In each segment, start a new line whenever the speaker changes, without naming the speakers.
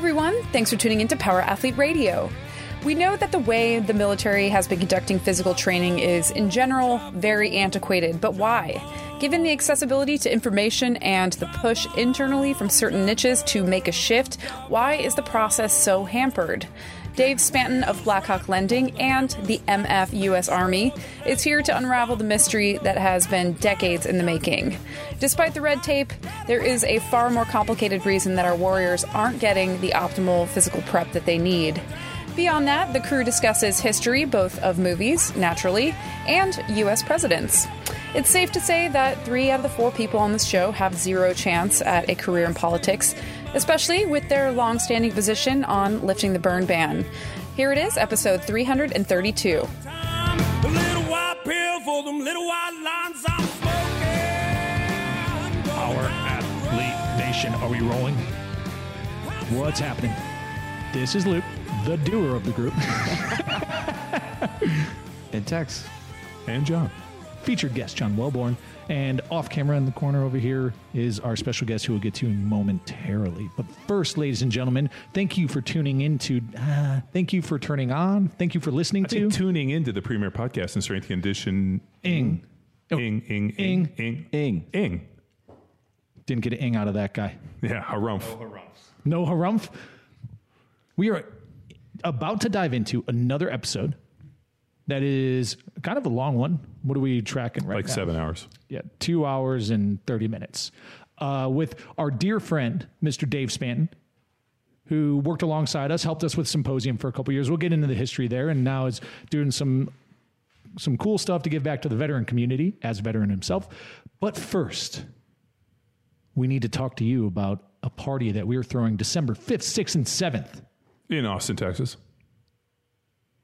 everyone. Thanks for tuning into Power Athlete Radio. We know that the way the military has been conducting physical training is, in general, very antiquated, but why? Given the accessibility to information and the push internally from certain niches to make a shift, why is the process so hampered? Dave Spanton of Blackhawk Lending and the MF U.S. Army is here to unravel the mystery that has been decades in the making. Despite the red tape, there is a far more complicated reason that our warriors aren't getting the optimal physical prep that they need. Beyond that, the crew discusses history, both of movies, naturally, and U.S. presidents. It's safe to say that three out of the four people on this show have zero chance at a career in politics, especially with their long standing position on lifting the burn ban. Here it is, episode 332.
Our athlete nation, are we rolling? What's happening? This is Luke, the doer of the group,
And Tex.
and John. Featured guest John Welbourn, and off camera in the corner over here is our special guest who we'll get to momentarily. But first, ladies and gentlemen, thank you for tuning in to. Uh, thank you for turning on. Thank you for listening
I
to.
tuning into the premier podcast and strength condition.
Ing. Oh,
Ing, ing,
Ing.
ing, ing,
Ing.
ing.
Didn't get an ing out of that guy.
Yeah, harumph.
No harumph. We are about to dive into another episode that is kind of a long one. What are we tracking right
Like
now?
seven hours.
Yeah, two hours and 30 minutes. Uh, with our dear friend, Mr. Dave Spanton, who worked alongside us, helped us with Symposium for a couple years. We'll get into the history there, and now is doing some some cool stuff to give back to the veteran community as a veteran himself. But first, we need to talk to you about a party that we are throwing December 5th, 6th, and 7th,
In Austin, Texas.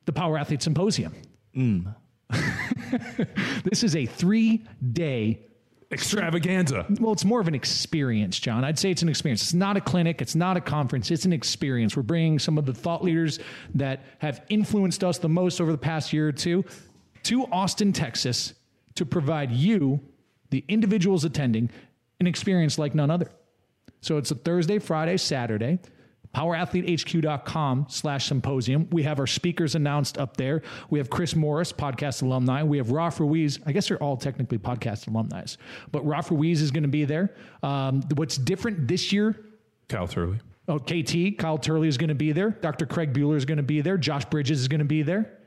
the Power Athlete Symposium. Mm. this is a three day
Extravaganza.
Well, it's more of an experience, John. I'd say it's an experience. It's not a clinic, it's not a conference, it's an experience. We're bringing some of the thought leaders that have influenced us the most over the past year or two to Austin, Texas to provide you, the individuals attending, an experience like none other. So it's a Thursday, Friday, Saturday. PowerAthleteHQ.com slash symposium. We have our speakers announced up there. We have Chris Morris, podcast alumni. We have Ralph Ruiz. I guess they're all technically podcast alumni, but Ralph Ruiz is going to be there. Um, what's different this year?
Cal Turley.
Oh, KT, Kyle Turley is going to be there. Dr. Craig Buhler is going to be there. Josh Bridges is going to be there.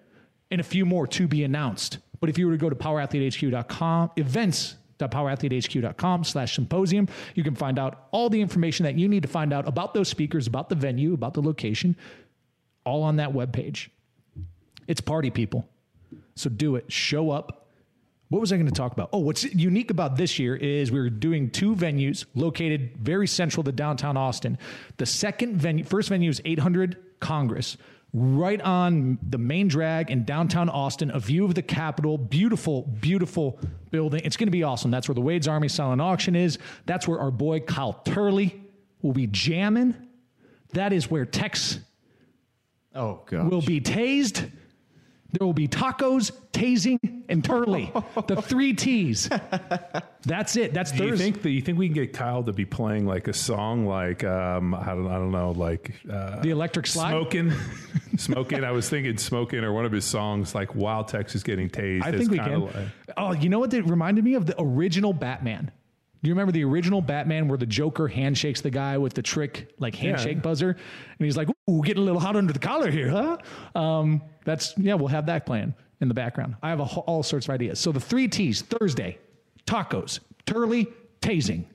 And a few more to be announced. But if you were to go to powerathletehq.com, events.powerathletehq.com slash symposium, you can find out all the information that you need to find out about those speakers, about the venue, about the location, all on that webpage. It's party people. So do it. Show up. What was I going to talk about? Oh, what's unique about this year is we're doing two venues located very central to downtown Austin. The second venue, first venue is 800 Congress, right on the main drag in downtown Austin, a view of the Capitol. Beautiful, beautiful building. It's going to be awesome. That's where the Wade's Army silent auction is. That's where our boy Kyle Turley will be jamming. That is where Tex
Oh, God.
will be tased. There will be tacos, tasing, and Turley. the three T's. That's it. That's
Do you
Thursday.
think that you think we can get Kyle to be playing like a song like um I don't I don't know like uh,
the electric slide.
smoking smoking I was thinking smoking or one of his songs like Wild Tex is getting tased.
I think we can.
like-
oh, you know what? That reminded me of the original Batman. Do you remember the original Batman where the Joker handshakes the guy with the trick like handshake buzzer, and he's like, "Ooh, getting a little hot under the collar here, huh?" Um, that's yeah. We'll have that plan in the background. I have a, all sorts of ideas. So the three T's Thursday: tacos, Turley, tasing.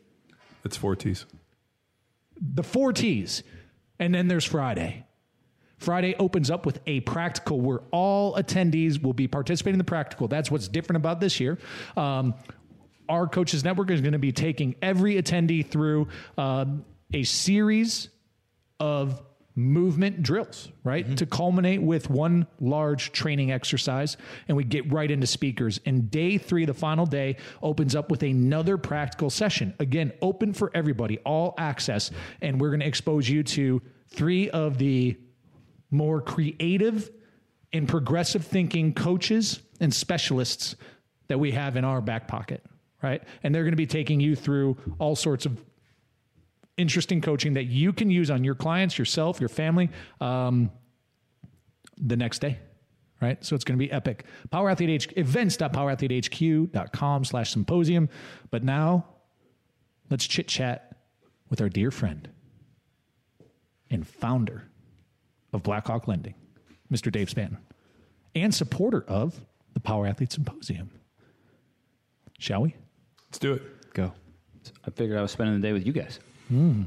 it's four T's.
the four T's. And then there's Friday. Friday opens up with a practical where all attendees will be participating in the practical. That's what's different about this year. Um, our Coaches Network is going to be taking every attendee through um, a series of movement drills, right? To culminate with one large training exercise. And we get right into speakers. And day three, the final day, opens up with another practical session. Again, open for everybody, all access. And we're going to expose you to three of the more creative and progressive thinking coaches and specialists that we have in our back pocket, right? And they're going to be taking you through all sorts of interesting coaching that you can use on your clients, yourself, your family um, the next day. Right. So it's going to be epic. Power Athlete H events.powerathletehq.com slash symposium. But now let's chit chat with our dear friend and founder of Blackhawk Lending, Mr. Dave Spanton, and supporter of the Power Athlete Symposium. Shall we?
Let's do it.
Go.
I figured I was spending the day with you guys.
Hmm.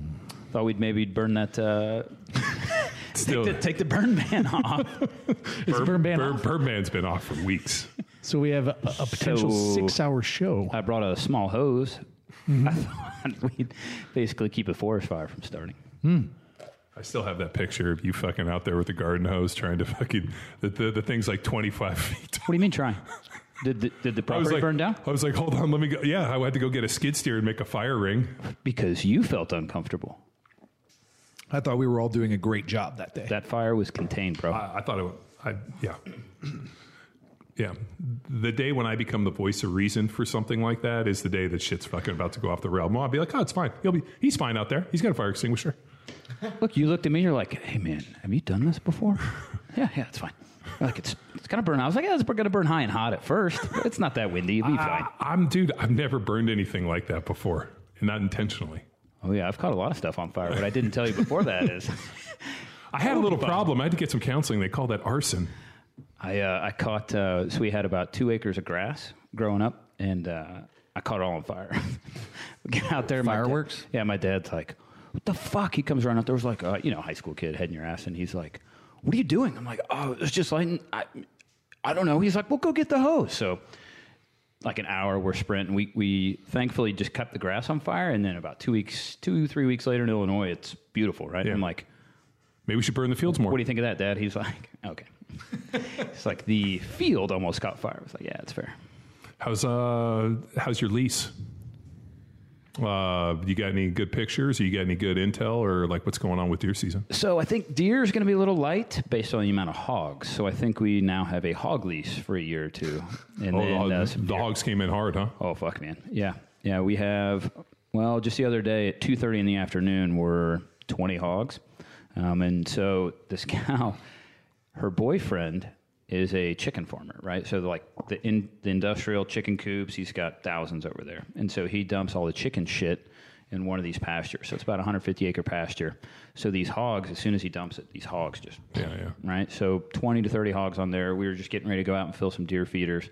Thought we'd maybe burn that. Uh,
Still,
take, the, take the burn ban off.
Is Burn Ban
Bird,
off?
Birdman's been off for weeks.
So we have a, a potential
So-
six-hour show.
I brought a small hose.
Mm-hmm.
I thought we'd basically keep a forest fire from starting.
I still have that picture of you fucking out there with the garden hose trying to fucking the the, the thing's like twenty five feet.
What do you mean trying? Did the, did the property
like,
burn down?
I was like, hold on, let me go. Yeah, I had to go get a skid steer and make a fire ring.
Because you felt uncomfortable.
I thought we were all doing a great job that day.
That fire was contained, bro.
I, I thought it. would- I yeah. Yeah, the day when I become the voice of reason for something like that is the day that shit's fucking about to go off the rail. I'll be like, oh, it's fine. He'll be, he's fine out there. He's got a fire extinguisher.
Look, you looked at me. And you're like, "Hey, man, have you done this before?" yeah, yeah, it's fine. Like it's it's gonna burn. I was like, "Yeah, it's gonna burn high and hot at first, it's not that windy. You'll be fine."
I, I'm dude. I've never burned anything like that before, and not intentionally.
Oh yeah, I've caught a lot of stuff on fire. What I didn't tell you before that is,
I had a little problem. I had to get some counseling. They call that arson.
I uh, I caught. Uh, so we had about two acres of grass growing up, and uh, I caught it all on fire. get out there, my dad-
Fireworks?
yeah, my dad's like, "What the fuck?" He comes running out there, was like, uh, you know, high school kid, head in your ass, and he's like, "What are you doing?" I'm like, "Oh, it's just like I, I don't know." He's like, "Well, go get the hose." So. Like an hour, we're sprinting. We we thankfully just cut the grass on fire, and then about two weeks, two three weeks later in Illinois, it's beautiful, right?
Yeah.
I'm like,
Maybe we should burn the fields more.
what do you think of that, Dad? He's like, okay. it's like the field almost caught fire. I was like, yeah, it's fair.
How's uh how's your lease? Uh, you got any good pictures? You got any good intel, or like what's going on with deer season?
So I think deer is going to be a little light based on the amount of hogs. So I think we now have a hog lease for a year or two, and
Oh,
then
the,
uh,
the hogs came in hard, huh?
Oh fuck, man. Yeah, yeah. We have. Well, just the other day at two thirty in the afternoon, were twenty hogs, um, and so this cow, her boyfriend is a chicken farmer, right? So like the in the industrial chicken coops, he's got thousands over there, and so he dumps all the chicken shit in one of these pastures. So it's about 150 acre pasture. So these hogs, as soon as he dumps it, these hogs just
Yeah, yeah.
right? So 20 to 30 hogs on there. We were just getting ready to go out and fill some deer feeders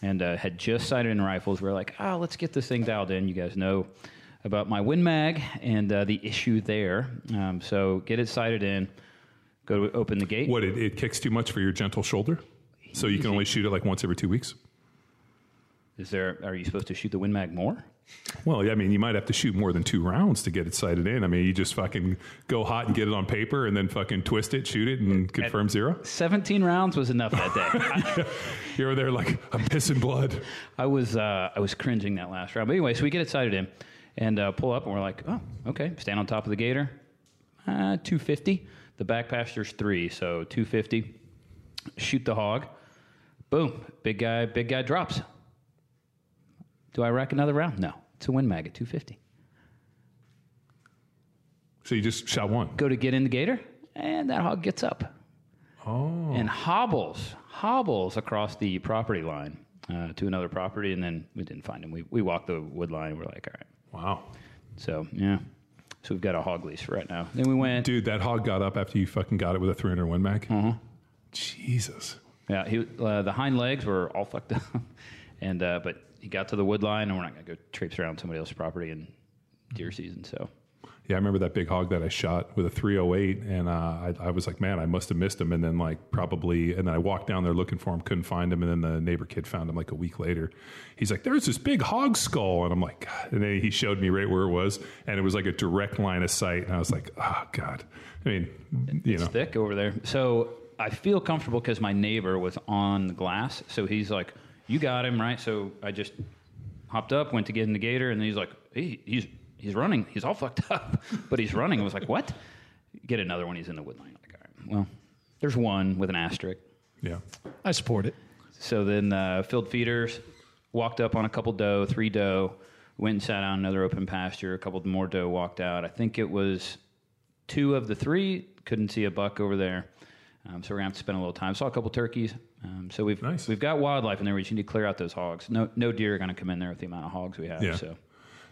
and uh, had just sighted in rifles. We are like, oh, let's get this thing dialed in. You guys know about my Win Mag and uh, the issue there. Um, so get it sighted in, go to open the gate.
What it, it kicks too much for your gentle shoulder, so you can only shoot it like once every two weeks.
Is there, are you supposed to shoot the Win Mag more?
Well, yeah, I mean, you might have to shoot more than two rounds to get it sighted in. I mean, you just fucking go hot and get it on paper, and then fucking twist it, shoot it, and confirm zero.
17 rounds was enough that day.
You're there like I'm pissing blood.
I was uh, I was cringing that last round. But anyway, so we get it sighted in and uh, pull up, and we're like, oh, okay. Stand on top of the gator, uh, 250. The back pasture's three, so 250. Shoot the hog. Boom. Big guy, big guy drops. Do I rack another round? No. It's a win mag at 250.
So you just shot one.
Go to get in the gator, and that hog gets up.
Oh,
and hobbles, hobbles across the property line uh, to another property, and then we didn't find him. We, we walked the wood line, and we're like, all right.
wow,
So, yeah. So we've got a hog lease right now. Then we went,
dude, that hog got up after you fucking got it with a 300 Win Mag.
Uh-huh.
Jesus.
yeah, he, uh, the hind legs were all fucked up. and, uh, but he got to the wood line, and we're not going to go traipse around somebody else's property in deer season. So,
Yeah, I remember that big hog that I shot with a 308, and uh, I, I was like, man, I must have missed him. And then, like, probably, and then I walked down there looking for him, couldn't find him. And then the neighbor kid found him like a week later. He's like, there's this big hog skull. And I'm like, God. And then he showed me right where it was, and it was like a direct line of sight. And I was like, oh, God. I mean, you
it's
know,
thick over there. So I feel comfortable because my neighbor was on the glass. So he's like, "You got him right." So I just hopped up, went to get in the gator, and he's like, hey, "He's he's running. He's all fucked up, but he's running." I was like, "What?" Get another one. He's in the wood line. Like, all right, well, there's one with an asterisk.
yeah.
I support it.
So then uh, filled feeders, walked up on a couple doe, three doe, Went and sat down another open pasture. A couple more doe walked out. I think it was two of the three. Couldn't see a buck over there. Um, so we're gonna have to spend a little time. Saw a couple turkeys. Um, so we've
Nice.
we've got wildlife in there. We just need to clear out those hogs. No no deer are gonna come in there with the amount of hogs we have.
Yeah.
So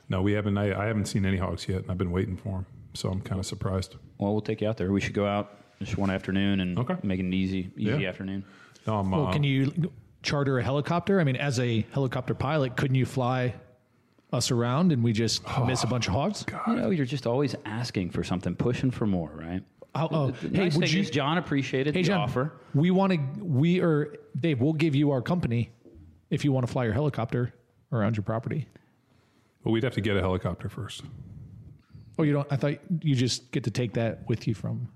No, we haven't. I, I haven't seen any hogs yet, and I've been waiting for them. So I'm kind of surprised.
well, we'll take you out there. We should go out just one afternoon and
Okay.
make it an easy easy
Yeah.
afternoon.
No, I'm,
Well,
uh,
can you charter a helicopter? I mean, as a helicopter pilot, couldn't you fly us around and we just miss a bunch of hogs?
You know, you're just always asking for something, pushing for more, right?
Oh, oh,
The
hey,
nice
would
thing
you?
is John appreciated
hey,
the
John,
offer.
we want to. We are Dave. We'll give you our company if you want to fly your helicopter around your property.
Well, we'd have to get a helicopter first.
Oh, you don't? I thought you just get to take that with you from.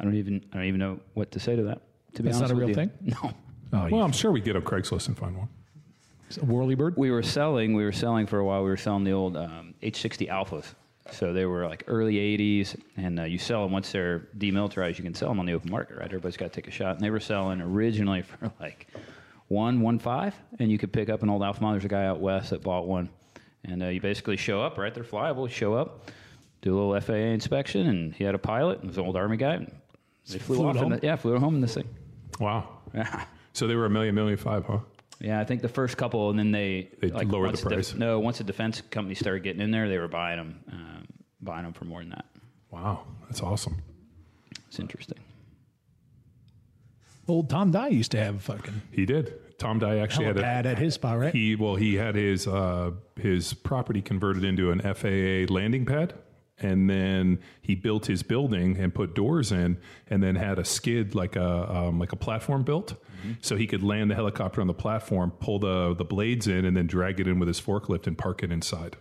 I don't even I don't even know what to say to that. To be
That's
honest
not a
with
real
you.
thing?
No.
Oh,
Well, I'm sure we'd get a Craigslist and find one.
you, a whirly bird.
We were selling. We were selling for a while. We were selling the old um, H60 Alphas. So they were like early '80s, and uh, you sell them once they're demilitarized. You can sell them on the open market, right? Everybody's got to take a shot. And they were selling originally for like one, one five, and you could pick up an old Alpha Mile. There's a guy out west that bought one, and uh, you basically show up, right? They're flyable. Show up, do a little FAA inspection, and he had a pilot. It was an old Army guy. And they flew,
Flew
off. In the, yeah, flew home in this thing.
Wow.
Yeah.
So they were a million, million five, huh?
Yeah, I think the first couple, and then they
They lowered
once
the
def-
price.
no, once the defense company started getting in there, they were buying them, um, buying them for more than that.
Wow, that's awesome.
It's interesting.
Old Tom Dye used to have a fucking
He did. Tom Dye actually had a,
helipad at his spot, right?
He well, he had his uh, his property converted into an FAA landing pad, and then he built his building and put doors in, and then had a skid like a um, like a platform built, so he could land the helicopter on the platform, pull the the blades in, and then drag it in with his forklift and park it inside.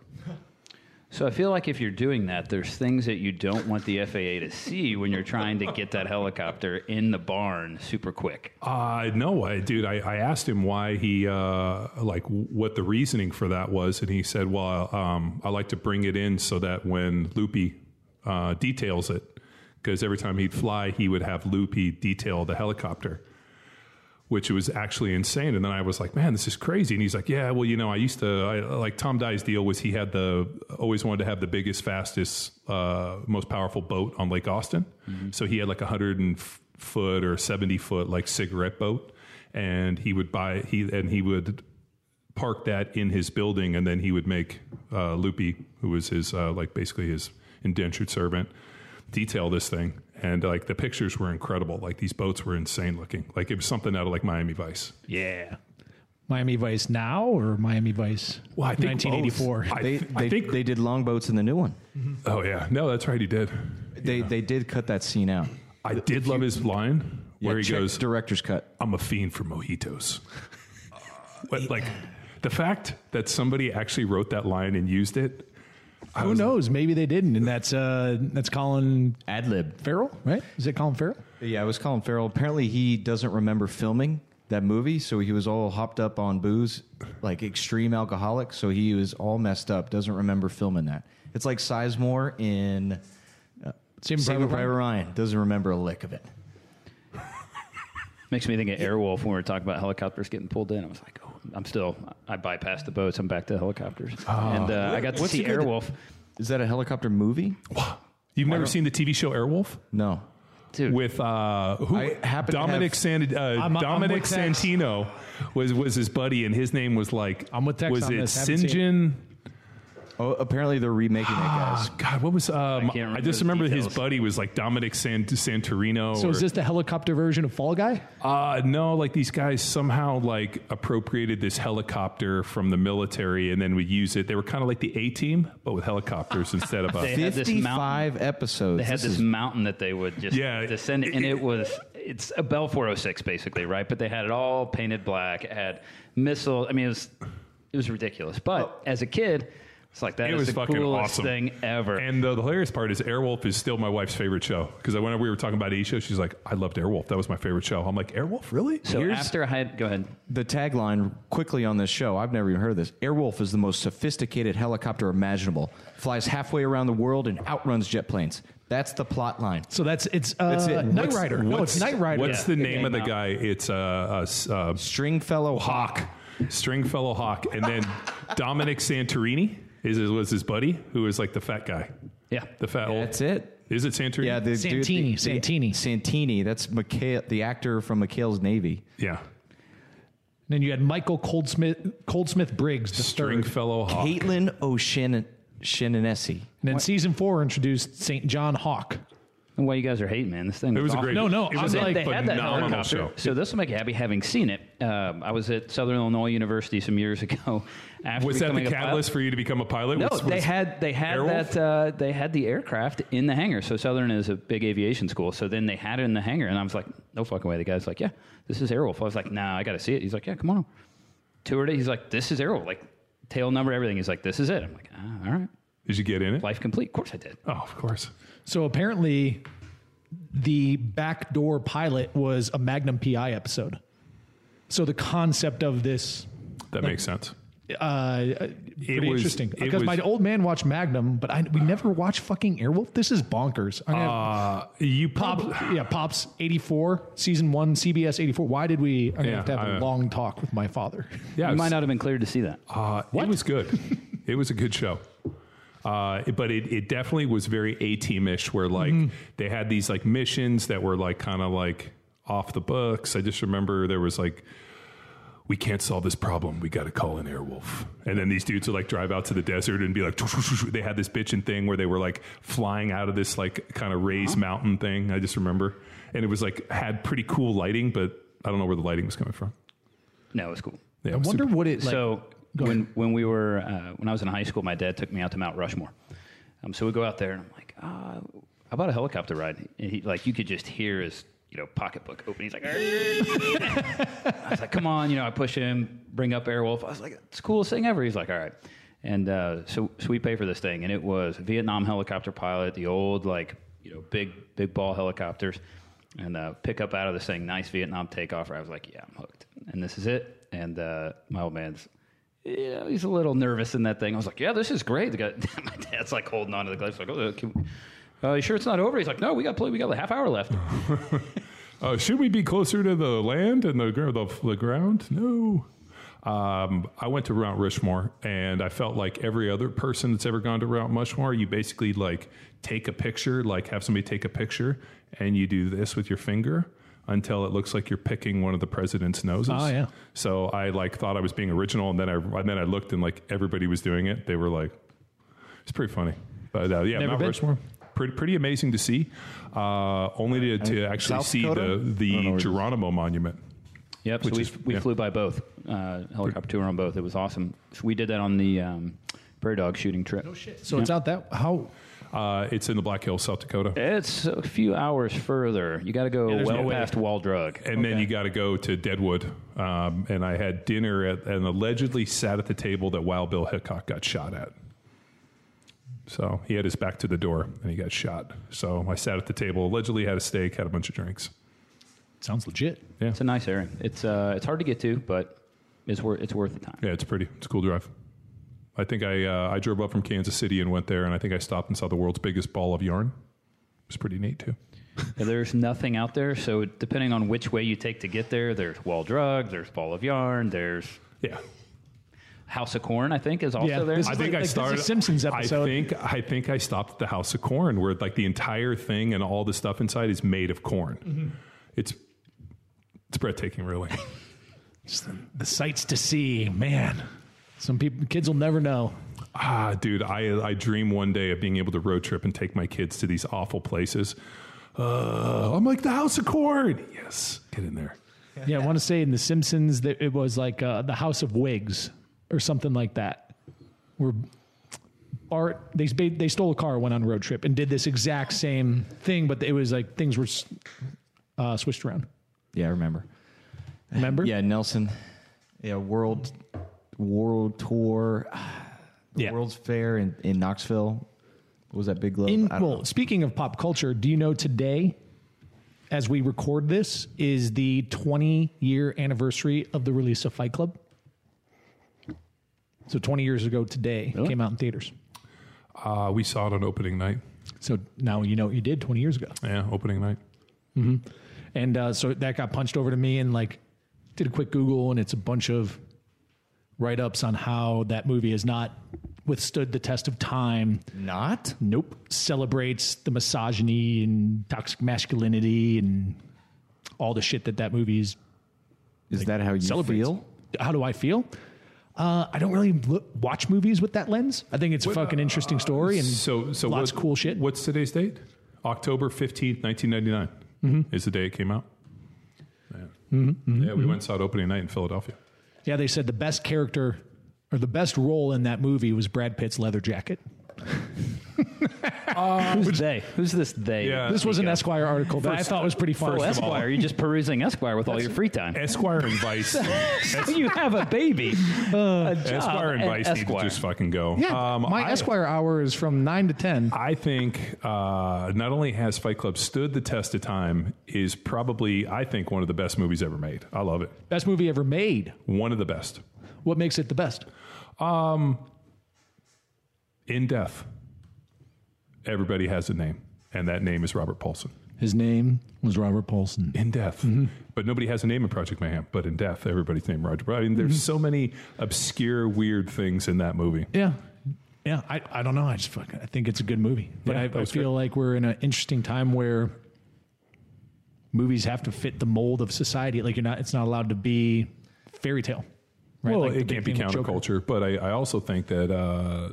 So I feel like if you're doing that, there's things that you don't want the FAA to see when you're trying to get that helicopter in the barn super quick.
Uh, no, I, dude. I, I asked him why he uh, like what the reasoning for that was, and he said, "Well, um, I like to bring it in so that when Loopy uh, details it, because every time he'd fly, he would have Loopy detail the helicopter." Which was actually insane, and then I was like, "Man, this is crazy." And he's like, "Yeah, well, you know, I used to I, like Tom Dye's deal was he had the always wanted to have the biggest, fastest, uh, most powerful boat on Lake Austin, so he had like a hundred and foot or 70 foot like cigarette boat. And he would buy he and he would park that in his building. And then he would make uh, loopy who was his uh, like basically his indentured servant detail this thing and like the pictures were incredible like these boats were insane looking like it was something out of like miami vice
yeah. Miami Vice now or Miami Vice
well i think
1984?
both. I,
They,
th-
they,
I think
they did longboats in the new one. Mm-hmm.
oh yeah no that's right he did
They they did cut that scene out.
i did love his line where
Yeah,
he goes
director's cut.
I'm a fiend for mojitos. but like the fact that somebody actually wrote that line and used it, I
Who
was-
knows? Maybe they didn't, and that's uh that's Colin
Ad lib.
Farrell, right? Is it Colin Farrell?
Yeah, it was Colin Farrell. Apparently, he doesn't remember filming that movie, so he was all hopped up on booze, like extreme alcoholic. So he was all messed up. Doesn't remember filming that. It's like Sizemore in
Saving
Saving
Private
Private Ryan. Doesn't remember a lick of it.
Makes me think of Airwolf when we were talking about helicopters getting pulled in. I was like, oh, I'm still, I bypassed the boats. I'm back to helicopters. and uh, I got to
What's
see
the good-
Airwolf.
Is that a helicopter movie?
You've never seen the TV show Airwolf
No.
Dude,
with uh, who?
I happen to
Dominic
have-
San, uh,
I'm- I'm
Dominic
with Tex.
Santino was was his buddy, and his name was like
I'm with Tex
was
on
it
this. Haven't seen
Sinjin?
Oh, apparently they're remaking it, guys.
Oh, God, what was? Um, I,
can't remember
just
the
remember his
details.
buddy was like Dominic San, Santorino.
So
or-
is this the helicopter version of Fall Guy?
Uh, no, like these guys somehow like appropriated this helicopter from the military and then would use it. They were kind of like the A team, but with helicopters instead of a.
They had this mountain.
Fifty-five episodes.
They had
This
this
is-
mountain that they would just
Yeah.
descend, and it was it's a Bell 406 basically, right? But they had it all painted black. It had missiles. I mean, it was it was ridiculous. But as a kid, it's like that
It
is
was
the
fucking
coolest
awesome.
thing ever.
And the, the hilarious part is Airwolf is still my wife's favorite show because whenever we were talking about A show, she's like, "I loved Airwolf. That was my favorite show." I'm like, "Airwolf, really?"
so
here's-
after I had go ahead.
the tagline quickly on this show. I've never even heard of this. Airwolf is the most sophisticated helicopter imaginable. Flies halfway around the world and outruns jet planes. That's the plot line.
So that's it's uh,
That's it.
Knight
What's-
Rider. No,
What's-
it's Knight Rider.
What's
Yeah.
the name
name
of the
out.
guy? It's uh, uh, uh,
Stringfellow
Hawke, Stringfellow Hawke, and then Dominic Santorini Is it was his buddy who was like the fat guy,
Yeah.
the fat old?
That's it.
Is it Santorini?
Yeah, the dude-
Santini,
the- the-
Santini.
Santini. That's McHale, the actor from McHale's Navy.
yeah.
And then you had Michael Coldsmith, Coldsmith Briggs, the third.
Stringfellow Hawke.
Caitlin O'Shannessy.
And then season four introduced St. John Hawke.
And why you guys are hating, man? This thing
It was a great.
No, no,
It
I'm
was a
like-
they had that
phenomenal
helicopter.
show.
So this will make you happy having seen it. Um, I was at Southern Illinois University some years ago. After
Was that the
a
catalyst for you to become a pilot?
No,
Was-
they
was
had they had
Airwolf?
that uh, they had the aircraft in the hangar. So Southern is a big aviation school. So then they had it in the hangar, and I was like, no fucking way. The guy's like, yeah, this is Airwolf. I was like, nah, I got to see it. He's like, yeah, come on. over. Toured it. He's like, this is Airwolf. Like tail number, everything. He's like, this is it. I'm like, ah, all right,
Did you get in it?
life complete. Of course I did.
Oh, of course.
So apparently, the backdoor pilot was a Magnum PI episode. So the concept of this
That makes sense.
uh, pretty
was-
interesting
it
because my old man watched Magnum, but I, we never watched fucking Airwolf. This is bonkers. I mean,
Uh, you
Pop,
pop.
yeah, Pops eighty four, season one, CBS eighty four. Why did we? I'm gonna
Yeah,
have to have a
I-
long talk with my father.
Yeah,
You
it
might not have been cleared to see that.
Uh, it was good. it was a good show. Uh, but it, it definitely was very A teamish, where like they had these like missions that were like kind of like off the books. I just remember there was like, we can't solve this problem. We got to call an Airwolf. And then these dudes would like drive out to the desert and be like, they had this bitchin' thing where they were like flying out of this like kind of raised mountain thing. I just remember, and it was like had pretty cool lighting, but I don't know where the lighting was coming from.
No, it was cool.
Yeah,
I
was
wonder
super-
what it like.
so when when we were uh, when I was in high school, my dad took me out to Mount Rushmore. Um, so we go out there, and I'm like, uh, "How about a helicopter ride?" And he like you could just hear his you know pocketbook open. He's like, I was like, "Come on!" You know, I push him, bring up Airwolf. I was like, "It's the coolest thing ever." He's like, "All right." And uh, so so we pay for this thing, and it was Vietnam helicopter pilot, the old like you know big big ball helicopters, and uh, pick up out of this thing, nice Vietnam takeoff. I was like, "Yeah, I'm hooked," and this is it. And uh, my old man's yeah, he's a little nervous in that thing. I was like, yeah, this is great. The guy, my dad's like holding on to the glass, like, oh, can we, uh, you sure it's not over? He's like, no, we got play. We got a half hour left.
Uh, should we be closer to the land and the the, the ground? No. Um, I went to Mount Rushmore, and I felt like every other person that's ever gone to Mount Rushmore. You basically like take a picture, like have somebody take a picture, and you do this with your finger until it looks like you're picking one of the president's noses.
Oh, yeah.
So I like thought I was being original, and then I and then I looked and like everybody was doing it. They were like, it's pretty funny. But uh, yeah,
Never
Mount
been.
Rushmore, pretty pretty amazing to see. Uh, only to, to actually
South
see
Dakota?
the
I know
the
where.
Geronimo Monument.
Yep. So
Which
we,
is-
we
yeah.
flew by both, uh, helicopter tour on both. It was awesome. So we did that on the um, prairie dog shooting trip. No shit.
so it's out that how
Uh, it's in the Black Hills, South Dakota.
It's a few hours further. You got to go
there's
well
no
past Wall Drug.
And then you got to go to Deadwood. Um, and I had dinner at, and allegedly sat at the table that Wild Bill Hickok got shot at. So he had his back to the door and he got shot. So I sat at the table, allegedly had a steak, had a bunch of drinks.
sounds legit.
Yeah.
It's a nice area. It's uh, it's hard to get to, but it's worth it's worth the time.
Yeah, it's pretty. It's a cool drive. I think I uh, I drove up from Kansas City and went there, and I think I stopped and saw the world's biggest ball of yarn. It was pretty neat too.
Yeah, There's nothing out there, so depending on which way you take to get there, there's Wall Drug, there's Ball of Yarn, there's
Yeah,
House of Corn. I think is also
Yeah,
there.
this
I
is
think
like-
I
like this is
started
a Simpsons episode.
I think I think I stopped at the House of Corn, where like the entire thing and all the stuff inside is made of corn.
Mm-hmm.
It's it's breathtaking, really.
Just the, the sights to see, man. Some people, kids will never know.
ah, dude, I I dream one day of being able to road trip and take my kids to these awful places. Uh, I'm like the House of Corn. Yes, get in there.
Yeah, I want to say in The Simpsons that it was like uh, the House of Wigs or something like that, where Bart they they stole a car, went on a road trip, and did this exact same thing, but it was like things were uh, switched around.
Yeah, I remember.
Remember?
Yeah, Nelson. Yeah, world world tour. The
Yeah.
World's Fair in, in Knoxville. What was that big globe?
In, well,
know.
speaking of pop culture, do you know today, as we record this, is the 20 year anniversary of the release of Fight Club? So 20 years ago today, it came out in theaters.
Uh, we saw it on opening night.
So now you know what you did 20 years ago.
Yeah, opening night.
And uh, so that got punched over to me and like did a quick Google, and it's a bunch of write ups on how that movie is not withstood the test of time.
Not?
Nope. Celebrates the misogyny and toxic masculinity and all the shit that that movie's
Is is that how you
celebrates.
feel?
How do I feel? Uh, I don't really look, watch movies with that lens. I think it's a fucking interesting story and
So, so
lots
what-
of cool shit.
What's today's date? October fifteenth, nineteen ninety nine.
Mm-hmm.
Is the day it came out. Yeah, yeah we went and saw it opening night in Philadelphia.
Yeah, they said the best character or the best role in that movie was Brad Pitt's leather jacket.
Who's they? Who's this they?
Yeah.
This was an Esquire article that I thought was pretty fun.
Oh, Esquire. You're just perusing Esquire with all your free time.
Esquire and Vice. Es-
you have a baby. a job
Esquire and
at
Vice need to just fucking go.
Yeah,
Um,
my
I-
Esquire hour is from nine to ten.
I think uh, not only has Fight Club stood the test of time, is probably I think one of the best movies ever made. I love it.
Best movie ever made.
One of the best.
What makes it the best?
In death, everybody has a name, and that name is Robert Paulson.
His name was Robert Paulson.
In death,
Mm-hmm.
but nobody has a name in Project Mayhem. But in death, everybody's named Roger. I mean, there's
Mm-hmm.
so many obscure, weird things in that movie.
Yeah. Yeah, I, I don't know. I just fucking I think it's a good movie, but
Yeah,
I, I feel like we're in an interesting time where movies have to fit the mold of society. Like you're not, it's not allowed to be fairy tale. Right?
Well,
Like
it can't be
thing with Joker.
counterculture, but I, I also think that uh,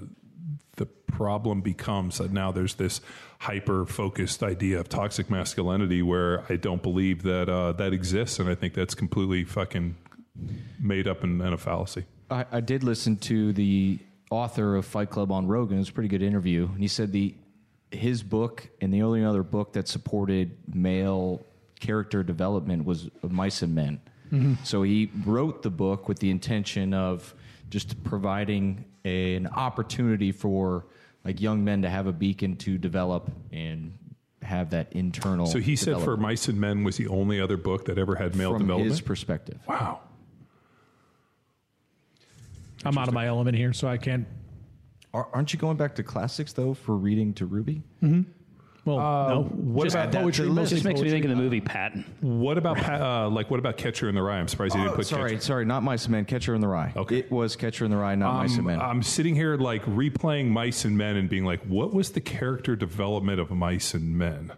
the problem becomes that now there's this hyper focused idea of toxic masculinity where I don't believe that uh, that exists, and I think that's completely fucking made up and, and a fallacy.
I, I did listen to the author of Fight Club on Rogan. It was a pretty good interview, and he said the his book and the only other book that supported male character development was Mice and Men. So he wrote the book with the intention of just providing an opportunity for like young men to have a beacon to develop and have that internal.
So he said for Mice and Men was the only other book that ever had male
from
development.
his perspective.
wow.
I'm out of my element here, so I can't.
Are- Aren't you going back to classics though for reading to Ruby? Mm-hmm.
Well, no.
what
Just
about that
poetry?
to the
mostly
Just makes me think of the movie Patton.
What about uh, like what about Catcher in the Rye? I'm surprised he didn't
Oh,
put
sorry,
Catcher.
sorry, not Mice and Men, Catcher in the Rye.
Okay.
It was Catcher in the Rye, not Mice and
Um,
Men.
I'm sitting here like replaying Mice and Men and being like, what was the character development of Mice and Men?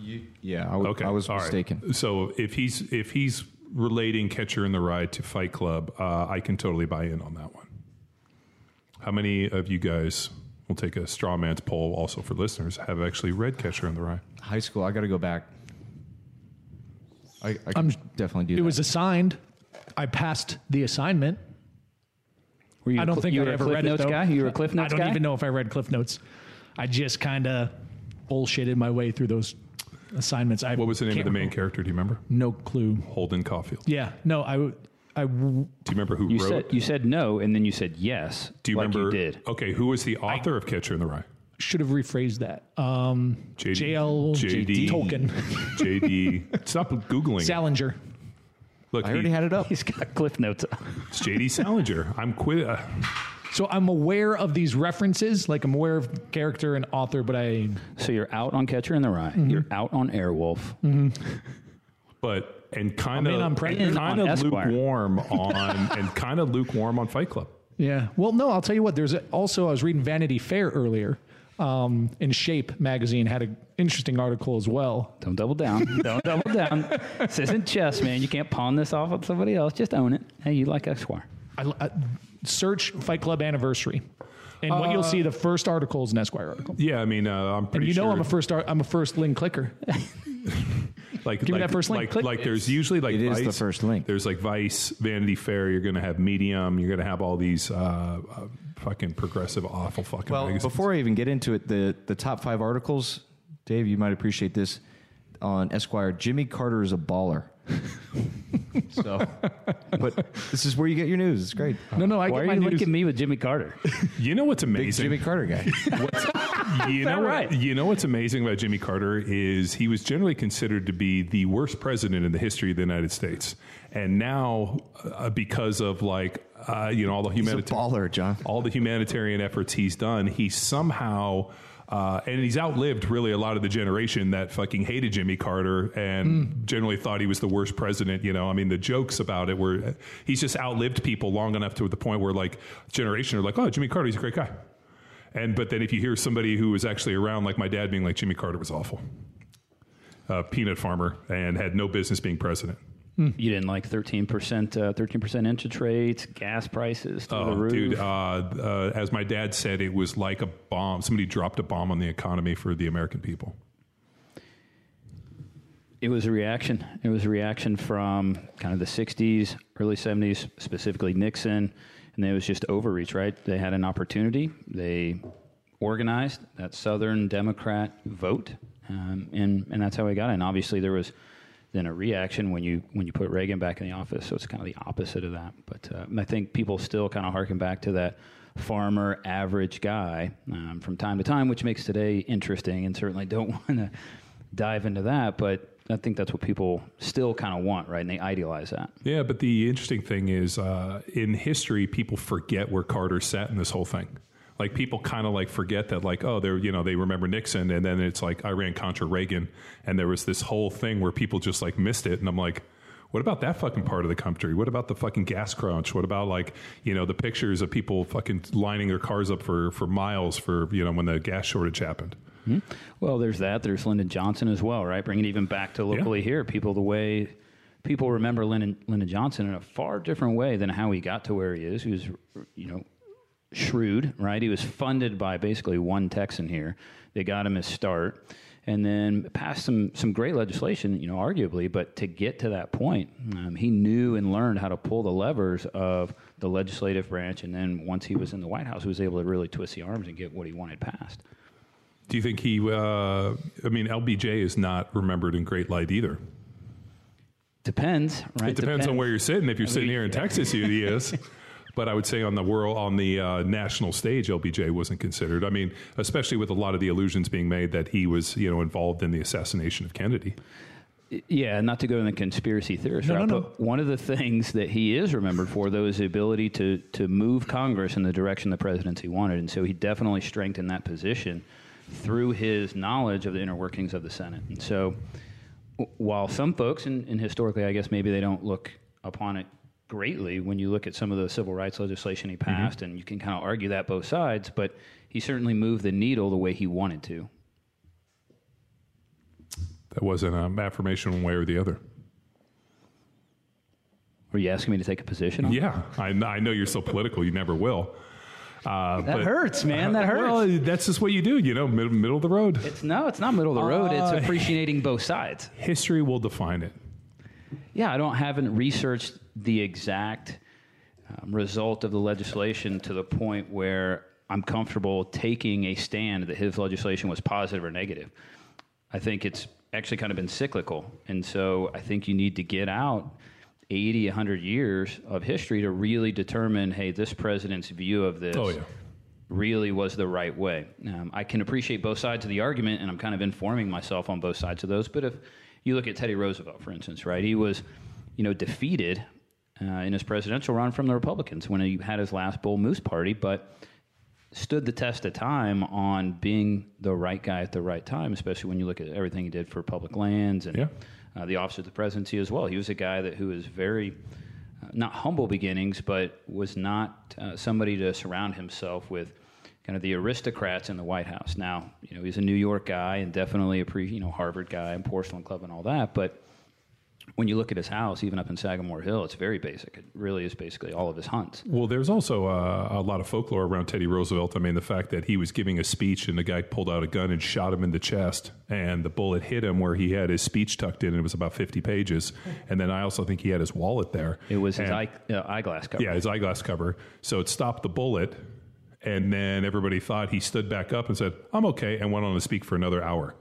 You, yeah, I, w-
Okay,
I was
all right.
mistaken.
So if he's if he's relating Catcher in the Rye to Fight Club, uh, I can totally buy in on that one. How many of you guys? We'll take a straw man's poll also for listeners. Have actually read Catcher in the Rye?
High school, I got to go back. I, I
I'm-
definitely do
It
that.
was assigned. I passed the assignment.
Were you
I
a
don't
Cl-
think
you
I
were a
ever
Cliff
read
Notes
it though.
guy. You were a Cliff Notes
I don't
guy.
even know if I read Cliff Notes. I just kind of bullshitted my way through those assignments. I
What was the name of
can't
the main
remember.
character? Do you remember?
No clue.
Holden Caulfield.
Yeah, no, I, w- I w-
Do you remember who
You
wrote?
said you said no, and then you said yes.
Do you
like
remember?
You did.
Okay, who was the author of Catcher in the Rye?
should have rephrased that. Um,
JD
JL
JD
Tolkien,
JD. Stop googling.
Salinger.
Look,
I already
he-
had it up.
He's got Cliff Notes.
It's JD Salinger. I'm quit. Uh,
So I'm aware of these references, like I'm aware of character and author, but I
so you're out on Catcher in the Rye.
Mm-hmm.
You're out on Airwolf.
but and kind
I'm in on
of
Predator.
and kind of
Esquire.
lukewarm on and kind of lukewarm on Fight Club.
yeah. Well, no, I'll tell you what. There's a, also I was reading Vanity Fair earlier. Um, in Shape magazine had an interesting article as well.
Don't double down. Don't double down. This isn't chess, man. You can't pawn this off on somebody else. Just own it. Hey, you like Esquire.
I, I, search Fight Club anniversary, and what you'll see the first article is an Esquire article.
Yeah, I mean, uh, I'm pretty.
And
pretty
you know
sure.
I'm a first ar- I'm a first link clicker.
like,
give me that first link.
Like,
Click.
like there's usually like
It is
Vice,
the first link.
There's like Vice, Vanity Fair. You're going to have Medium. You're going to have all these uh, uh, fucking progressive, awful fucking.
Well,
magazines.
before I even get into it, the, the top five articles, Dave, you might appreciate this on Esquire. Jimmy Carter is a baller. so, but this is where you get your news. It's great.
No, no, I
Why
get
are
my
you
news.
linking me with Jimmy Carter?
you know what's
Big
amazing?
Jimmy Carter guy.
you know
that
what,
right?
You know what's amazing about Jimmy Carter is he was generally considered to be the worst president in the history of the United States, and now uh, because of like uh, you know all the
He's a
humanitarian
baller, John.
all the humanitarian efforts he's done, he somehow. Uh, and he's outlived really a lot of the generation that fucking hated Jimmy Carter and generally thought he was the worst president. You know, I mean, the jokes about it were he's just outlived people long enough to the point where like generation are like, oh, Jimmy Carter, he's a great guy. And but then if you hear somebody who was actually around, like my dad, being like Jimmy Carter was awful, uh, peanut farmer, and had no business being president.
You didn't like 13%, uh, 13% interest rates, gas prices through the
Oh,
roof.
dude, uh, uh, as my dad said, it was like a bomb. Somebody dropped a bomb on the economy for the American people.
It was a reaction. It was a reaction from kind of the 60s, early 70s, specifically Nixon. And it was just overreach, right? They had an opportunity. They organized that Southern Democrat vote. Um, and, and that's how we got it. And obviously, there was then a reaction when you when you put Reagan back in the office. So it's kind of the opposite of that. But uh, I think people still kind of harken back to that farmer average guy um, from time to time, which makes today interesting. And certainly don't want to dive into that. But I think that's what people still kind of want, right? And they idealize that.
Yeah, but the interesting thing is, uh, in history, people forget where Carter sat in this whole thing. Like people kind of like forget that, like, oh, they're you know they remember Nixon, and then it's like Iran Contra Reagan, and there was this whole thing where people just like missed it, and I'm like. What about that fucking part of the country? What about the fucking gas crunch? What about like you know the pictures of people fucking lining their cars up for for miles for you know when the gas shortage happened? Hmm?
Well, there's that. There's Lyndon Johnson as well, right? Bringing it even back to locally here. People, the way people remember Lyndon, Lyndon Johnson in a far different way than how he got to where he is. He was, you know, shrewd, right? He was funded by basically one Texan here. They got him his start. And then passed some some great legislation, you know, arguably. But to get to that point, um, he knew and learned how to pull the levers of the legislative branch. And then once he was in the White House, he was able to really twist the arms and get what he wanted passed.
Do you think he? Uh, I mean, LBJ is not remembered in great light either.
Depends, right?
It depends on where you're sitting. If you're sitting
mean,
here in Texas, he is. But I would say on the world, on the uh, national stage, LBJ wasn't considered. I mean, especially with a lot of the illusions being made that he was, you know, involved in the assassination of Kennedy.
Yeah, not to go in the conspiracy theorist
No,
route,
no, no.
but one of the things that he is remembered for, though, is the ability to to move Congress in the direction the presidency wanted, and so he definitely strengthened that position through his knowledge of the inner workings of the Senate. And so, while some folks, and, and historically, I guess maybe they don't look upon it greatly when you look at some of the civil rights legislation he passed, and you can kind of argue that both sides, but he certainly moved the needle the way he wanted to.
That wasn't an affirmation one way or the other.
Were you asking me to take a position on?
Yeah, I, I know you're so political, you never will. Uh,
That
but-
hurts, man. That hurts.
Well, that's just what you do, you know, middle, middle of the road.
It's no, it's not middle of the road.
Uh,
it's appreciating both sides.
History will define it.
Yeah, I don't haven't researched the exact um, result of the legislation to the point where I'm comfortable taking a stand that his legislation was positive or negative. I think it's actually kind of been cyclical, and so I think you need to get out 80, 100 years of history to really determine, hey, this president's view of this
Oh, yeah.
really was the right way. Um, I can appreciate both sides of the argument, and I'm kind of informing myself on both sides of those. But if you look at Teddy Roosevelt, for instance, right, he was, you know, defeated uh, in his presidential run from the Republicans when he had his last Bull Moose party, but stood the test of time on being the right guy at the right time, especially when you look at everything he did for public lands and
Yeah.
uh, the office of the presidency as well. He was a guy that who was very uh, not humble beginnings, but was not uh, somebody to surround himself with kind of the aristocrats in the White House. Now, you know, he's a New York guy and definitely a pre, you know, Harvard guy and Porcellian club and all that, but when you look at his house, even up in Sagamore Hill, it's very basic. It really is basically all of his hunts.
Well, there's also uh, a lot of folklore around Teddy Roosevelt. I mean, the fact that he was giving a speech and the guy pulled out a gun and shot him in the chest, and the bullet hit him where he had his speech tucked in, and it was about 50 pages. And then I also think he had his wallet there.
It was his eye, uh, eyeglass cover.
Yeah, his eyeglass cover. So it stopped the bullet, and then everybody thought he stood back up and said, "I'm okay," and went on to speak for another hour.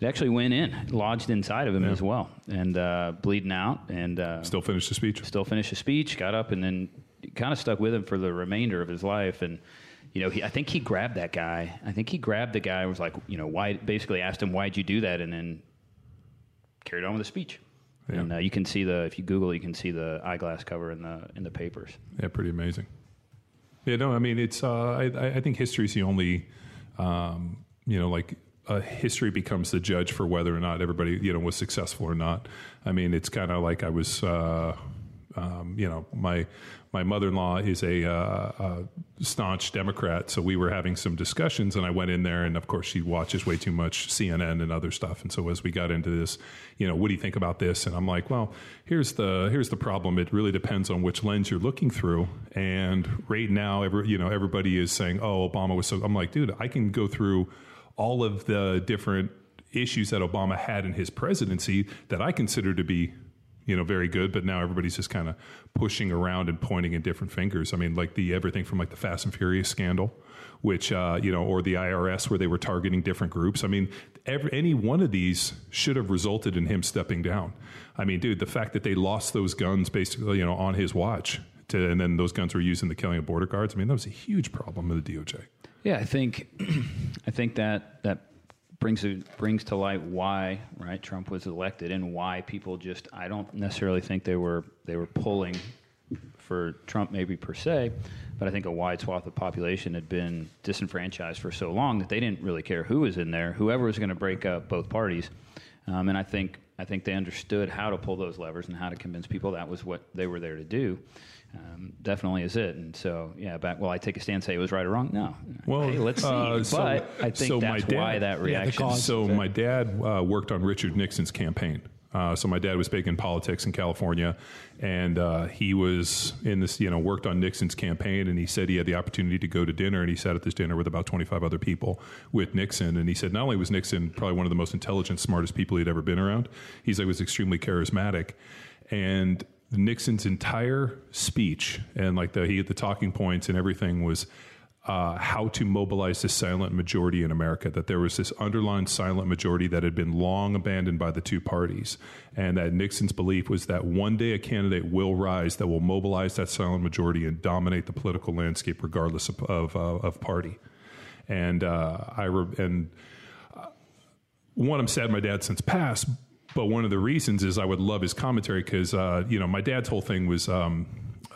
It actually went in, lodged inside of him as well, and uh, bleeding out, and uh,
Still finished the speech.
still finished the speech, got up, and then kind of stuck with him for the remainder of his life. And you know, he, I think he grabbed that guy. I think he grabbed the guy and was like, you know, why? Basically asked him, "Why'd you do that?" And then carried on with the speech.
Yeah.
And uh, you can see the if you Google, you can see the eyeglass cover in the in the papers.
Yeah, pretty amazing. Yeah, no, I mean, it's. Uh, I, I I think history is the only um, you know, like uh, history becomes the judge for whether or not everybody, you know, was successful or not. I mean, it's kind of like I was, uh, um, you know, my my mother in law is a, uh, a, staunch Democrat, so we were having some discussions, and I went in there, and of course she watches way too much CNN and other stuff, and so as we got into this, you know, what do you think about this? And I'm like, well, here's the here's the problem. It really depends on which lens you're looking through, and right now, every you know, everybody is saying, oh, Obama was so. I'm like, dude, I can go through all of the different issues that Obama had in his presidency that I consider to be you know very good but now everybody's just kind of pushing around and pointing at different fingers. I mean like the everything from like the fast and furious scandal which uh, you know or the irs where they were targeting different groups. I mean every, any one of these should have resulted in him stepping down. I mean dude the fact that they lost those guns basically you know on his watch to, and then those guns were used in the killing of border guards i mean that was a huge problem with the doj
yeah, I think I think that that brings brings to light why right Trump was elected and why people just I don't necessarily think they were they were pulling for Trump maybe per se, but I think a wide swath of population had been disenfranchised for so long that they didn't really care who was in there, whoever was going to break up both parties, um, and I think I think they understood how to pull those levers and how to convince people that was what they were there to do um, definitely is it. And so, yeah, back. Well, I take a stand, say it was right or wrong. No.
Well,
hey, let's see.
Uh,
but I think
so
that's
dad,
why that reaction.
Yeah,
so my dad uh, worked on Richard Nixon's campaign. Uh, so my dad was big in politics in California, and uh, he was in this, you know, worked on Nixon's campaign. And he said he had the opportunity to go to dinner, and he sat at this dinner with about 25 other people with Nixon. And he said not only was Nixon probably one of the most intelligent, smartest people he'd ever been around, he's like was extremely charismatic, and Nixon's entire speech and like the he the talking points and everything was uh, how to mobilize the silent majority in America. That there was this underlying silent majority that had been long abandoned by the two parties, and that Nixon's belief was that one day a candidate will rise that will mobilize that silent majority and dominate the political landscape, regardless of of, uh, of party. And uh, I re- and uh, one, I'm sad my dad since passed, but one of the reasons is I would love his commentary because uh, you know my dad's whole thing was. Um,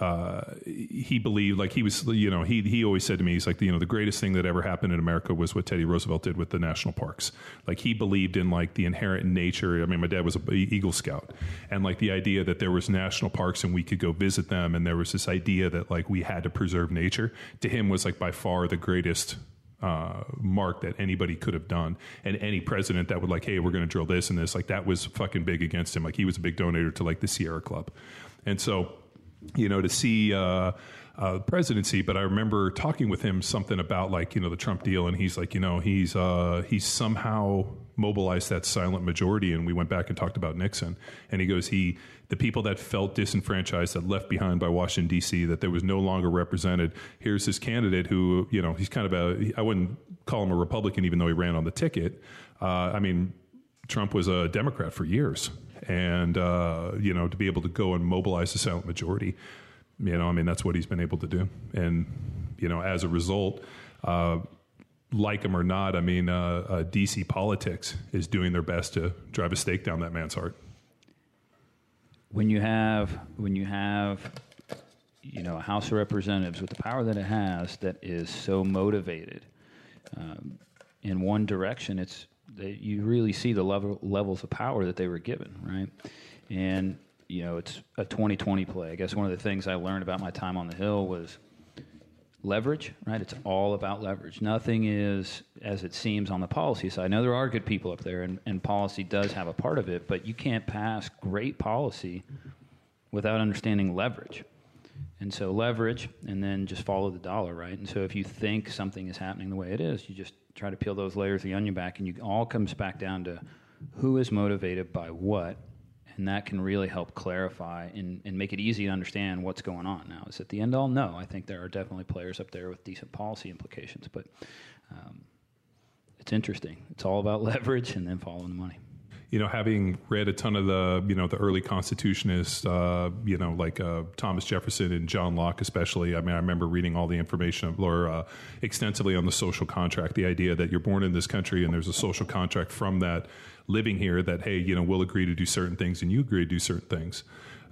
uh, he believed like he was you know he he always said to me he's like you know the greatest thing that ever happened in America was what Teddy Roosevelt did with the national parks like he believed in like the inherent nature I mean my dad was a Eagle Scout and like the idea that there was national parks and we could go visit them and there was this idea that like we had to preserve nature to him was like by far the greatest uh, mark that anybody could have done. And any president that would like, hey, we're going to drill this and this, like that was fucking big against him. Like he was a big donator to like the Sierra Club, and so you know to see. Uh, uh, presidency, but I remember talking with him something about like you know the Trump deal, and he's like you know he's uh, he's somehow mobilized that silent majority, and we went back and talked about Nixon, and he goes he the people that felt disenfranchised, that left behind by Washington D.C., that there was no longer represented. Here's this candidate who, you know, he's kind of a I wouldn't call him a Republican, even though he ran on the ticket. Uh, I mean, Trump was a Democrat for years, and uh, you know, to be able to go and mobilize the silent majority, you know, I mean, that's what he's been able to do, and you know, as a result. Uh, like him or not, I mean, uh, uh, DC politics is doing their best to drive a stake down that man's heart
when you have when you have you know a House of Representatives with the power that it has that is so motivated um, in one direction, it's you really see the level levels of power that they were given, right? And you know, it's a 2020 play. I guess one of the things I learned about my time on the Hill was leverage, right? It's all about leverage. Nothing is as it seems on the policy side. Now, there are good people up there, and, and policy does have a part of it, but you can't pass great policy without understanding leverage. And so, leverage, and then just follow the dollar, right? And so, if you think something is happening the way it is, you just try to peel those layers of the onion back, and you all comes back down to who is motivated by what and that can really help clarify and, and make it easy to understand what's going on. Now, is it the end all? No, I think there are definitely players up there with decent policy implications, but um, it's interesting. It's all about leverage and then following the money.
You know, having read a ton of the you know the early Constitutionists, uh, you know, like uh, Thomas Jefferson and John Locke, especially. I mean, I remember reading all the information or uh, extensively on the social contract. The idea that you're born in this country and there's a social contract from that living here that hey, you know, we'll agree to do certain things and you agree to do certain things.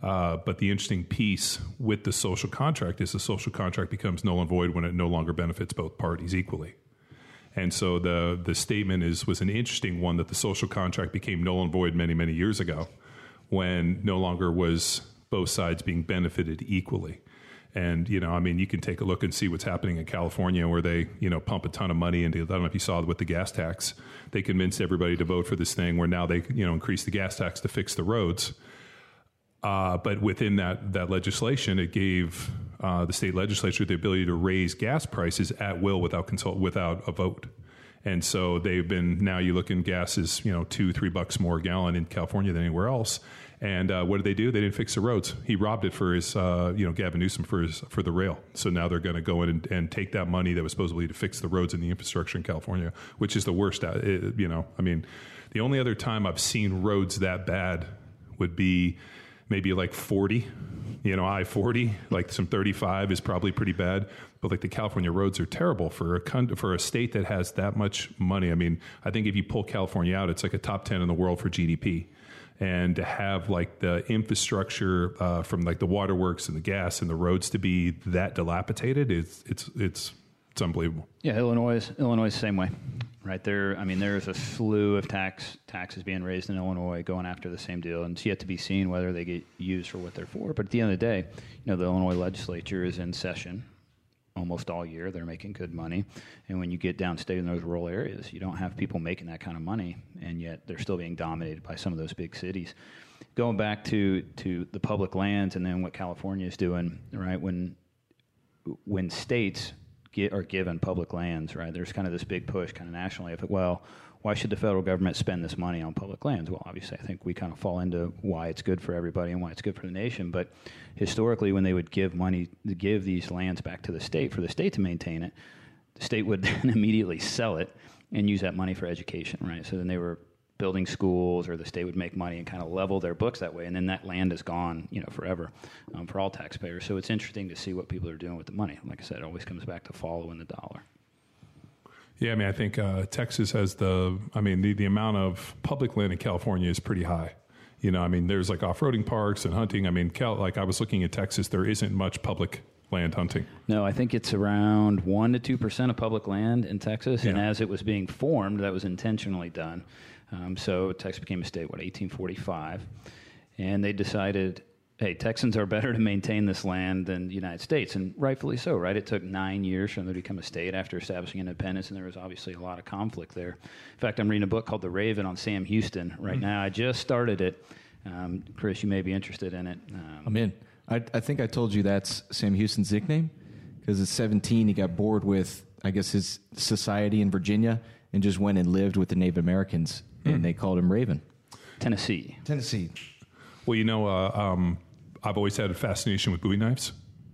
Uh, but the interesting piece with the social contract is the social contract becomes null and void when it no longer benefits both parties equally. And so the the statement is was an interesting one that the social contract became null and void many many years ago, when no longer was both sides being benefited equally. And you know, I mean, you can take a look and see what's happening in California, where they you know pump a ton of money into. I don't know if you saw with the gas tax, they convinced everybody to vote for this thing, where now they you know increase the gas tax to fix the roads. Uh, but within that that legislation, it gave uh, the state legislature the ability to raise gas prices at will without consult without a vote. And so they've been now you look in gas is you know two three bucks more a gallon in California than anywhere else. And uh, what did they do? They didn't fix the roads. He robbed it for his uh, you know Gavin Newsom for his for the rail. So now they're going to go in and, and, take that money that was supposedly to fix the roads and the infrastructure in California, which is the worst. Uh, it, you know, I mean, the only other time I've seen roads that bad would be maybe like 40 you know i 40 like some 35 is probably pretty bad but like the california roads are terrible for a for a state that has that much money i mean i think if you pull california out it's like a top 10 in the world for gdp and to have like the infrastructure uh, from like the waterworks and the gas and the roads to be that dilapidated it's it's it's it's unbelievable
yeah illinois illinois same way right there. I mean, there's a slew of tax taxes being raised in Illinois going after the same deal, and it's yet to be seen whether they get used for what they're for. But at the end of the day, you know, the Illinois legislature is in session almost all year. They're making good money, and when you get downstate in those rural areas, you don't have people making that kind of money, and yet they're still being dominated by some of those big cities. Going back to to the public lands, and then what California is doing, right when when states get, are given public lands, right? There's kind of this big push, kind of nationally, of well, why should the federal government spend this money on public lands? Well, obviously, I think we kind of fall into why it's good for everybody and why it's good for the nation. But historically, when they would give money to give these lands back to the state for the state to maintain it, the state would then immediately sell it and use that money for education, right? So then they were building schools or the state would make money and kind of level their books that way and then that land is gone you know forever um, for all taxpayers so it's interesting to see what people are doing with the money like i said it always comes back to following the dollar
yeah, I mean, I think uh, Texas has the, I mean, the, the amount of public land in California is pretty high. You know, I mean, there's like off-roading parks and hunting. I mean, Cal, like I was looking at Texas, there isn't much public land hunting.
No, I think it's around one to two percent of public land in Texas, yeah. and as it was being formed, that was intentionally done. Um, so Texas became a state, what, 1845. And they decided, hey, Texans are better to maintain this land than the United States. And rightfully so, right? It took nine years for them to become a state after establishing independence, and there was obviously a lot of conflict there. In fact, I'm reading a book called The Raven on Sam Houston right mm-hmm. now. I just started it. Um, Chris, you may be interested in it. Um,
I'm in. I, I think I told you that's Sam Houston's nickname because at 17 he got bored with, I guess, his society in Virginia and just went and lived with the Native Americans and hmm. they called him Raven.
Tennessee.
Tennessee.
Well, you know, uh, um, I've always had a fascination with Bowie knives.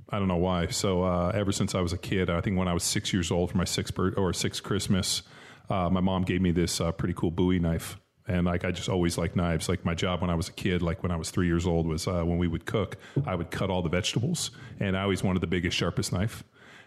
I don't know why. So uh, ever since I was a kid, I think when I was six years old for my sixth birth or sixth Christmas, uh, my mom gave me this uh, pretty cool Bowie knife. And like I just always liked knives. Like my job when I was a kid, like when I was three years old, was uh, when we would cook, I would cut all the vegetables, and I always wanted the biggest, sharpest knife.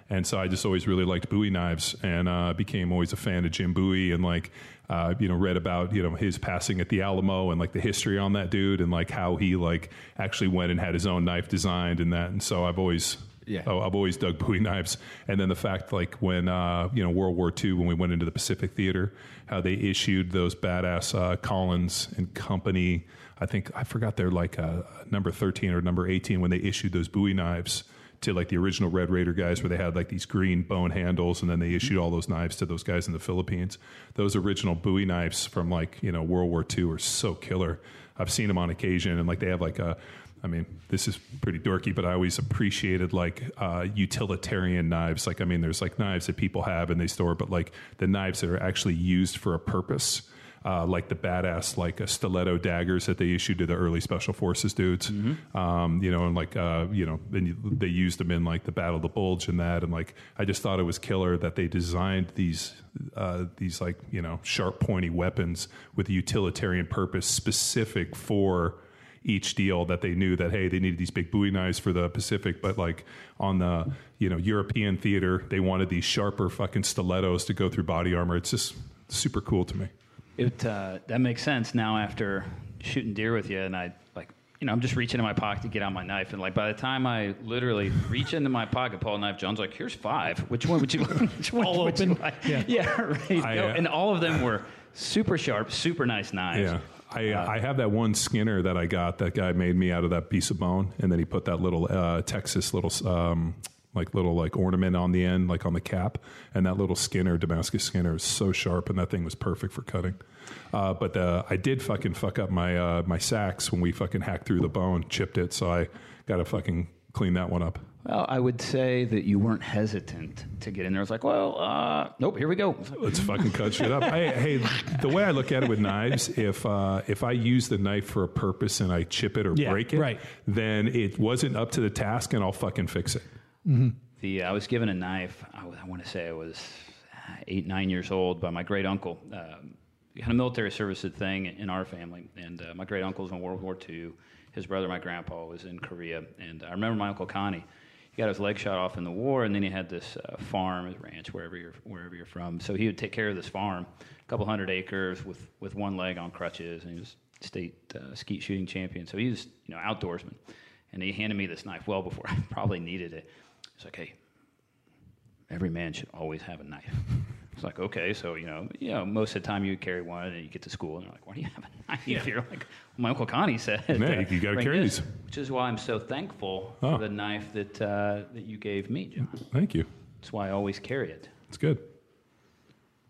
And so I just always really liked Bowie knives, and uh, became always a fan of Jim Bowie, and like uh, you know, read about you know his passing at the Alamo and like the history on that dude and like how he like actually went and had his own knife designed and that. And so I've always yeah. Oh, I've always dug Bowie knives. And then the fact, like when uh, you know World War II, when we went into the Pacific Theater, how they issued those badass uh, Collins and Company. I think I forgot they're like uh, number thirteen or number eighteen when they issued those Bowie knives to like the original Red Raider guys, where they had like these green bone handles, and then they issued all those knives to those guys in the Philippines. Those original Bowie knives from like you know World War II are so killer. I've seen them on occasion, and like they have like a. I mean, this is pretty dorky, but I always appreciated like uh, utilitarian knives. Like, I mean, there's like knives that people have and they store, but like the knives that are actually used for a purpose uh, like the badass like uh, stiletto daggers that they issued to the early special forces dudes. Mm-hmm. Um, you know, and like uh, you know, then they used them in like the Battle of the Bulge and that, and like I just thought it was killer that they designed these uh, these like you know sharp pointy weapons with a utilitarian purpose specific for each deal that they knew that hey they needed these big Bowie knives for the Pacific, but like on the you know European theater they wanted these sharper fucking stilettos to go through body armor. It's just super cool to me.
It uh, that makes sense now after shooting deer with you, and I like you know, I'm just reaching in my pocket to get out my knife, and like by the time I literally reach into my pocket, pull a knife, John's like, "Here's five. Which one would you? Which one
All
would you like?"
Yeah.
yeah, right.
I,
No,
uh,
and all of them were super sharp, super nice knives.
Yeah. I, I have that one Skinner that I got. That guy made me out of that piece of bone, and then he put that little uh, Texas little um, like little like ornament on the end, like on the cap, and that little Skinner Damascus Skinner is so sharp, and that thing was perfect for cutting. Uh, but uh, I did fucking fuck up my uh, my sacks when we fucking hacked through the bone, chipped it, so I got to fucking clean that one up.
Well, I would say that you weren't hesitant to get in there. It's like, well, uh, nope, here we go.
Let's fucking cut shit up. Hey, hey, the way I look at it with knives, if uh, if I use the knife for a purpose and I chip it or
Yeah,
break it,
right.
then it wasn't up to the task, and I'll fucking fix it.
The I was given a knife. I, I want to say I was uh, eight, nine years old by my great uncle. Um, had a military service thing in our family, and uh, my great uncle was in World War II. His brother, my grandpa, was in Korea, and I remember my uncle Connie. He got his leg shot off in the war, and then he had this uh, farm, ranch, wherever you're wherever you're from. So he would take care of this farm, a couple hundred acres, with with one leg on crutches, and he was state uh, skeet shooting champion. So he was you know outdoorsman, and he handed me this knife well before I probably needed it. He's like, "Hey, every man should always have a knife." It's like, okay, so you know, you know, most of the time you carry one, and you get to school, and you're like, "Why do you have a knife?" You're like, well, "My uncle Connie said."
Yeah,
uh,
you gotta carry
this,"
these.
Which is why I'm so thankful
Oh.
for the knife that uh, that you gave me, John.
Thank you.
That's why I always carry it.
It's good.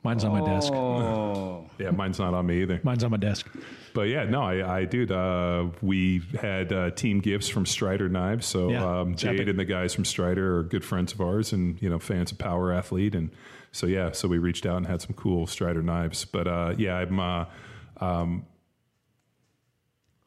Mine's on my desk.
Oh,
Yeah, mine's not on me either.
Mine's on my desk.
But yeah, no, I, I dude, uh, we had uh, team gifts from Strider Knives. So
Yeah,
um, Jade
epic.
and the guys from Strider are good friends of ours, and you know, fans of Power Athlete, and so yeah, so we reached out and had some cool Strider knives. But uh, yeah, I'm. Uh, um,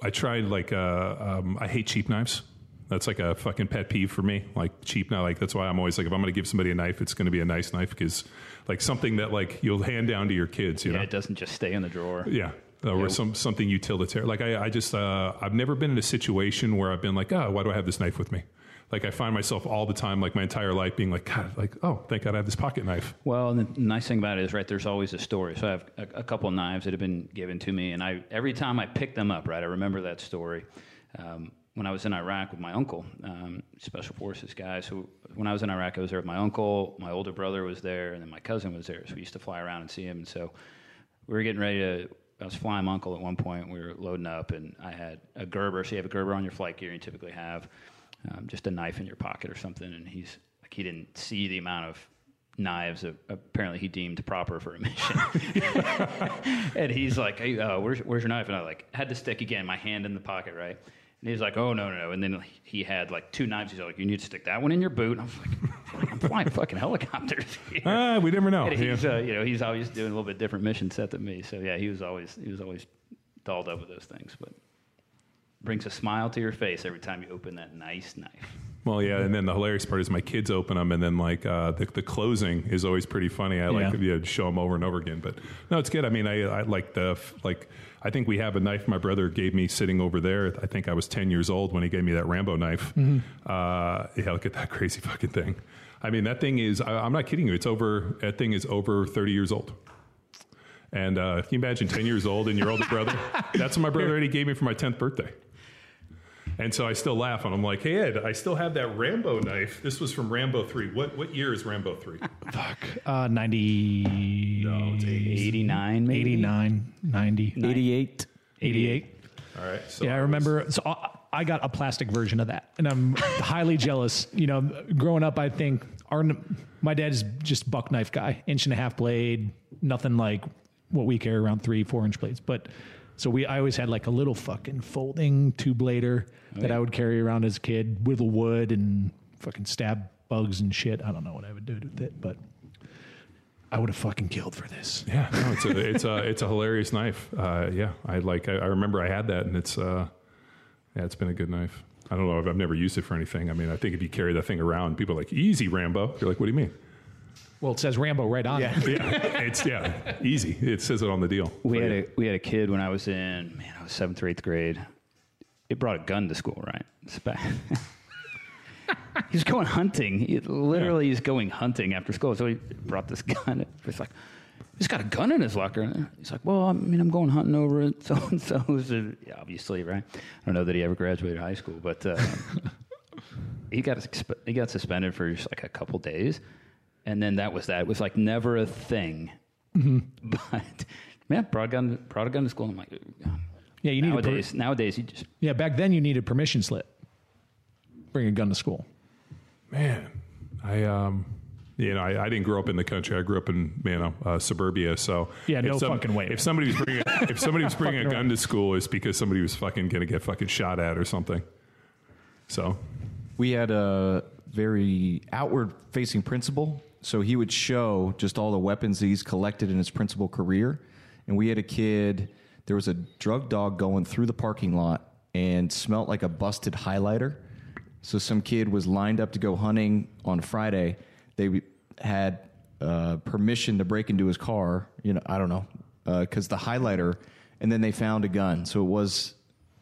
I tried like uh, um, I hate cheap knives. That's like a fucking pet peeve for me. Like cheap knife. Like that's why I'm always like, if I'm going to give somebody a knife, it's going to be a nice knife because like something that like you'll hand down to your kids. You
yeah,
know,
it doesn't just stay in the drawer.
yeah. Uh, or some something utilitarian. Like I, I just uh, I've never been in a situation where I've been like, oh, why do I have this knife with me? Like I find myself all the time, like my entire life, being like, God, like oh, thank God I have this pocket knife.
Well, the nice thing about it is, right, there's always a story. So I have a, a couple knives that have been given to me, and I every time I pick them up, right, I remember that story. Um, when I was in Iraq with my uncle, um, special forces guy. So when I was in Iraq, I was there with my uncle, my older brother was there, and then my cousin was there. So we used to fly around and see him. And so we were getting ready to. I was flying my uncle at one point. We were loading up, and I had a Gerber. So you have a Gerber on your flight gear. You typically have um, just a knife in your pocket or something. And he's like, he didn't see the amount of knives that apparently he deemed proper for a mission. and he's like, "Hey, uh, where's where's your knife?" And I like had to stick again, my hand in the pocket, right? And he's like, "Oh no, no!" no. And then he had like two knives. He's like, "You need to stick that one in your boot." And I was like, "I'm flying fucking helicopters." Here.
Ah, we never know.
And he's,
Yeah.
uh, you know, he's always doing a little bit different mission set than me. So yeah, he was always he was always dolled up with those things, but brings a smile to your face every time you open that nice knife.
Well, yeah, and then the hilarious part is my kids open them, and then like uh, the, the closing is always pretty funny. I like
Yeah.
yeah, to show them over and over again, but no, it's good. I mean, I, I like the like. I think we have a knife my brother gave me sitting over there. I think I was ten years old when he gave me that Rambo knife. Uh, yeah, look at that crazy fucking thing. I mean, that thing is. I, I'm not kidding you. It's over. That thing is over thirty years old. And uh, can you imagine ten years old and your older brother? That's what my brother Eddie gave me for my tenth birthday. And so I still laugh, and I'm like, "Hey Ed, I still have that Rambo knife. This was from Rambo three. What what year is Rambo three?
Uh, 90,
No, it's 80s.
89 maybe?
89, 90,
88.
88.
All right. So
Yeah, I remember. So I- I got a plastic version of that, and I'm highly jealous. You know, growing up, I think our my dad is just buck knife guy, inch and a half blade, nothing like what we carry around three, four inch blades. But so we, I always had like a little fucking folding two blader that I would carry around as a kid, whittle wood and fucking stab bugs and shit. I don't know what I would do with it, but I would have fucking killed for this.
Yeah, no, it's a it's a it's a hilarious knife. Uh, yeah, I like. I, I remember I had that, and it's uh, yeah, it's been a good knife. I don't know if I've never used it for anything. I mean, I think if you carry that thing around, people are like, "Easy, Rambo." You're like, "What do you mean?"
Well, it says Rambo right on it.
Yeah, it's yeah, easy. It says it on the deal.
We
But
had
yeah.
a we had a kid when I was in man, I was seventh or eighth grade. It brought a gun to school, right? It's bad. he's going hunting. He, literally, he's going hunting after school. So he brought this gun. It's like, He's got a gun in his locker. He's like, well, I mean, I'm going hunting over at so and so's. Obviously, right? I don't know that he ever graduated high school, but uh, he got exp- he got suspended for just like a couple days, and then that was that. It was like never a thing. But man, brought a gun, brought a gun to school. I'm like,
Yeah, you need a per-
nowadays, nowadays, you just
yeah. Back then, you needed permission slip. Bring a gun to school.
Man, I um, you know, I, I didn't grow up in the country. I grew up in you know uh, suburbia. So
Yeah,
if
no fucking way.
If somebody was bringing if somebody was bringing a
Fucking
gun to school, it's because somebody was fucking gonna get fucking shot at or something. So
we had a very outward facing principal. So he would show just all the weapons that he's collected in his principal career. And we had a kid, there was a drug dog going through the parking lot and smelt like a busted highlighter. So some kid was lined up to go hunting on Friday. They had uh, permission to break into his car. You know, I don't know, because the highlighter, and then they found a gun. So it was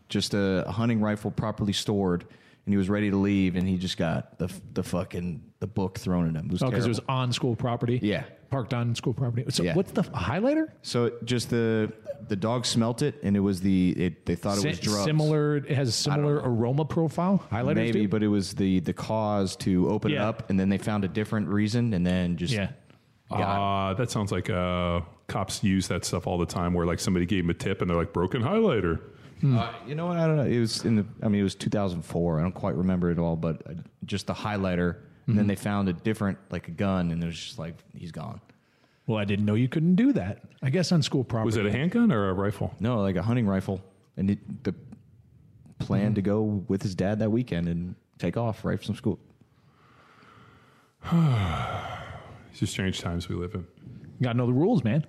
just a hunting rifle properly stored, and he was ready to leave, and he just got the the fucking the book thrown at him. It was
Oh, because it was on school property.
Yeah.
parked on school property. So
Yeah.
what's the highlighter?
so it- just the the dog smelt it, and it was the it, they thought it was
Si-
drugs.
Similar. It has a similar aroma profile. Highlighters.
maybe,
do?
but it was the the cause to open it
Yeah.
up, and then they found a different reason, and then just
yeah.
uh, that sounds like uh, cops use that stuff all the time. Where like somebody gave them a tip and they're like broken highlighter.
Uh, you know what? I don't know. It was in the. I mean, it was 2004. I don't quite remember it all, but uh, just the highlighter. And then they found a different, like a gun, and it was just like he's gone.
Well, I didn't know you couldn't do that. I guess on school property.
Was it a handgun or a rifle?
No, like a hunting rifle, and it, the plan to go with his dad that weekend and take off right from school.
It's just strange times we live in.
You got to know the rules, man.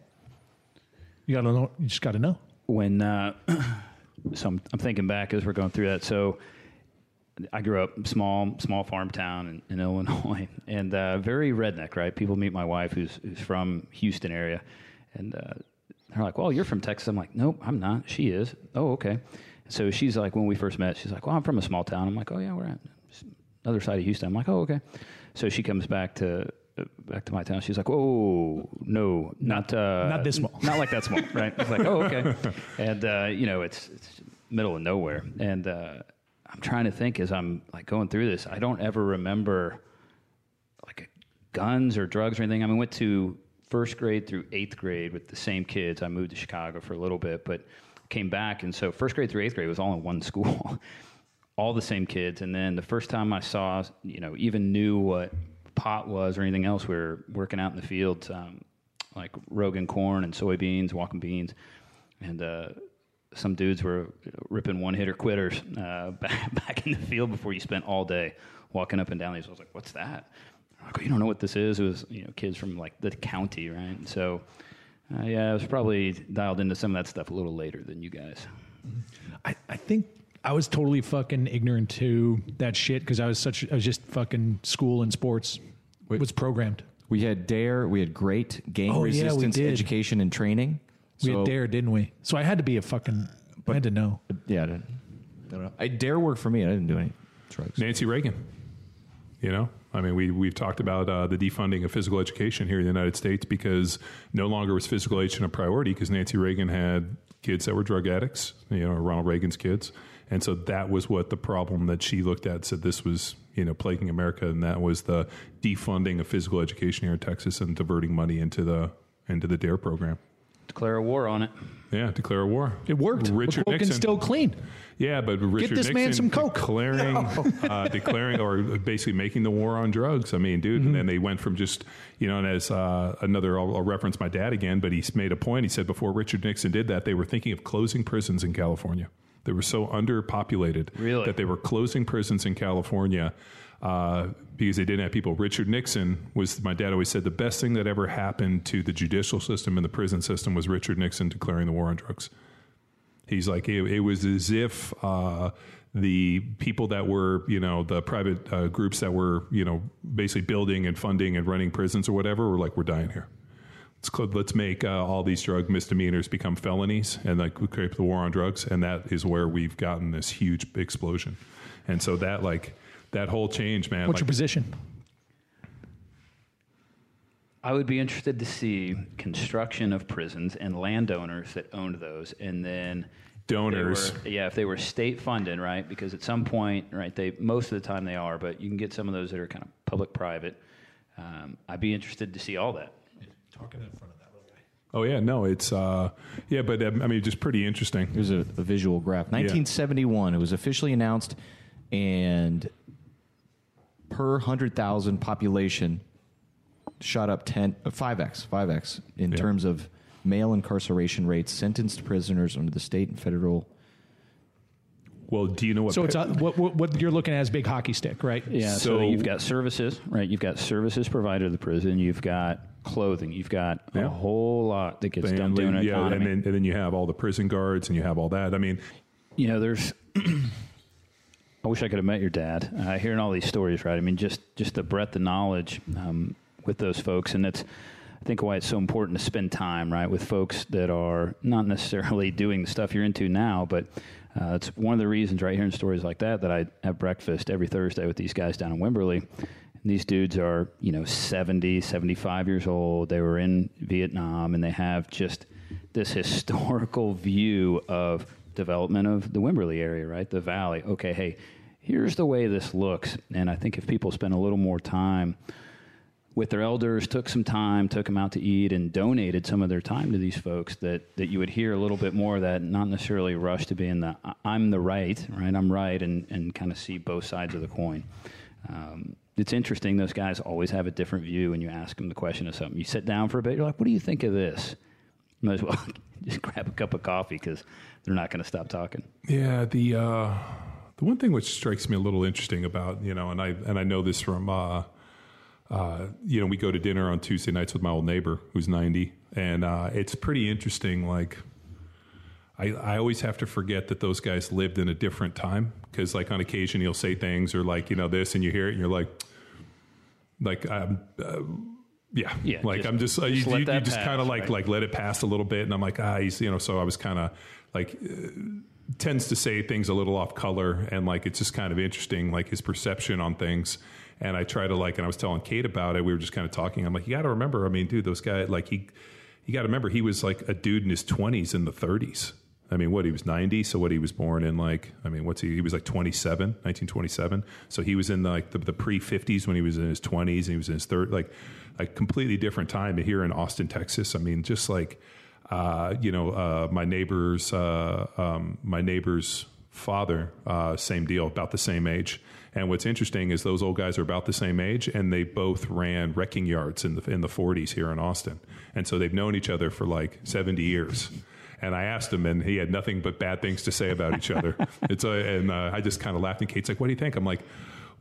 You got to know. You just got to know.
when uh, so I'm, I'm thinking back as we're going through that. So I grew up small small farm town in, in Illinois and uh, very redneck, right? People meet my wife who's who's from Houston area, and uh, they're like, "Well, you're from Texas." I'm like, "Nope, I'm not. She is." Oh, okay. So she's like, when we first met, she's like, "Well, I'm from a small town." I'm like, "Oh yeah, we're at other side of Houston." I'm like, "Oh, okay." So she comes back to. Back to my town. She's like, "Whoa, no, not uh,
Not this small."
not like that small, right?" It's like, "Oh, okay," and uh, you know, it's it's middle of nowhere, and uh, I'm trying to think as I'm like going through this. I don't ever remember like guns or drugs or anything. I mean, went to first grade through eighth grade with the same kids. I moved to Chicago for a little bit, but came back, and so first grade through eighth grade was all in one school, all the same kids. And then the first time I saw, you know, even knew what pot was or anything else, we were working out in the fields, um, like roguing corn and soybeans, walking beans, and. Uh, some dudes were ripping one hitter quitters uh, back, back in the field before you spent all day walking up and down these. I was like, "What's that?" Like, "Oh, you don't know what this is? It was you know kids from like the county, right? And so, uh, yeah, I was probably dialed into some of that stuff a little later than you guys.
I, I think I was totally fucking ignorant to that shit because I was such I was just fucking school and sports was programmed.
We had Dare. We had great gang
Oh,
resistance
did.
education and training.
We
So-
had dare, didn't we? So I had to be a fucking. I had to know.
Yeah, I don't, I don't know. I, Dare worked for me. I didn't do any drugs.
Nancy Reagan. You know, I mean, we we've talked about uh, the defunding of physical education here in the United States because no longer was physical education a priority because Nancy Reagan had kids that were drug addicts. You know, Ronald Reagan's kids, and so that was what the problem that she looked at said this was you know plaguing America, and that was the defunding of physical education here in Texas and diverting money into the into the DARE program.
Declare a war on it.
Yeah, declare a war.
It worked.
Richard
We're
Nixon
still clean.
Yeah, but Richard
this
Nixon
man some coke.
declaring, uh, declaring, or basically making the war on drugs. I mean, dude,
Mm-hmm.
and then they went from just, you know, and as uh, another, I'll, I'll reference my dad again, but he made a point. He said before Richard Nixon did that, they were thinking of closing prisons in California. They were so underpopulated
Really?
that they were closing prisons in California uh, because they didn't have people. Richard Nixon was, my dad always said, the best thing that ever happened to the judicial system and the prison system was Richard Nixon declaring the war on drugs. He's like, it, it was as if uh, the people that were, you know, the private uh, groups that were, you know, basically building and funding and running prisons or whatever were like, we're dying here. Let's, let's make uh, all these drug misdemeanors become felonies and like we create the war on drugs. And that is where we've gotten this huge explosion. And so that, like, that whole change, man.
What's
like,
your position?
I would be interested to see construction of prisons and landowners that owned those, and then
Donors.
were- yeah, if they were state funded, right? Because at some point, right, they most of the time they are, but you can get some of those that are kind of public private. Um, I'd be interested to see all that.
Talking in front of that little guy.
Oh yeah, no, it's uh, yeah, but um, I mean, just pretty interesting.
Here's a, a visual graph. 1971, it was officially announced, and per 100,000 population, shot up 10, uh, 5x, 5x in
Yeah.
terms of male incarceration rates, sentenced prisoners under the state and federal.
Well, do you know what?
So it's a, what, what what you're looking at is big hockey stick, right?
Yeah, so,
So-
you've got services, right? You've got services provided to the prison. You've got clothing. You've got a whole lot that gets done
family,
to an
yeah,
economy.
and then and then you have all the prison guards, and you have all that. I mean,
you know, there's. I wish I could have met your dad. Uh, hearing all these stories, right? I mean, just just the breadth of knowledge um, with those folks, and that's I think why it's so important to spend time, right, with folks that are not necessarily doing the stuff you're into now, but uh, it's one of the reasons, right, hearing stories like that, that I have breakfast every Thursday with these guys down in Wimberley. These dudes are, you know, 70, 75 years old. They were in Vietnam, and they have just this historical view of development of the Wimberley area, right? The valley. Okay, hey, here's the way this looks. And I think if people spend a little more time with their elders, took some time, took them out to eat, and donated some of their time to these folks, that, that you would hear a little bit more of that, not necessarily rush to be in the "I- I'm the right, right? I'm right, and, and kind of see both sides of the coin. Um, it's interesting; those guys always have a different view when you ask them the question of something. You sit down for a bit, you're like, "What do you think of this?" Might as well just grab a cup of coffee because they're not going to stop talking.
Yeah, the uh, the one thing which strikes me a little interesting about you know, and I and I know this from uh, uh, you know, we go to dinner on Tuesday nights with my old neighbor who's ninety, and uh, it's pretty interesting. Like, I I always have to forget that those guys lived in a different time because, like, on occasion he'll say things or like you know this, and you hear it, and you're like, like I'm. Uh, yeah,
Yeah,
Like
just-
I'm just, uh,
just
you, you, you just kind of like
right?
like let it pass a little bit, and I'm like ah, he's you know. So I was kind of like tends to say things a little off color and like it's just kind of interesting like his perception on things and i try to like and i was telling kate about it we were just kind of talking i'm like you got to remember i mean dude those guys like he you got to remember he was like a dude in his 20s in the 30s i mean what he was 90 so what he was born in like i mean what's he he was like 27 1927 so he was in like the, the pre-50s when he was in his 20s and he was in his third like a completely different time here in austin texas i mean just like uh, you know, uh, my neighbor's uh, um, my neighbor's father, uh, same deal, about the same age. And what's interesting is those old guys are about the same age, and they both ran wrecking yards in the in the 40s here in Austin, and so they've known each other for like 70 years. And I asked him, and he had nothing but bad things to say about each other. It's a, and uh, I just kind of laughed. And Kate's like, "What do you think?" I'm like,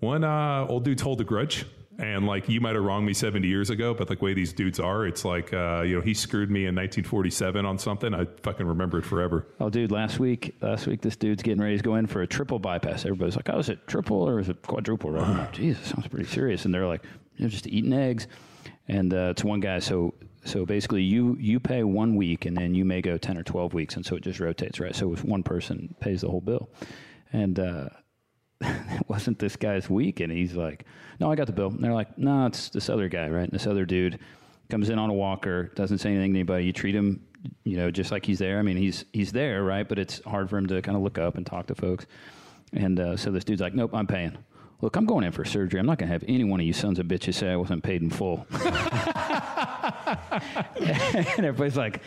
"One uh, old dude's told a grudge." And like you might have wronged me 70 years ago, but like the way these dudes are, it's like uh, you know he screwed me in 1947 on something. I fucking remember it forever.
Oh, dude! Last week, last week, this dude's getting ready to go in for a triple bypass. Everybody's like, "Oh, is it triple or is it quadruple?" Right? Like, Jesus, sounds pretty serious. And they're like, "You're just eating eggs." And uh, it's one guy. So, so basically, you you pay one week, and then you may go ten or twelve weeks, and so it just rotates, right? So if one person pays the whole bill, and uh, it wasn't this guy's week, and he's like, "No, I got the bill." And they're like, "No, it's this other guy, right?" And this other dude comes in on a walker, doesn't say anything to anybody. You treat him, you know, just like he's there. I mean, he's he's there, right? But it's hard for him to kind of look up and talk to folks. And uh, so this dude's like, "Nope, I'm paying." Look, I'm going in for surgery. I'm not going to have any one of you sons of bitches say I wasn't paid in full. and everybody's like,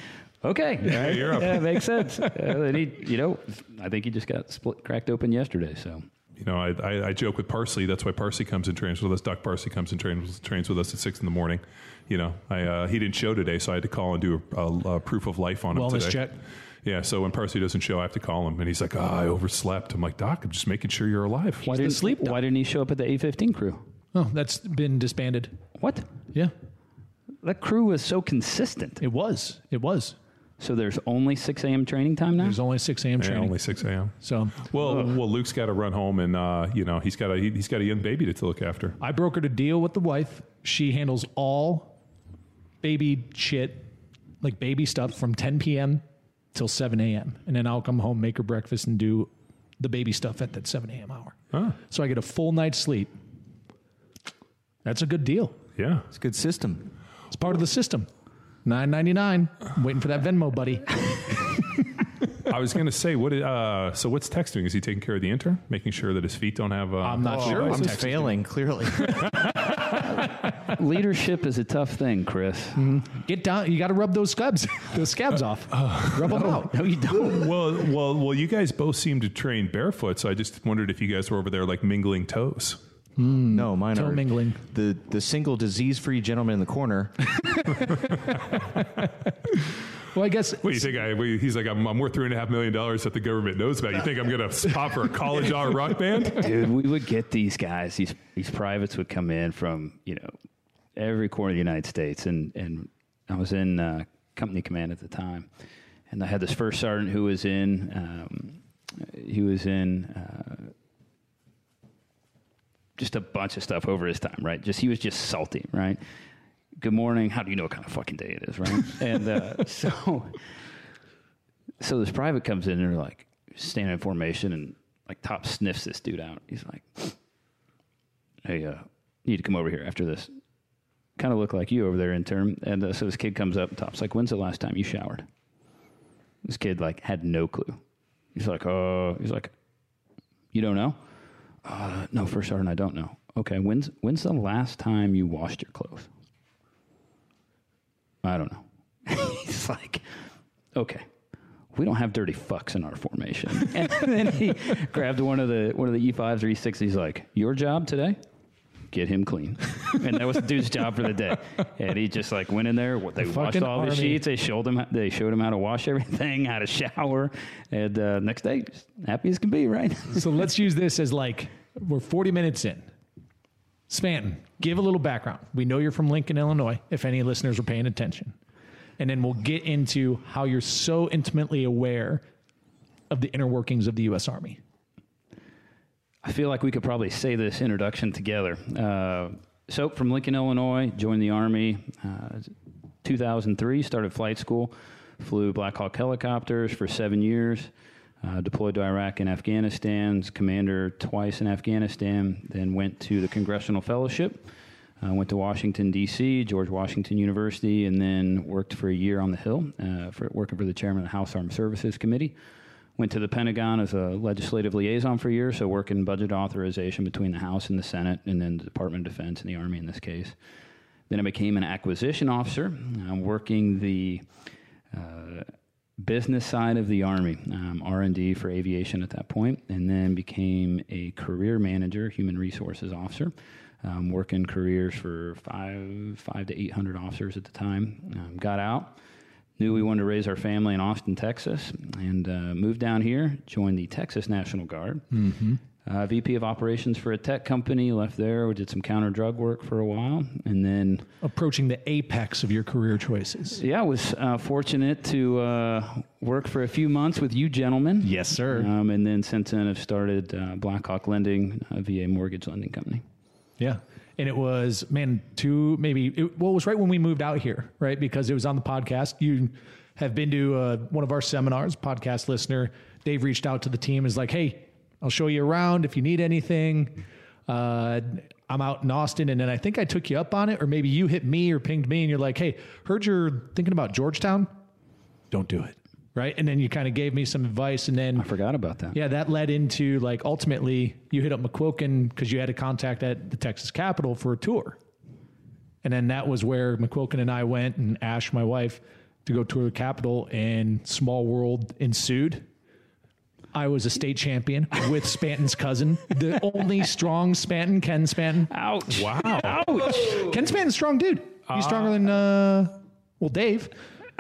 okay, all right.
you're up.
yeah, makes sense. Uh, and he, you know, I think he just got split, cracked open yesterday. So
You know, I, I, I joke with Parsley. That's why Parsley comes and trains with us. Doc Parsley comes and trains trains with us at six in the morning. You know, I uh, he didn't show today, so I had to call and do a, a, a proof of life on him
Wellness
today.
check.
Yeah, so when Parsley doesn't show, I have to call him, and he's like, "Oh, I overslept." I'm like, "Doc, I'm just making sure you're alive."
why didn't
sleep
Why didn't he show up at the A15 crew?
Oh, that's been disbanded.
What?
Yeah,
That crew was so consistent.
it was. It was.
So there's only 6 a.m. training time now.
There's only 6 a.m.
Yeah,
training.
only six a.m.
so
Well, well, Luke's got to run home, and uh, you know he's got a he, he's got a young baby to look after.
I brokered a deal with the wife. She handles all baby shit, like baby stuff from 10 p.m. till 7 a.m. And then I'll come home, make her breakfast, and do the baby stuff at that 7 a.m. hour.
Huh.
So I get a full night's sleep. That's a good deal.
Yeah.
It's a good system.
It's part of the system. Nine ninety nine. Waiting for that Venmo, buddy.
I was going to say, what? Uh, so what's Tex doing? Is he taking care of the intern, making sure that his feet don't have? Uh,
I'm not sure.
I'm failing clearly.
Leadership is a tough thing, Chris. Mm-hmm.
Get down. You got to rub those scabs, those scabs off. Uh, uh, rub them out.
No, you don't.
Well, well, well. You guys both seem to train barefoot, so I just wondered if you guys were over there like mingling toes. Hmm.
no, mine
Toe
are
mingling.
The the single disease free gentleman in the corner.
Well, I guess
What do you think? I, we- he's like, I'm, I'm worth three and a half million dollars that the government knows about. You think I'm going to pop for a college hour rock band?
Dude, we would get these guys, these these privates would come in from, you know, every corner of the United States and and I was in uh, company command at the time. And I had this first sergeant who was in um, he was in uh, just a bunch of stuff over his time, right? Just he was just salty, right? Good morning. How do you know what kind of fucking day it is, right? and uh, so, so this private comes in and they're like standing in formation and like top sniffs this dude out. He's like, "Hey, uh, you need to come over here after this." Kind of look like you over there, intern. And uh, so this kid comes up. and Top's like, "When's the last time you showered?" This kid like had no clue. He's like, "Oh," he's like, "You don't know?" Uh, no, first sergeant, I don't know. Okay, when's when's the last time you washed your clothes? I don't know. He's like, okay, we don't have dirty fucks in our formation. and then he grabbed one of the one of the E fives or E sixes. He's like, your job today, get him clean. and that was the dude's job for the day. And he just like went in there. what- They washed
fucking
all the
army.
sheets. They showed him. They showed him how to wash everything, how to shower. And uh, next day, just happy as can be, right?
so. Let's use this as like we're 40 minutes in. Spanton, give a little background. We know you're from Lincoln, Illinois, if any listeners are paying attention. And then we'll get into how you're so intimately aware of the inner workings of the U.S. Army.
I feel like we could probably say this introduction together. Uh, so, from Lincoln, Illinois, joined the Army. Uh, 2003, started flight school, flew Black Hawk helicopters for seven years, uh, deployed to Iraq and Afghanistan, commander twice in Afghanistan, then went to the Congressional Fellowship. Uh, went to Washington D.C., George Washington University, and then worked for a year on the Hill, uh, for working for the chairman of the House Armed Services Committee. Went to the Pentagon as a legislative liaison for a year, so working budget authorization between the House and the Senate, and then the Department of Defense and the Army in this case. Then I became an acquisition officer, I'm working the uh, business side of the Army, um, R&D for aviation at that point, and then became a career manager, human resources officer, um, working careers for five, five to eight hundred officers at the time. Um, got out, knew we wanted to raise our family in Austin, Texas, and uh, moved down here. Joined the Texas National Guard. Uh, VP of operations for a tech company. Left there. We did some counter drug work for a while, and then
Approaching the apex of your career choices.
yeah, I was uh, fortunate to uh, work for a few months with you gentlemen.
Yes, sir.
Um, and then since then, I've started uh, Blackhawk Lending, a VA mortgage lending company.
Yeah. And it was, man, two, maybe, it, well, it was right when we moved out here, right? Because it was on the podcast. You have been to uh, one of our seminars, podcast listener. Dave reached out to the team, is like, hey, I'll show you around if you need anything. Uh, I'm out in Austin. And then I think I took you up on it, or maybe you hit me or pinged me and you're like, hey, heard you're thinking about Georgetown? Don't do it. Right. And then you kind of gave me some advice. And then
I forgot about that.
yeah, that led into like ultimately you hit up McQuilkin because you had a contact at the Texas Capitol for a tour. And then that was where McQuilkin and I went and Ash, my wife, to go tour the Capitol and small world ensued. I was a state champion with Spanton's cousin, the only strong Spanton, Ken Spanton.
Ouch!
Wow.
Ouch!
Ken Spanton's a strong dude. He's stronger than uh well Dave.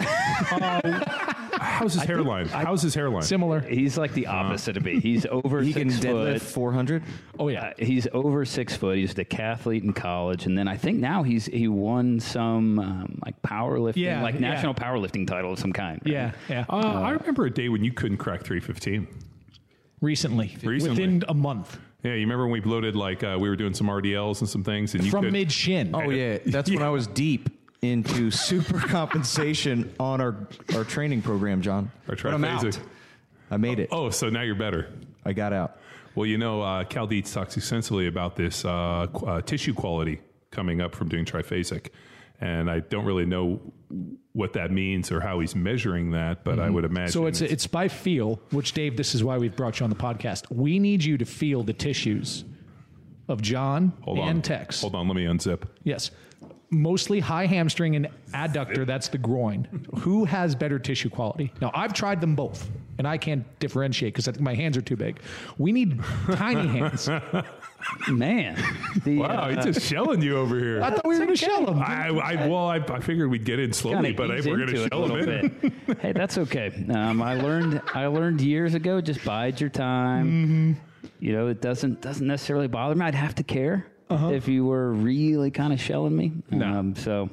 How's his hairline? How's his hairline?
Similar.
He's like the opposite of me. He's over
He
six
can deadlift
foot.
400.
Oh yeah.
Uh, he's over six foot. He's the decathlete in college, and then I think now he's he won some um, like powerlifting,
Yeah,
like
yeah.
national powerlifting title of some kind. right?
Yeah, yeah.
Uh, I remember a day when you couldn't crack 315.
Recently,
Recently.
within a month.
Yeah, you remember when we bloated like uh, we were doing some RDLs and some things, and you
from
could,
mid shin.
Oh yeah, that's when I was deep into super compensation on our our training program, John.
Our
But I'm out.
triphasic.
I made it.
Oh, so now you're better.
I got out.
Well, you know, uh, Cal Dietz talks extensively about this uh, qu- uh, tissue quality coming up from doing triphasic. And I don't really know what that means or how he's measuring that, but I would imagine.
Mm-hmm. So it's it's by feel, which Dave, this is why we've brought you on the podcast. We need you to feel the tissues of John
hold
and
on,
Tex.
Hold on, let me unzip.
Yes. Mostly high hamstring and adductor, that's the groin. Who has better tissue quality? Now, I've tried them both, and I can't differentiate because I think my hands are too big. We need tiny hands. I
Man, the,
Wow,
uh,
he's just shelling you over here.
I thought we were going to shell them.
I, I well, I, I figured we'd get in slowly, but I, we're going to
it
shell him in.
bit. hey, that's okay. Um, I learned I learned years ago. Just bide your time.
Mm-hmm.
You know, it doesn't doesn't necessarily bother me. I'd have to care
Uh-huh.
if you were really kind of shelling me.
No.
Um, so.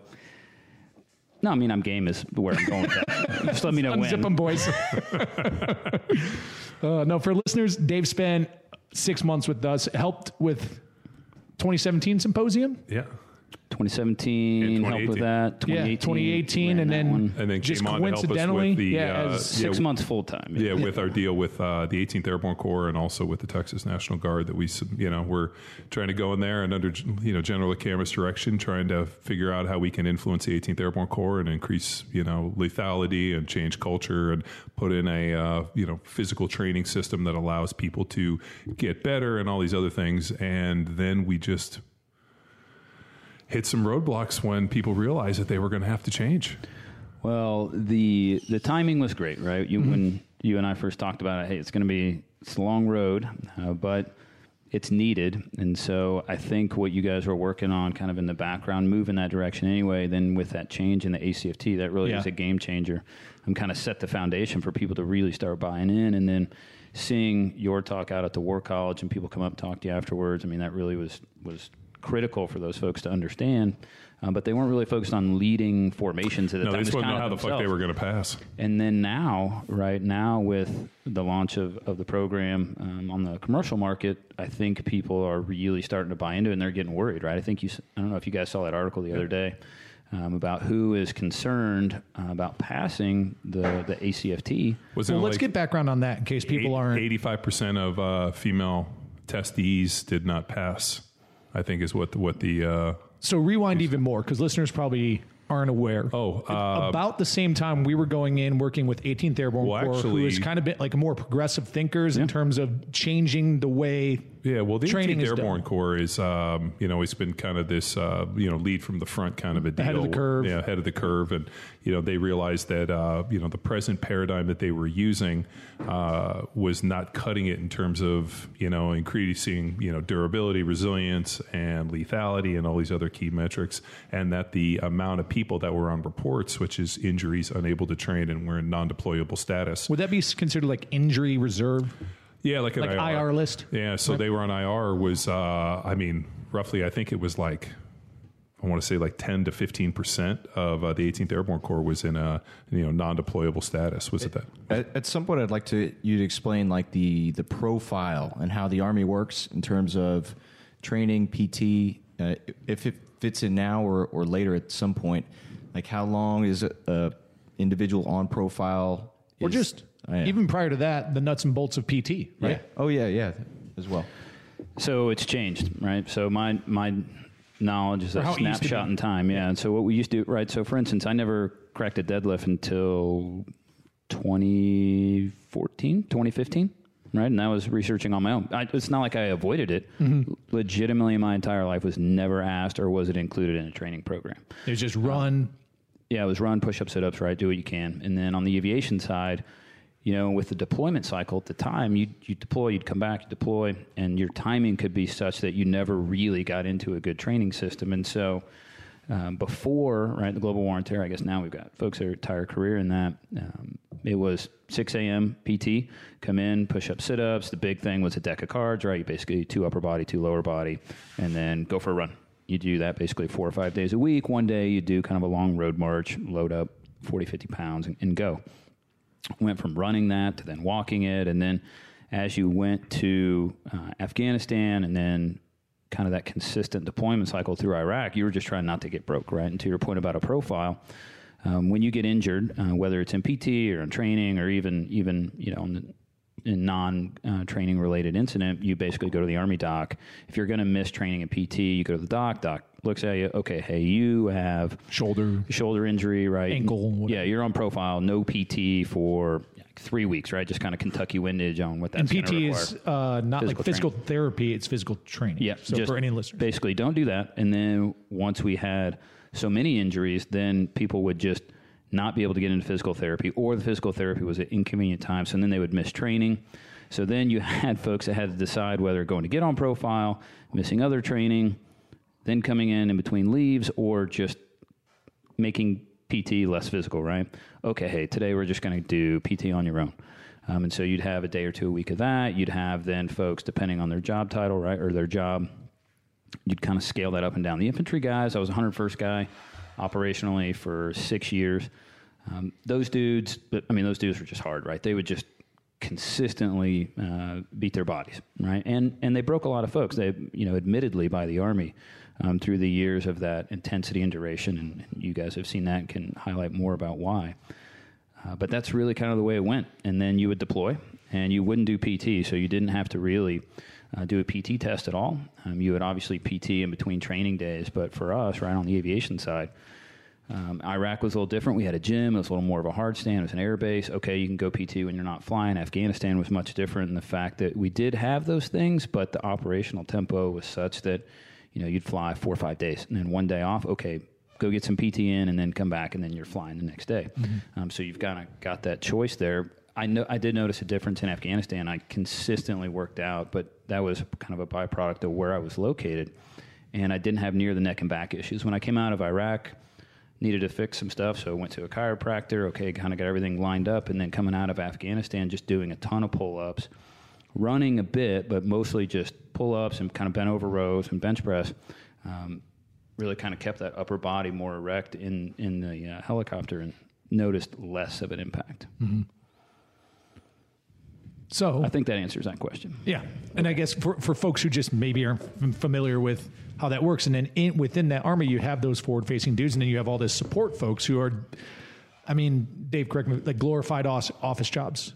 No, I mean I'm game is where I'm going with that. Just let me know
Unzip
when.
them, boys. uh, no, for listeners, Dave spent six months with us, helped with 2017 symposium.
Yeah.
2017
In
helped with
2018.
that. 2018,
Yeah, 2018,
ran
and
that
then
one.
And then
just
came on to help us
coincidentally,
with the
yeah,
uh,
as
six
yeah,
months full time.
Yeah, with our deal with uh, the 18th Airborne Corps and also with the Texas National Guard, that we, sub- you know, we're trying to go in there and under, you know, General Cameron's direction, trying to figure out how we can influence the 18th Airborne Corps and increase, you know, lethality and change culture and put in a, uh, you know, physical training system that allows people to get better and all these other things. And then we just hit some roadblocks when people realized that they were going to have to change.
Well, the the timing was great, right? You when you and I first talked about it, hey, it's going to be it's a long road, uh, but it's needed, and so I think what you guys were working on, kind of in the background, move in that direction anyway. Then with that change in the ACFT, that really
Yeah.
was a game changer. I'm kind of set the foundation for people to really start buying in, and then seeing your talk out at the War College and people come up and talk to you afterwards. I mean, that really was was critical for those folks to understand. Uh, but they weren't really focused on leading formations at the
No,
time.
they just
It
wouldn't know how
of
the fuck they were going to pass.
And then now, right now, with the launch of, of the program um, on the commercial market, I think people are really starting to buy into it and they're getting worried, right? I think you, I don't know if you guys saw that article the other day um, about who is concerned uh, about passing the, the ACFT.
Was it
Well, let's
like
get background on that in case people aren't.
Eighty-five percent of uh, female testees did not pass. I think is what the, what the uh,
So rewind even more because listeners probably aren't aware.
Oh, uh,
about the same time we were going in working with 18th Airborne
Well,
Corps, who
actually-
is kind of been like more progressive thinkers in terms of changing the way
yeah. Well, the
training
18th Airborne
done.
Corps is um, you know it's been kind of this uh, you know lead from the front kind of a deal.
Ahead of the curve.
Yeah, ahead of the curve, and you know they realized that uh, you know the present paradigm that they were using uh, was not cutting it in terms of you know increasing you know durability, resilience, and lethality, and all these other key metrics, and that the amount of people that were on reports, which is injuries, unable to train, and were in non-deployable status.
Would that be considered like injury reserve?
Yeah, like an
Like IR list?
Yeah, so they were on IR was uh, I mean roughly I think it was like I want to say like ten to fifteen percent of uh, the 18th Airborne Corps was in a you know non-deployable status. Was it that?
At, at some point, I'd like to you to explain like the the profile and how the Army works in terms of training, PT, uh, if it fits in now or, or later at some point. Like how long is a, a individual on profile?
Or just
Oh, yeah.
even prior to that, the nuts and bolts of PT,
yeah.
right?
Oh yeah, yeah, as well.
So it's changed, right? So my my knowledge is
Or
a
how it used to
snapshot in time, yeah. And so what we used to do, right? So for instance, I never cracked a deadlift until 2014, 2015, right? And I was researching on my own. I, it's not like I avoided it.
Mm-hmm.
Legitimately, my entire life was never asked or was it included in a training program.
It was just run.
Yeah, it was run, push up, sit ups, right? Do what you can. And then on the aviation side, you know, with the deployment cycle at the time, you you deploy, you'd come back, you deploy, and your timing could be such that you never really got into a good training system. And so, um, before right, the global war on terror, I guess now we've got folks are entire career in that. Um, it was 6 a.m. PT, come in, push up, sit ups. The big thing was a deck of cards, right? You basically two upper body, two lower body, and then go for a run. You do that basically four or five days a week. One day you do kind of a long road march, load up 40, 50 pounds, and, and go went from running that to then walking it and then as you went to uh, afghanistan and then kind of that consistent deployment cycle through iraq you were just trying not to get broke right and to your point about a profile um, when you get injured uh, whether it's in pt or in training or even even you know in the, non uh, training related incident, you basically go to the army doc. If you're going to miss training and PT, you go to the doc. Doc looks at you. Okay, hey, you have
Shoulder.
shoulder injury, right?
Ankle, whatever.
Yeah, you're on profile. No PT for three weeks, right? Just kind of Kentucky windage on what that's
And PT is uh, not
Physical
like physical therapy; it's physical training.
Yeah.
So for any listeners,
basically don't do that. And then once we had so many injuries, then people would just not be able to get into physical therapy, or the physical therapy was at inconvenient times, and then they would miss training. So then you had folks that had to decide whether going to get on profile, missing other training, then coming in in between leaves, or just making PT less physical, right? Okay, hey, today we're just going to do PT on your own. Um, and so you'd have a day or two a week of that. You'd have then folks, depending on their job title, right, or their job, you'd kind of scale that up and down. The infantry guys, I was a 101st guy operationally for six years. Um, those dudes, but I mean, those dudes were just hard, right? They would just consistently uh, beat their bodies, right? And and they broke a lot of folks. They, you know, admittedly by the army um, through the years of that intensity and duration, and, you guys have seen that and can highlight more about why. Uh, but that's really kind of the way it went. And then you would deploy, and you wouldn't do PT, so you didn't have to really uh, do a PT test at all. Um, you would obviously PT in between training days, but for us, right on the aviation side, um, Iraq was a little different. We had a gym. It was a little more of a hard stand. It was an air base. Okay, you can go PT when you're not flying. Afghanistan was much different in the fact that we did have those things, but the operational tempo was such that you know you'd fly four or five days and then one day off. Okay, go get some PT in and then come back and then you're flying the next day. Um, so you've kind of got that choice there. I know I did notice a difference in Afghanistan. I consistently worked out, but that was kind of a byproduct of where I was located, and I didn't have near the neck and back issues. When I came out of Iraq, needed to fix some stuff, so I went to a chiropractor. Okay, kind of got everything lined up, and then coming out of Afghanistan, just doing a ton of pull ups, running a bit, but mostly just pull ups and kind of bent over rows and bench press. Um, really kind of kept that upper body more erect in in the uh, helicopter and noticed less of an impact.
so
I think that answers that question.
Yeah, and I guess for, for folks who just maybe aren't f- familiar with how that works, and then in, within that army, you have those forward-facing dudes, and then you have all this support folks who are, I mean, Dave, correct me, like glorified office jobs,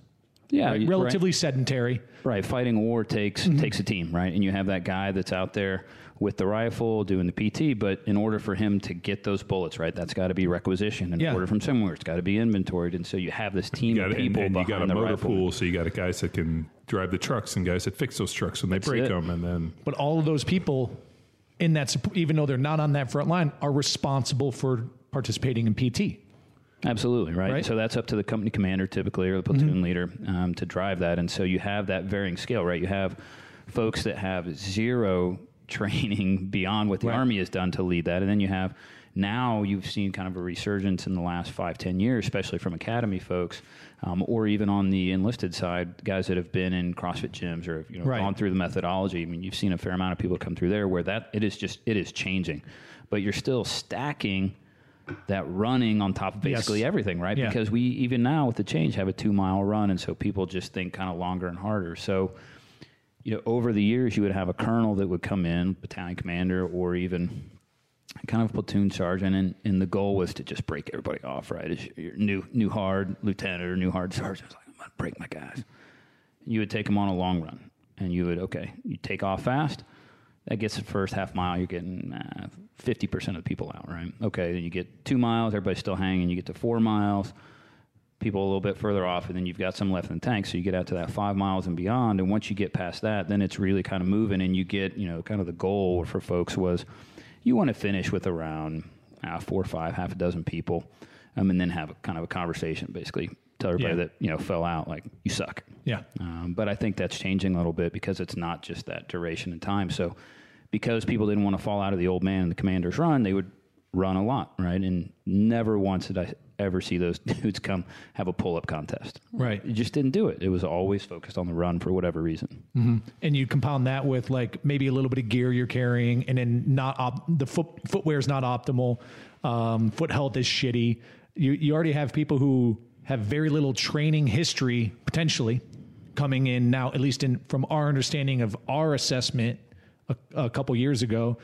Yeah,
right?
you-
relatively sedentary.
Right, fighting war takes mm-hmm. takes a team, right? And you have that guy that's out there with the rifle doing the PT, but in order for him to get those bullets, right, that's got to be requisitioned. In
Yeah.
order from somewhere, it's got to be inventoried, and so you have this team
You got
of people
and you
behind
got a
the
motor
rifle.
pool, so you got guys that can drive the trucks and guys that fix those trucks when they break
it.
them, and then
But all of those people in that, supp- even though they're not on that front line, are responsible for participating in PT.
Absolutely, right?
Right?
So that's up to the company commander typically or the platoon leader um, to drive that. And so you have that varying scale, right? You have folks that have zero training beyond what the
Right.
Army has done to lead that. And then you have now you've seen kind of a resurgence in the last five, ten years, especially from academy folks, um, or even on the enlisted side, guys that have been in CrossFit gyms or you know
Right.
gone through the methodology. I mean, you've seen a fair amount of people come through there where that it is just it is changing, but you're still stacking that running on top of basically
Yes.
everything, right?
Yeah.
Because we even now with the change have a two mile run, and so people just think kind of longer and harder. So, you know, over the years, you would have a colonel that would come in, battalion commander, or even kind of platoon sergeant, and, and the goal was to just break everybody off, right? As your new new hard lieutenant or new hard sergeant, was like, I'm gonna break my guys. You would take them on a long run, and you would okay, you take off fast. That gets the first half mile. You're getting uh, fifty percent of the people out, right? Okay, then you get two miles. Everybody's still hanging. You get to four miles. People a little bit further off, and then you've got some left in the tank. So you get out to that five miles and beyond. And once you get past that, then it's really kind of moving, and you get, you know, kind of the goal for folks was you want to finish with around uh, four or five, half a dozen people, um, and then have a kind of a conversation, basically tell everybody
Yeah.
that you know fell out, like you suck.
Yeah.
Um, but I think that's changing a little bit because it's not just that duration and time. So because people didn't want to fall out of the old man and the commander's run, they would run a lot, right? And never once did I ever see those dudes come have a pull up contest.
Right.
It just didn't do it. It was always focused on the run for whatever reason.
and you compound that with like maybe a little bit of gear you're carrying, and then not op- the foot footwear is not optimal. Um, foot health is shitty. You you already have people who have very little training history potentially coming in now. At least in from our understanding of our assessment a, a couple years ago.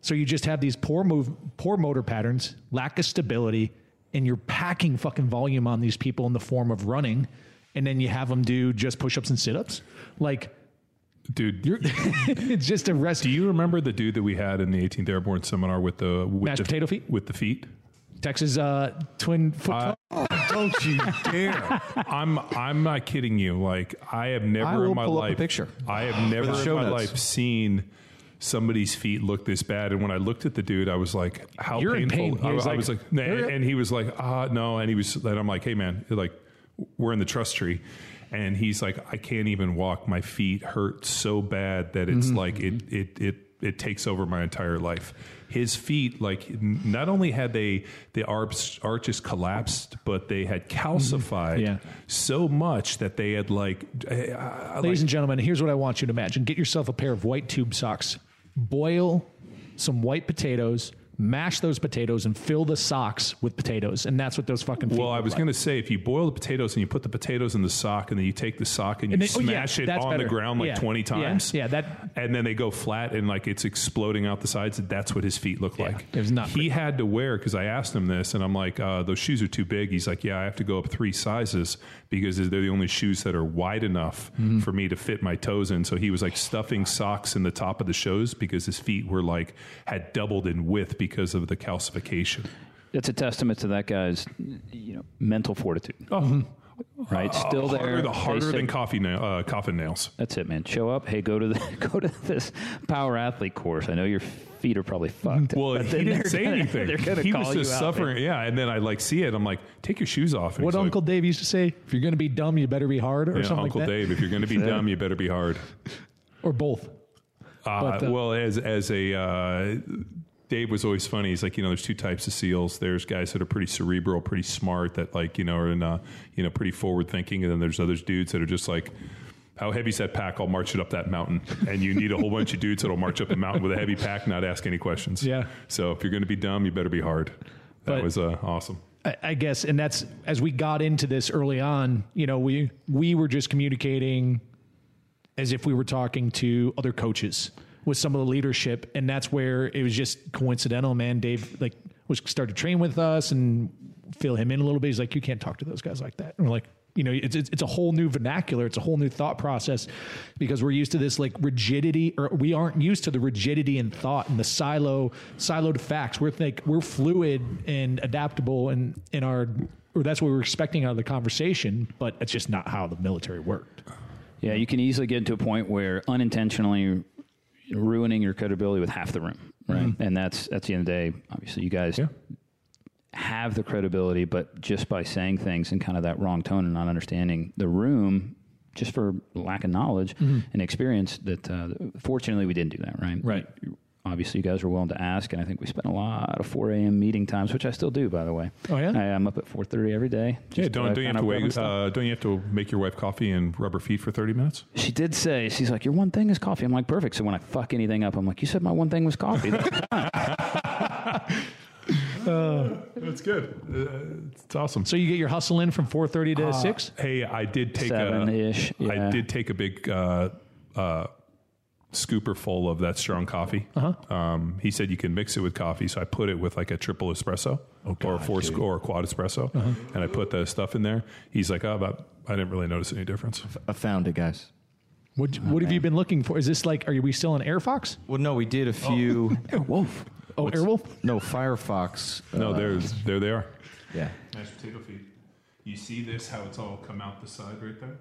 So you just have these poor move, poor motor patterns, lack of stability, and you're packing fucking volume on these people in the form of running and then you have them do just push-ups and sit-ups. Like
Dude,
you're, it's just a rest.
do you remember the dude that we had in the 18th Airborne seminar with the with
Mashed
the,
potato feet?
with the feet?
Texas uh, twin foot.
Don't you dare!
I'm I'm not kidding you. Like I have never
I will
in my
pull up a
life
picture.
I have never in
show
my
notes.
life seen somebody's feet look this bad. And when I looked at the dude, I was like, "How
You're in
painful?"
pain. He
I,
was
I
like,
was like, nah, and he was like, "Ah, no." And he was, and I'm like, "Hey, man, like we're in the trust tree." And he's like, I can't even walk. My feet hurt so bad that it's
Mm-hmm.
like it it it it takes over my entire life. His feet, like, not only had they the arch, arches collapsed, but they had calcified
Mm-hmm. Yeah.
so much that they had like,
Ladies
like
and gentlemen, here's what I want you to imagine. Get yourself a pair of white tube socks. Boil some white potatoes, mash those potatoes, and fill the socks with potatoes. And that's what those fucking feet
Well, I was
like.
going to say if you boil the potatoes and you put the potatoes in the sock and then you take the sock and you
And then- oh, yeah,
smash it on the ground like
Yeah,
20 times.
yeah, that-
And then they go flat and like it's exploding out the sides. That's what his feet look like.
it was not
He had to wear because I asked him this and I'm like, uh, those shoes are too big. He's like, yeah, I have to go up three sizes because they're the only shoes that are wide enough
Mm-hmm.
for me to fit my toes in. So he was like stuffing socks in the top of the shows because his feet were like had doubled in width because of the calcification.
It's a testament to that guy's, you know, mental fortitude.
Oh,
Right, still there.
harder, the harder
say-
than coffee nail, uh, coffin nails.
That's it, man. Show up. Hey, go to the go to this power athlete course. I know your feet are probably fucked.
Well,
but
he didn't
they're
say
gonna-
anything.
They're gonna
he
call
was just
you out,
suffering.
man.
yeah, and then I like see it. I'm like, take your shoes off. And
what Uncle
like,
Dave used to say: "If you're going to be dumb, you better be hard," or
yeah,
something
Uncle
like that,
Dave, if you're going to be dumb, you better be hard.
or both.
Uh,
But, uh,
well, as as a uh, Dave was always funny. He's like, you know, there's two types of SEALs. There's guys that are pretty cerebral, pretty smart, that like, you know, are in, uh, you know, pretty forward thinking, and then there's other dudes that are just like. How heavy's that pack? I'll march it up that mountain. And you need a whole bunch of dudes that'll march up a mountain with a heavy pack, not ask any questions.
Yeah.
So if you're going to be dumb, you better be hard. That
But-
was uh, awesome.
I, I guess, and that's as we got into this early on. You know, we we were just communicating as if we were talking to other coaches with some of the leadership, and that's where it was just coincidental. Man, Dave like was started to train with us and fill him in a little bit. He's like, you can't talk to those guys like that. And we're like. You know, it's, it's it's a whole new vernacular. It's a whole new thought process because we're used to this like rigidity, or we aren't used to the rigidity in thought and the silo siloed facts. We're think we're fluid and adaptable, and in our or that's what we we're expecting out of the conversation. But it's just not how the military worked.
Yeah, you can easily get to a point where unintentionally ruining your credibility with half the room, right? And that's that's the end of the day. Obviously, you guys
Yeah.
have the credibility, but just by saying things in kind of that wrong tone and not understanding the room, just for lack of knowledge and experience, that uh, fortunately we didn't do that, right?
Right.
Obviously, you guys were willing to ask, and I think we spent a lot of 4 a.m. meeting times, which I still do, by the way.
Oh, yeah?
I, I'm up at 4:30 every day.
Yeah,
just,
don't,
uh,
don't you have to
rubbing
wait? Uh, don't you have to make your wife coffee and rub her feet for thirty minutes?
She did say, she's like, your one thing is coffee. I'm like, perfect. So when I fuck anything up, I'm like, you said my one thing was coffee.
That's good. Uh, it's awesome.
So you get your hustle in from four thirty to six.
Hey, I did take
Seven-ish,
a, I
yeah.
did take a big uh, uh, scooper full of that strong coffee. Uh-huh. Um, he said you can mix it with coffee, so I put it with like a triple espresso or a four sc- or a quad espresso, and I put the stuff in there. He's like, oh, but I didn't really notice any difference.
I found it, guys.
What what have you been looking for? Is this like are we still in Air Fox?
Well, no, we did a few.
Wolf.
Oh, Airwolf.
No, Firefox.
No,
uh,
there's there they are.
yeah.
Mashed potato feet. You see this? How it's all come out the side right there?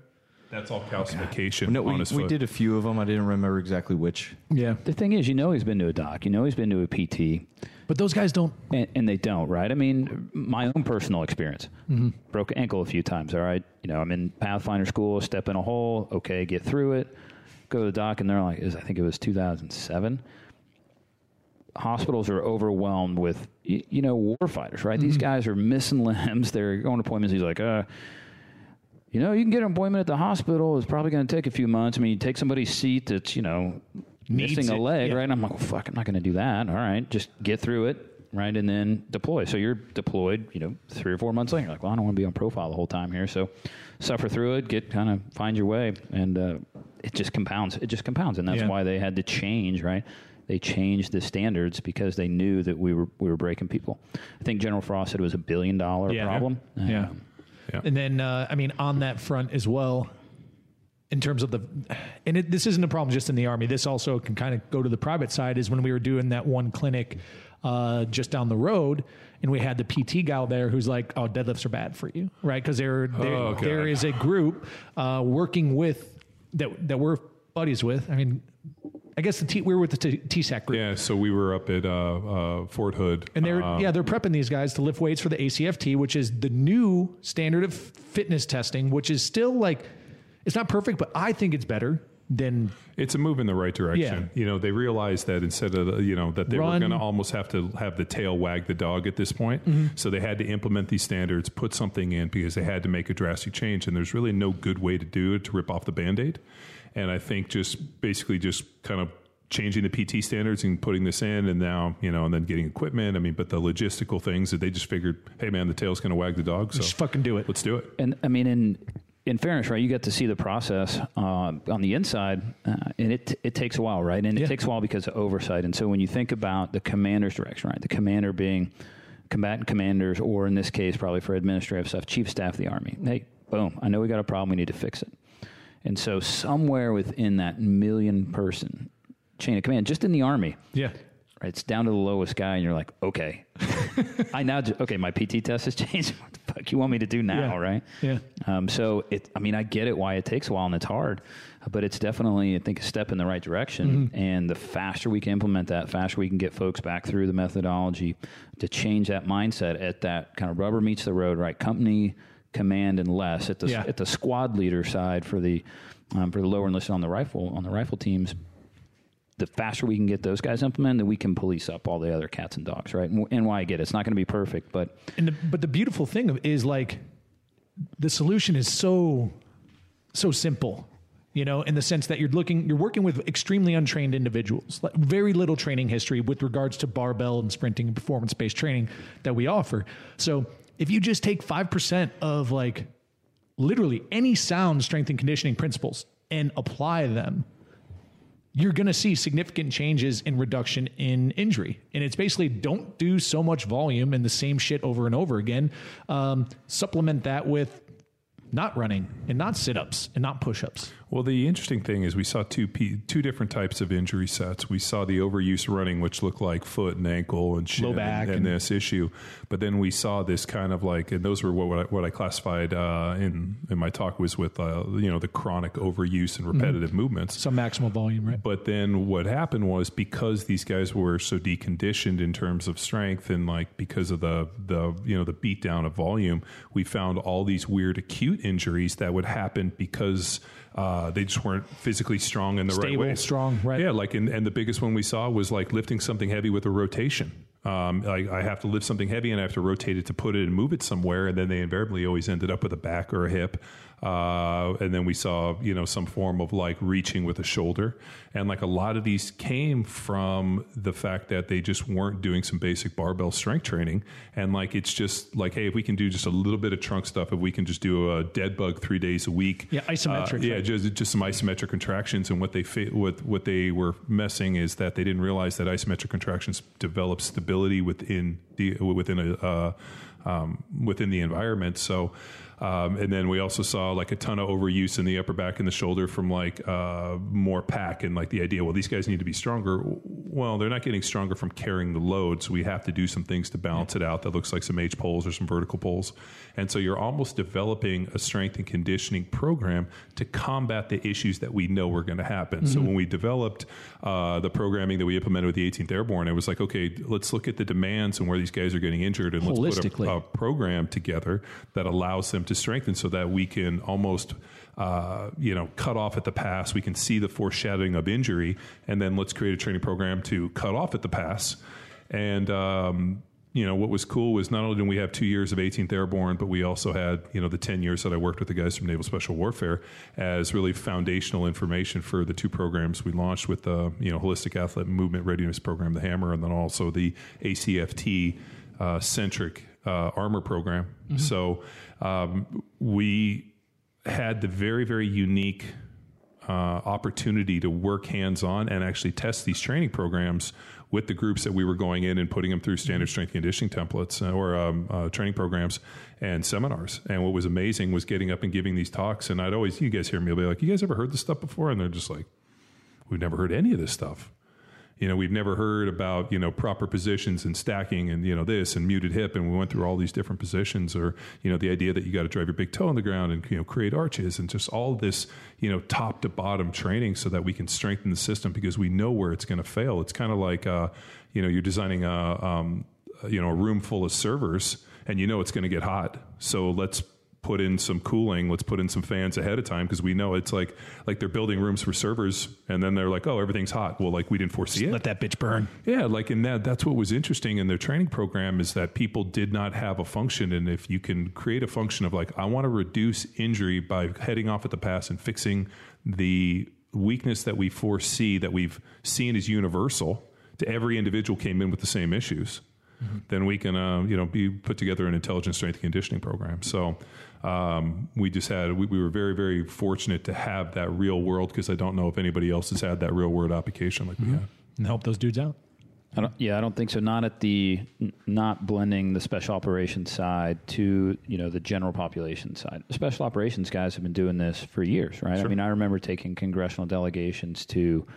That's all calcification
No,
on
we,
his
we
foot.
did a few of them. I didn't remember exactly which.
Yeah,
The thing is, you know, he's been to a doc, you know, he's been to a PT,
but those guys don't.
and, and they don't, right? I mean, my own personal experience broke ankle a few times, all right? You know, I'm in Pathfinder school, step in a hole, okay, get through it, go to the doc, and they're like, is I think it was 2007. Hospitals are overwhelmed with, y- you know, war fighters, right? These guys are missing limbs. They're going to appointments. He's like, uh, you know, you can get an appointment at the hospital. It's probably going to take a few months. I mean, you take somebody's seat that's, you know,
Needs
missing a
it,
leg,
yeah.
right? And I'm like, well, fuck, I'm not going to do that. All right, just get through it, right? And then deploy. So you're deployed, you know, three or four months later. You're like, well, I don't want to be on profile the whole time here. So suffer through it, get kind of find your way. And uh, it just compounds. It just compounds. And that's
Yeah.
why they had to change, right? They changed the standards because they knew that we were we were breaking people. I think General Frost said it was a billion dollar
Yeah.
problem.
Yeah.
Um,
Yeah.
And then, uh, I mean, on that front as well, in terms of the, and it, this isn't a problem just in the army. This also can kind of go to the private side. Is when we were doing that one clinic uh, just down the road, and we had the PT gal there who's like, "Oh, deadlifts are bad for you, right?" Because there, there,
Oh,
there is a group uh, working with that that we're buddies with. I mean, I guess the T, we were with the T- TSAC group.
Yeah, so we were up at uh, uh, Fort Hood,
And they're
um,
yeah they're prepping these guys to lift weights for the ACFT, which is the new standard of fitness testing, which is still like it's not perfect, but I think it's better than
It's a move in the right direction.
Yeah.
You know, they realized that instead of you know that they
Run.
were going to almost have to have the tail wag the dog at this point.
Mm-hmm.
So they had to implement these standards, put something in because they had to make a drastic change. And there's really no good way to do it to rip off the band aid. And I think just basically just kind of changing the PT standards and putting this in, and now you know, and then getting equipment. I mean, but the logistical things that they just figured, hey man, the tail's going to wag the dog. So
just fucking do it.
let's do it.
And I mean, in in fairness, right? You get to see the process uh, on the inside, uh, and it it takes a while, right? And it
Yeah.
takes a while because of oversight. And so when you think about the commander's direction, right? The commander being combatant commanders, or in this case, probably for administrative stuff, chief staff of the army. Hey, boom! I know we got a problem. We need to fix it. And so somewhere within that million person chain of command, just in the army,
Yeah,
right? It's down to the lowest guy, and you're like, okay, I now, ju- okay, my PT test has changed. What the fuck you want me to do now,
Yeah.
right?
Yeah.
Um, so it, I mean, I get it why it takes a while and it's hard, but it's definitely, I think, a step in the right direction.
Mm-hmm.
And the faster we can implement that, faster we can get folks back through the methodology to change that mindset at that kind of rubber meets the road, right? Company, command, and less at the
Yeah.
at the squad leader side for the um, for the lower enlisted on the rifle on the rifle teams the faster we can get those guys implemented, then we can police up all the other cats and dogs, right? And, and why I get it. It's not going to be perfect, but
and the, but the beautiful thing is like the solution is so so simple you know in the sense that you're looking you're working with extremely untrained individuals like very little training history with regards to barbell and sprinting and performance based training that we offer so if you just take 5% of like literally any sound strength and conditioning principles and apply them you're going to see significant changes in reduction in injury. And it's basically don't do so much volume and the same shit over and over again. Um, supplement that with not running and not sit ups and not push ups.
Well, the interesting thing is we saw two P, two different types of injury sets. We saw the overuse running, which looked like foot and ankle and shin and,
and-
this issue. But then we saw this kind of like, and those were what, what I, what I classified uh, in in my talk was with uh, you know the chronic overuse and repetitive movements.
Some maximal volume, right?
But then what happened was because these guys were so deconditioned in terms of strength and like because of the the you know the beat down of volume, we found all these weird acute injuries that would happen because uh, they just weren't physically strong in the right way.
strong, right.
Yeah, like and, and the biggest one we saw was like lifting something heavy with a rotation. Um, I, I have to lift something heavy and I have to rotate it to put it and move it somewhere, and then they invariably always ended up with a back or a hip. Uh, and then we saw, you know, some form of like reaching with a shoulder, and like a lot of these came from the fact that they just weren't doing some basic barbell strength training, and like it's just like, hey, if we can do just a little bit of trunk stuff, if we can just do a dead bug three days a week,
Yeah, isometric,
uh, yeah, just just some isometric contractions, and what they fa- what what they were messing is that they didn't realize that isometric contractions develop stability within the within a uh, um, within the environment. So. Um, and then we also saw like a ton of overuse in the upper back and the shoulder from like uh, more pack and like the idea, well, these guys need to be stronger. Well, they're not getting stronger from carrying the load, so we have to do some things to balance it out. That looks like some H poles or some vertical pulls, and so you're almost developing a strength and conditioning program to combat the issues that we know are going to happen. So when we developed uh, the programming that we implemented with the 18th Airborne, it was like, okay, let's look at the demands and where these guys are getting injured, and let's put a, a program together that allows them to strengthen so that we can almost uh, you know cut off at the pass. We can see the foreshadowing of injury and then let's create a training program to cut off at the pass. And um, you know what was cool was not only did we have two years of 18th airborne but we also had you know the 10 years that i worked with the guys from naval special warfare as really foundational information for the two programs we launched with the you know holistic athlete movement readiness program the hammer and then also the acft uh, centric uh, armor program. So um, we had the very, very unique uh, opportunity to work hands on and actually test these training programs with the groups that we were going in and putting them through standard strength conditioning templates uh, or um, uh, training programs and seminars. And what was amazing was getting up and giving these talks. And I'd always, you guys hear me, I'll be like, you guys ever heard this stuff before? And they're just like, we've never heard any of this stuff. You know, we've never heard about, you know, proper positions and stacking and, you know, this and muted hip. And we went through all these different positions or, you know, the idea that you got to drive your big toe on the ground and, you know, create arches and just all this, you know, top to bottom training so that we can strengthen the system because we know where it's going to fail. It's kind of like, uh, you know, you're designing a, um, you know, a room full of servers and you know it's going to get hot. So let's put in some cooling. Let's put in some fans ahead of time because we know it's like like they're building rooms for servers, and then they're like, oh, everything's hot. Well, like we didn't foresee it.
Let that bitch burn.
Yeah, like in that that's what was interesting in their training program is that people did not have a function and if you can create a function of like I want to reduce injury by heading off at the pass and fixing the weakness that we foresee that we've seen as universal to every individual came in with the same issues. Then we can, uh, you know, be put together an intelligent strength conditioning program. So um, we just had, we, we were very, very fortunate to have that real world because I don't know if anybody else has had that real world application like we had.
And help those dudes out.
I don't, yeah, I don't think so. Not at the not blending the special operations side to you know the general population side. Special operations guys have been doing this for years, right? I mean, I remember taking congressional delegations to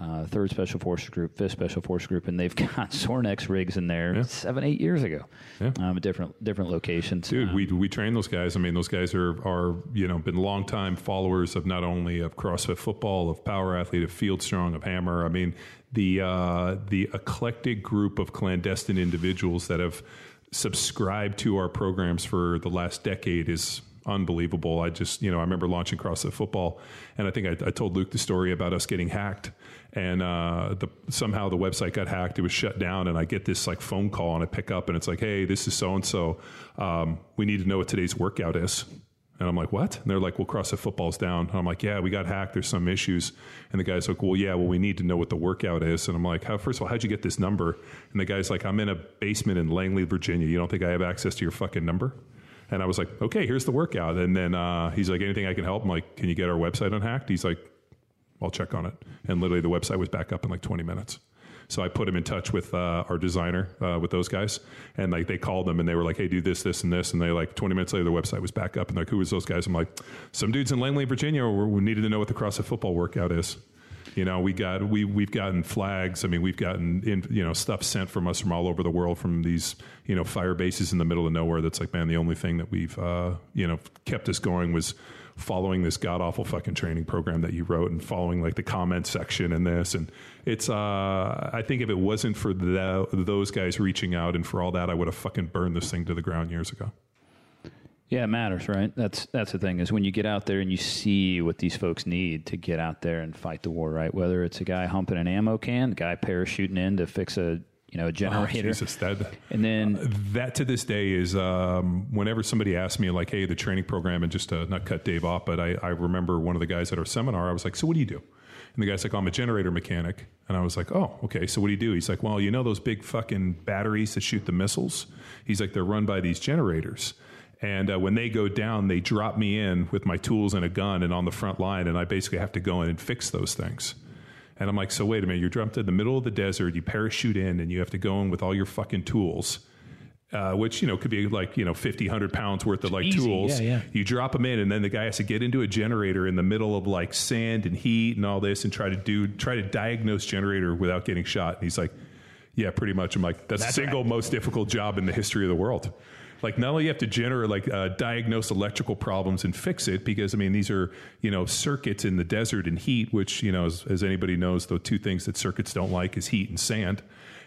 uh, Third Special Forces Group, Fifth Special Forces Group, and they've got Sorinex rigs in there
Yeah.
seven, eight years ago,
Yeah.
um, different different locations.
Dude,
Um,
we we train those guys. I mean, those guys are are you know been longtime followers of not only of CrossFit football, of Power Athlete, of Field Strong, of Hammer. I mean, the uh, the eclectic group of clandestine individuals that have subscribed to our programs for the last decade is unbelievable. I just, you know, I remember launching CrossFit football, and I think I, I told Luke the story about us getting hacked, and uh, the, somehow the website got hacked. It was shut down, and I get this like phone call, and I pick up, and it's like, "Hey, this is so and so. We need to know what today's workout is." And I'm like, what? And they're like, well, CrossFit football's down. And I'm like, yeah, we got hacked. There's some issues. And the guy's like, well, yeah, well, we need to know what the workout is. And I'm like, How, first of all, how'd you get this number? And the guy's like, I'm in a basement in Langley, Virginia. You don't think I have access to your fucking number? And I was like, okay, here's the workout. And then uh, he's like, anything I can help? I'm like, can you get our website unhacked? He's like, I'll check on it. And literally, the website was back up in like 20 minutes. So I put him in touch with uh, our designer, uh, with those guys, and like they called them and they were like, "Hey, do this, this, and this," and they like 20 minutes later, the website was back up, and like, "Who was those guys?" I'm like, "Some dudes in Langley, Virginia, who we needed to know what the CrossFit football workout is." You know, we got we we've gotten flags. I mean, we've gotten in, you know stuff sent from us from all over the world from these you know fire bases in the middle of nowhere. That's like, man, the only thing that we've uh, you know kept us going was following this god awful fucking training program that you wrote and following like the comment section and this and it's uh I think if it wasn't for the, those guys reaching out and for all that I would have fucking burned this thing to the ground years ago.
Yeah, it matters, right? That's that's the thing is when you get out there and you see what these folks need to get out there and fight the war, right? Whether it's a guy humping an ammo can, a guy parachuting in to fix a you know a
Oh,
generator,
Jesus, that
and then
that to this day is um, whenever somebody asks me like, "Hey, the training program," and just to not cut Dave off, but I, I remember one of the guys at our seminar. I was like, "So what do you do?" And the guy's like, oh, "I'm a generator mechanic," and I was like, "Oh, okay. So what do you do?" He's like, "Well, you know those big fucking batteries that shoot the missiles." He's like, "They're run by these generators." And uh, when they go down, they drop me in with my tools and a gun and on the front line, and I basically have to go in and fix those things. And I'm like, so wait a minute, you're dumped in the middle of the desert, you parachute in, and you have to go in with all your fucking tools, uh, which, you know, could be like, you know, 50, 100 pounds worth of like
Easy,
tools.
yeah, yeah.
You drop them in, and then the guy has to get into a generator in the middle of like sand and heat and all this and try to do, try to diagnose generator without getting shot. And he's like, yeah, pretty much. I'm like, that's, the single most difficult job in the history of the world. Like not only you have to generate like uh, diagnose electrical problems and fix it because I mean these are you know circuits in the desert and heat which you know as, as anybody knows the two things that circuits don't like is heat and sand.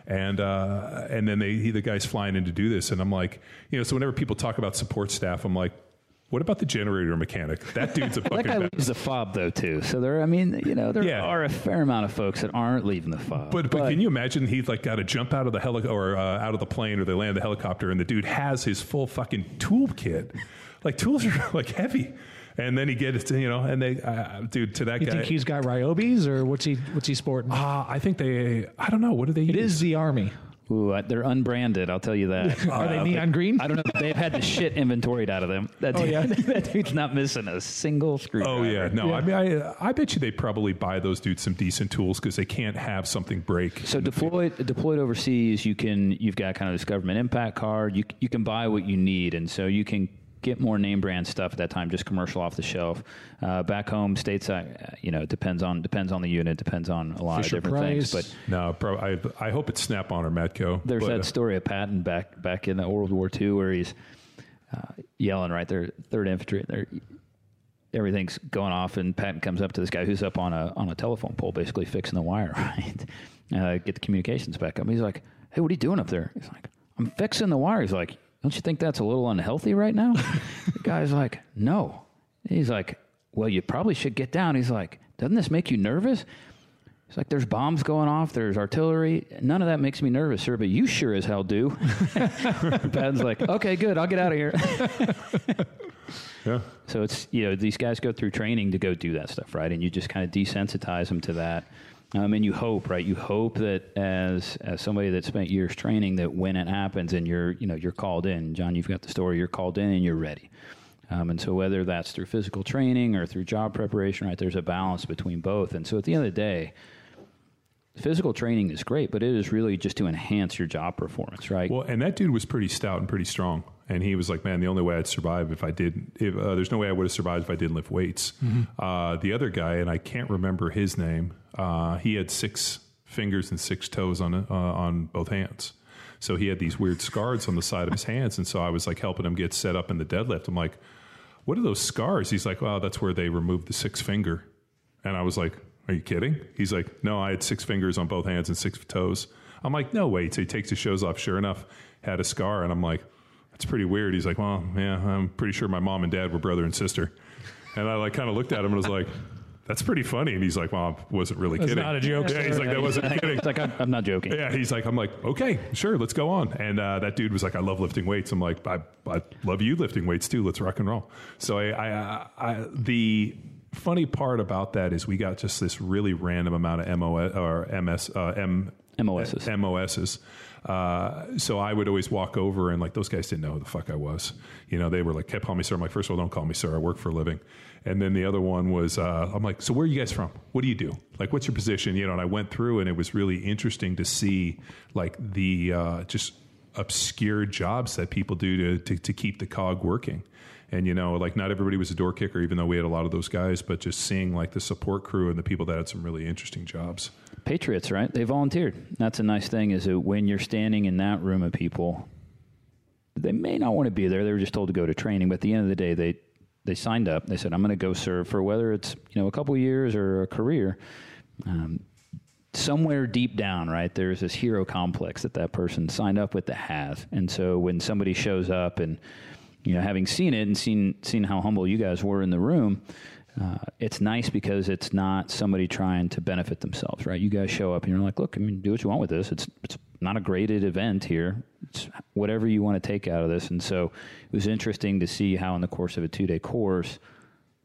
And uh, and then they he, the guy's flying in to do this. And I'm like you know so whenever people talk about support staff I'm like what about the generator mechanic that dude's a
that
fucking
guy
bad-
leaves the fob though too. So there, I mean, you know, there
Yeah.
are a fair amount of folks that aren't leaving the fob.
But, but can you imagine he's like got to jump out of the heli- or uh, out of the plane or they land the helicopter and the dude has his full fucking toolkit. Like tools are like heavy. And then he gets, you know, and they, uh, dude, to that guy.
You
guy.
think he's got Ryobis or what's he what's he sporting?
uh, I think they, I don't know. What do they
it
use?
is the army.
Ooh, I- they're unbranded. I'll tell you that.
Are they
Uh,
neon green?
I don't know. They've had the shit inventoried out of them. That, dude,
yeah?
that dude's not missing a single screw.
Oh yeah, no. I mean, I I bet you they probably buy those dudes some decent tools because they can't have something break.
So deployed deployed overseas, you can you've got kind of this government impact card. You you can buy what you need, and so you can get more name brand stuff at that time, just commercial off the shelf. Uh, back home, stateside, uh, you know, it depends on depends on the unit, depends on a lot
Fisher
of different
Price.
things. But
no, pro, I I hope it's Snap on or Matco.
there's
but, uh,
that story of Patton back back in the World War II where he's uh, yelling right there, Third Infantry. They're, everything's going off, and Patton comes up to this guy who's up on a on a telephone pole, basically fixing the wire, right? Uh, get the communications back up. He's like, "Hey, what are you doing up there?" He's like, "I'm fixing the wire." He's like, "Don't you think that's a little unhealthy right now?" the guy's like, "No." He's like, "Well, you probably should get down." He's like, "Doesn't this make you nervous?" It's like there's bombs going off, there's artillery. None of that makes me nervous, sir, but you sure as hell do. Patton's like, okay, good, I'll get out of here.
yeah.
so it's you know these guys go through training to go do that stuff, right? And you just kind of desensitize them to that. Um, and you hope, right? You hope that as as somebody that spent years training, that when it happens and you're you know you're called in, John, you've got the story, you're called in and you're ready. Um, and so whether that's through physical training or through job preparation, right? There's a balance between both. And so at the end of the day, physical training is great, but it is really just to enhance your job performance, right?
Well, and that dude was pretty stout and pretty strong. And he was like, "Man, the only way I'd survive if I did, if uh, there's no way I would have survived if I didn't lift weights." Uh, the other guy, and I can't remember his name, uh, he had six fingers and six toes on uh, on both hands. So he had these weird scars on the side of his hands, and so I was like helping him get set up in the deadlift. I'm like, "What are those scars?" He's like, "Well, that's where they removed the six finger." And I was like, Are you kidding? He's like, No, I had six fingers on both hands and six toes. I'm like, No, wait. So he takes his shoes off. Sure enough, had a scar. And I'm like, That's pretty weird. He's like, Well, yeah, I'm pretty sure my mom and dad were brother and sister. And I like kind of looked at him and was like, That's pretty funny. And he's like, Well, I wasn't really
That's
kidding.
not a joke,
Yeah, he's like, That wasn't kidding.
it's like I'm, I'm not joking.
Yeah, he's like, I'm like, okay, sure, let's go on. And uh, that dude was like, I love lifting weights. I'm like, I, I love you lifting weights too. Let's rock and roll. So I, I, I, the funny part about that is we got just this really random amount of MOS or MS, uh, M,
MOSs.
MOSs. Uh, so I would always walk over and like those guys didn't know who the fuck I was. You know, they were like kept calling me sir. I'm like, first of all, don't call me sir. I work for a living. And then the other one was, uh, I'm like, so where are you guys from? What do you do? Like, what's your position? You know, and I went through and it was really interesting to see like the uh, just obscure jobs that people do to, to, to keep the cog working. And you know, like not everybody was a door kicker, even though we had a lot of those guys. But just seeing like the support crew and the people that had some really interesting jobs.
Patriots, right? They volunteered. That's a nice thing is that when you're standing in that room of people, they may not want to be there. They were just told to go to training, but at the end of the day, they they signed up. They said, "I'm going to go serve for whether it's you know a couple years or a career." Um, somewhere deep down, right, there's this hero complex that that person signed up with to have, and so when somebody shows up and you know, having seen it and seen seen how humble you guys were in the room, uh, it's nice because it's not somebody trying to benefit themselves, right? You guys show up and you're like, look, I mean, do what you want with this. It's it's not a graded event here. It's whatever you want to take out of this. And so it was interesting to see how in the course of a two day course,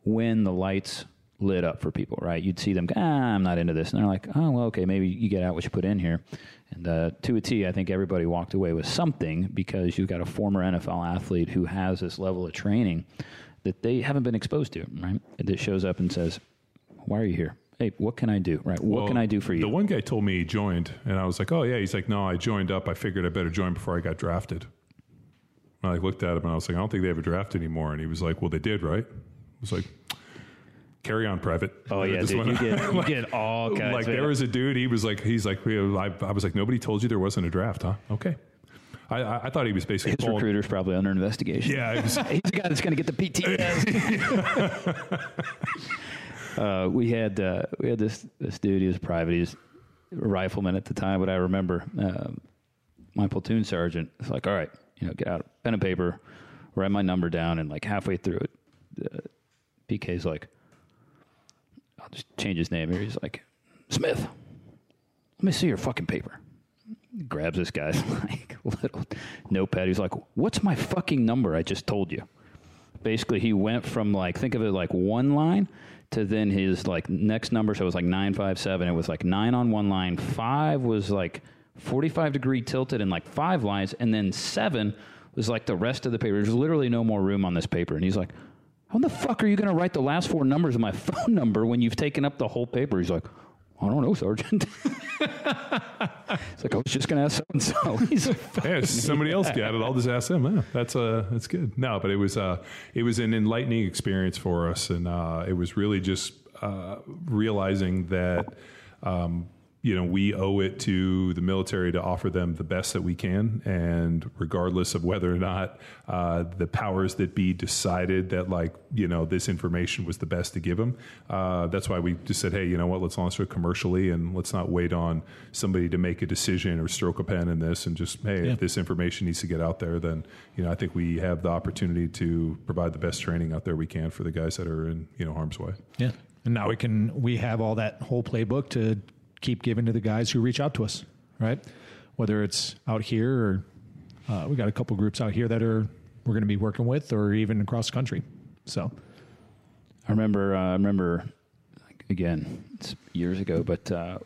when the lights lit up for people, right? You'd see them, ah, I'm not into this. And they're like, oh, well, okay, maybe you get out what you put in here. And uh, to a T, I think everybody walked away with something because you've got a former NFL athlete who has this level of training that they haven't been exposed to, right? That shows up and says, why are you here? Hey, what can I do? Right? What
Well,
can I do for you?
The one guy told me he joined, and I was like, "Oh yeah." He's like, "No, I joined up. I figured I better join before I got drafted." And I looked at him and I was like, "I don't think they have a draft anymore." And he was like, "Well, they did, right?" I was like, "Carry on, private."
oh, yeah, dude. You get, you get all kinds
like there was a dude. He was like, he's like, I, I was like, nobody told you there wasn't a draft, huh? Okay. I, I, I thought he was basically
His
calling-
recruiter's probably under investigation.
Yeah, was-
He's the guy that's going to get the PTS. uh, we had uh, we had this this dude. He was private. He was a rifleman at the time, but I remember uh, my platoon sergeant. was like, "All right, you know, get out pen and paper, write my number down." And like halfway through it, uh, PK's like, "I'll just change his name here." He's like, "Smith, let me see your fucking paper." Grabs this guy's like little notepad. He's like, "What's my fucking number? I just told you." Basically, he went from like think of it like one line to then his like next number. So it was like nine five seven. It was like nine on one line. Five was like 45 degree tilted and like five lines, and then seven was like the rest of the paper. There's literally no more room on this paper. And he's like, How the fuck are you going to write the last four numbers of my phone number when you've taken up the whole paper? He's like, I don't know, Sergeant. it's like I was just going to ask so and so. He's
yeah, somebody else got it. I'll just ask them. Yeah, that's uh, that's good. No, but it was uh, it was an enlightening experience for us, and uh, it was really just uh, realizing that. Um, you know, we owe it to the military to offer them the best that we can. And regardless of whether or not uh, the powers that be decided that, like, you know, this information was the best to give them, uh, that's why we just said, hey, you know what, let's launch it commercially and let's not wait on somebody to make a decision or stroke a pen in this and just, hey,
Yeah.
if this information needs to get out there, then, you know, I think we have the opportunity to provide the best training out there we can for the guys that are in, you know, harm's way.
Yeah. And now we can we have all that whole playbook to keep giving to the guys who reach out to us, right? Whether it's out here or uh, we got a couple groups out here that are we're going to be working with, or even across the country. So
I remember, uh, I remember, again, it's years ago, but uh,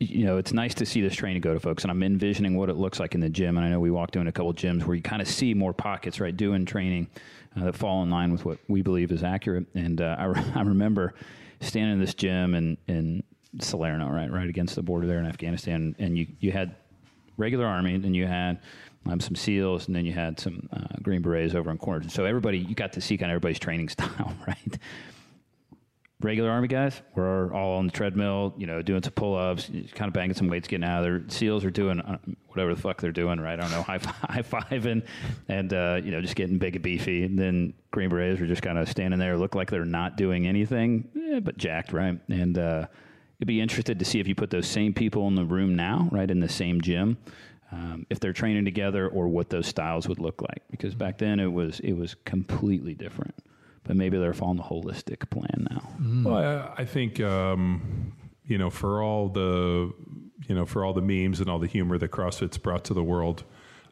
you know, it's nice to see this training go to folks, and I'm envisioning what it looks like in the gym. And I know we walked in a couple gyms where you kind of see more pockets, right, doing training uh, that fall in line with what we believe is accurate. And uh, I, re- I remember standing in this gym and in Salerno, right, right against the border there in Afghanistan, and you you had regular army, and you had um, some SEALs, and then you had some uh, Green Berets over in corners. So everybody, you got to see kind of everybody's training style, right? Regular army guys were all on the treadmill, you know, doing some pull-ups, kind of banging some weights, getting out of there. SEAls are doing uh, whatever the fuck they're doing, right? I don't know, high high fiving, and uh, you know, just getting big and beefy. And then Green Berets are just kind of standing there, look like they're not doing anything, eh, but jacked, right? And you'd be interested to see if you put those same people in the room now, right, in the same gym, um, if they're training together, or what those styles would look like. Because back then it was it was completely different. But maybe they're following the holistic plan now.
Well, I, I think um, you know for all the you know for all the memes and all the humor that CrossFit's brought to the world,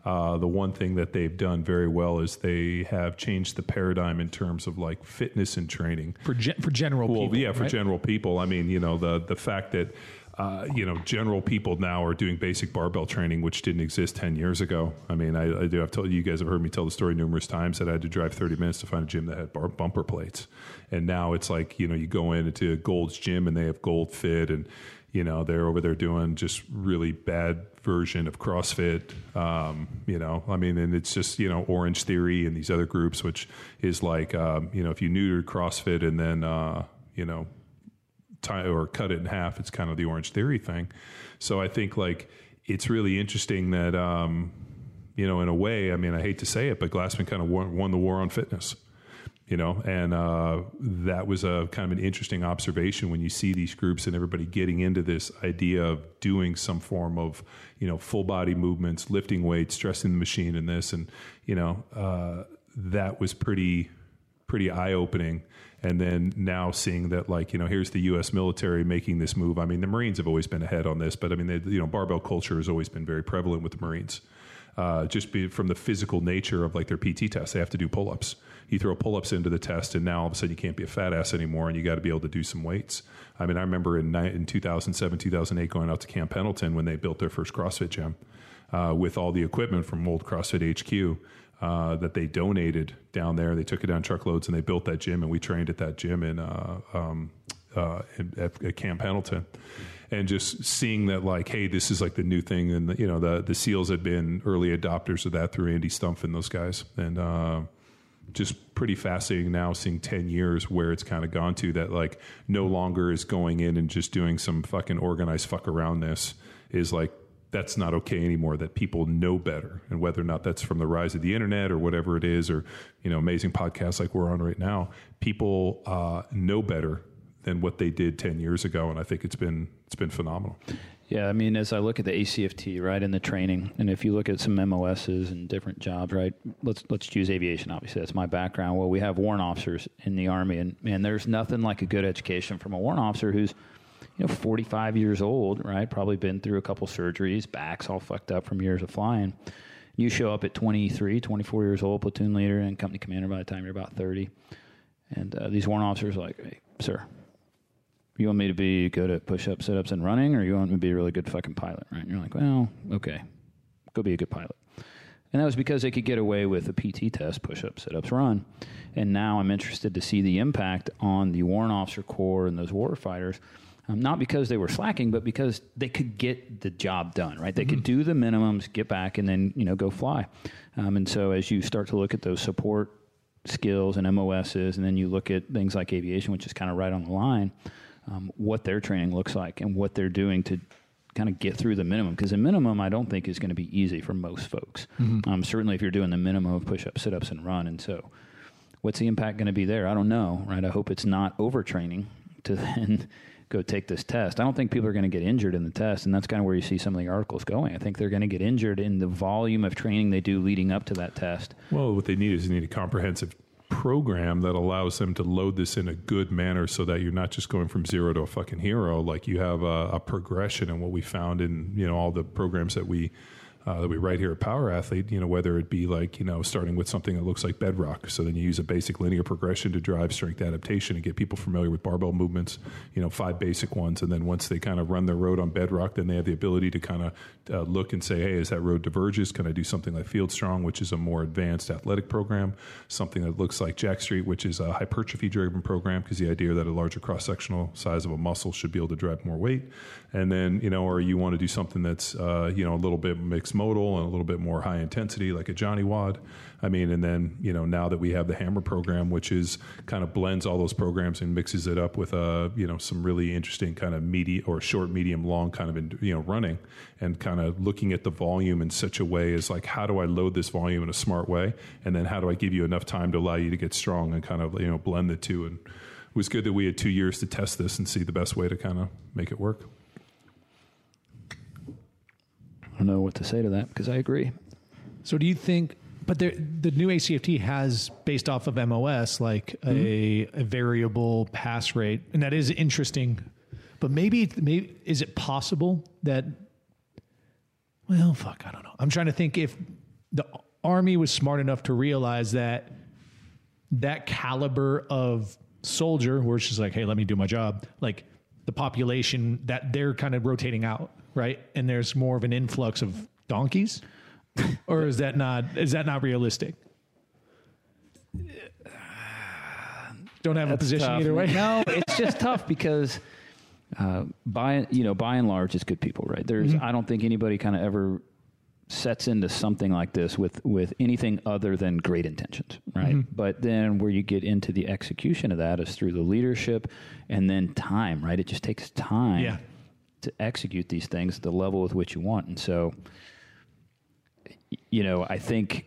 uh, the one thing that they've done very well is they have changed the paradigm in terms of like fitness and training.
for gen- for general
Well,
people,
yeah, for
right?
general people. I mean, you know, the the fact that uh, you know general people now are doing basic barbell training, which didn't exist ten years ago. I mean, I, I do. I've told you guys have heard me tell the story numerous times that I had to drive thirty minutes to find a gym that had bar- bumper plates, and now it's like you know you go in into Gold's gym and they have Gold Fit and. You know, they're over there doing just really bad version of CrossFit. Um, you know, I mean, and it's just, you know, Orange Theory and these other groups, which is like, um, you know, if you neutered CrossFit and then, uh, you know, tie or cut it in half. It's kind of the Orange Theory thing. So I think like it's really interesting that um, you know, in a way, I mean, I hate to say it, but Glassman kind of won, won the war on fitness. You know, and uh, that was a kind of an interesting observation when you see these groups and everybody getting into this idea of doing some form of, you know, full body movements, lifting weights, stressing the machine, and this, and you know, uh, that was pretty pretty eye opening. And then now seeing that, like, you know, here's the U.S. military making this move. I mean, the Marines have always been ahead on this, but I mean, they, you know, barbell culture has always been very prevalent with the Marines. Uh, just be from the physical nature of like their PT tests, they have to do pull ups. You throw pull ups into the test, and now all of a sudden you can't be a fat ass anymore, and you got to be able to do some weights. I mean, I remember in, in 2007, 2008, going out to Camp Pendleton when they built their first CrossFit gym uh, with all the equipment from old CrossFit HQ uh, that they donated down there. They took it down truckloads and they built that gym, and we trained at that gym in, uh, um, uh, at, at Camp Pendleton. And just seeing that, like, hey, this is like the new thing, and the, you know, the the SEALs had been early adopters of that through Andy Stumpf and those guys, and uh, just pretty fascinating now seeing 10 years where it's kind of gone to that like no longer is going in and just doing some fucking organized fuck aroundness is like that's not okay anymore that people know better. And whether or not that's from the rise of the internet or whatever it is or you know amazing podcasts like we're on right now people uh, know better than what they did 10 years ago. And i think it's been it's been phenomenal
Yeah, I mean, as I look at the ACFT, right, and the training, and if you look at some MOSs and different jobs, right, let's let's choose aviation. Obviously, that's my background. Well, we have warrant officers in the Army, and man, there's nothing like a good education from a warrant officer who's, you know, 45 years old, right, probably been through a couple surgeries, backs all fucked up from years of flying. You show up at 23, 24 years old, platoon leader and company commander by the time you're about 30, and uh, these warrant officers are like, hey, sir, you want me to be good at push ups, sit ups, and running, or you want me to be a really good fucking pilot, right? And you're like, well, okay, go be a good pilot. And that was because they could get away with a PT test, push ups, sit ups, run. And now I'm interested to see the impact on the warrant officer corps and those war fighters. Um, not because they were slacking, but because they could get the job done, right? They could do the minimums, get back, and then you know go fly. Um, and so as you start to look at those support skills and MOSs, and then you look at things like aviation, which is kind of right on the line, um, what their training looks like and what they're doing to kind of get through the minimum. Because the minimum, I don't think, is going to be easy for most folks. Um, certainly, if you're doing the minimum of push ups, sit ups, and run. And so, what's the impact going to be there? I don't know, right? I hope it's not overtraining to then go take this test. I don't think people are going to get injured in the test, and that's kind of where you see some of the articles going. I think they're going to get injured in the volume of training they do leading up to that test.
Well, what they need is they need a comprehensive program that allows them to load this in a good manner so that you're not just going from zero to a fucking hero. Like you have a, a progression and what we found in, you know, all the programs that we uh, that we write here at Power Athlete, you know, whether it be like, you know, starting with something that looks like bedrock. So then you use a basic linear progression to drive strength adaptation and get people familiar with barbell movements, you know, five basic ones. And then once they kind of run their road on bedrock, then they have the ability to kind of uh, look and say, hey, as that road diverges, can I do something like Field Strong, which is a more advanced athletic program, something that looks like Jacked Street, which is a hypertrophy driven program, because the idea that a larger cross sectional size of a muscle should be able to drive more weight. And then, you know, or you want to do something that's, uh, you know, a little bit mixed modal and a little bit more high intensity, like a Johnnie WOD. I mean, and then, you know, now that we have the Hammer program, which is kind of blends all those programs and mixes it up with, uh, you know, some really interesting kind of medium or short, medium, long kind of, you know, running and kind of looking at the volume in such a way as like, how do I load this volume in a smart way? And then how do I give you enough time to allow you to get strong and kind of, you know, blend the two? And it was good that we had two years to test this and see the best way to kind of make it work.
I don't know what to say to that because I agree.
So do you think? But there, the new ACFT has, based off of MOS, like a, mm-hmm. a variable pass rate, and that is interesting. But maybe, maybe is it possible that? Well, fuck, I don't know. I'm trying to think if the army was smart enough to realize that that caliber of soldier, where it's just like, hey, let me do my job, like the population that they're kind of rotating out, right? And there's more of an influx of donkeys, or is that not is that not realistic? Don't have a position
tough.
either way.
No, it's just tough because uh, by you know by and large, it's good people, right? There's I don't think anybody kind of ever sets into something like this with with anything other than great intentions, right? But then where you get into the execution of that is through the leadership and then time, right? It just takes time
Yeah.
To execute these things at the level with which you want, and so you know I think.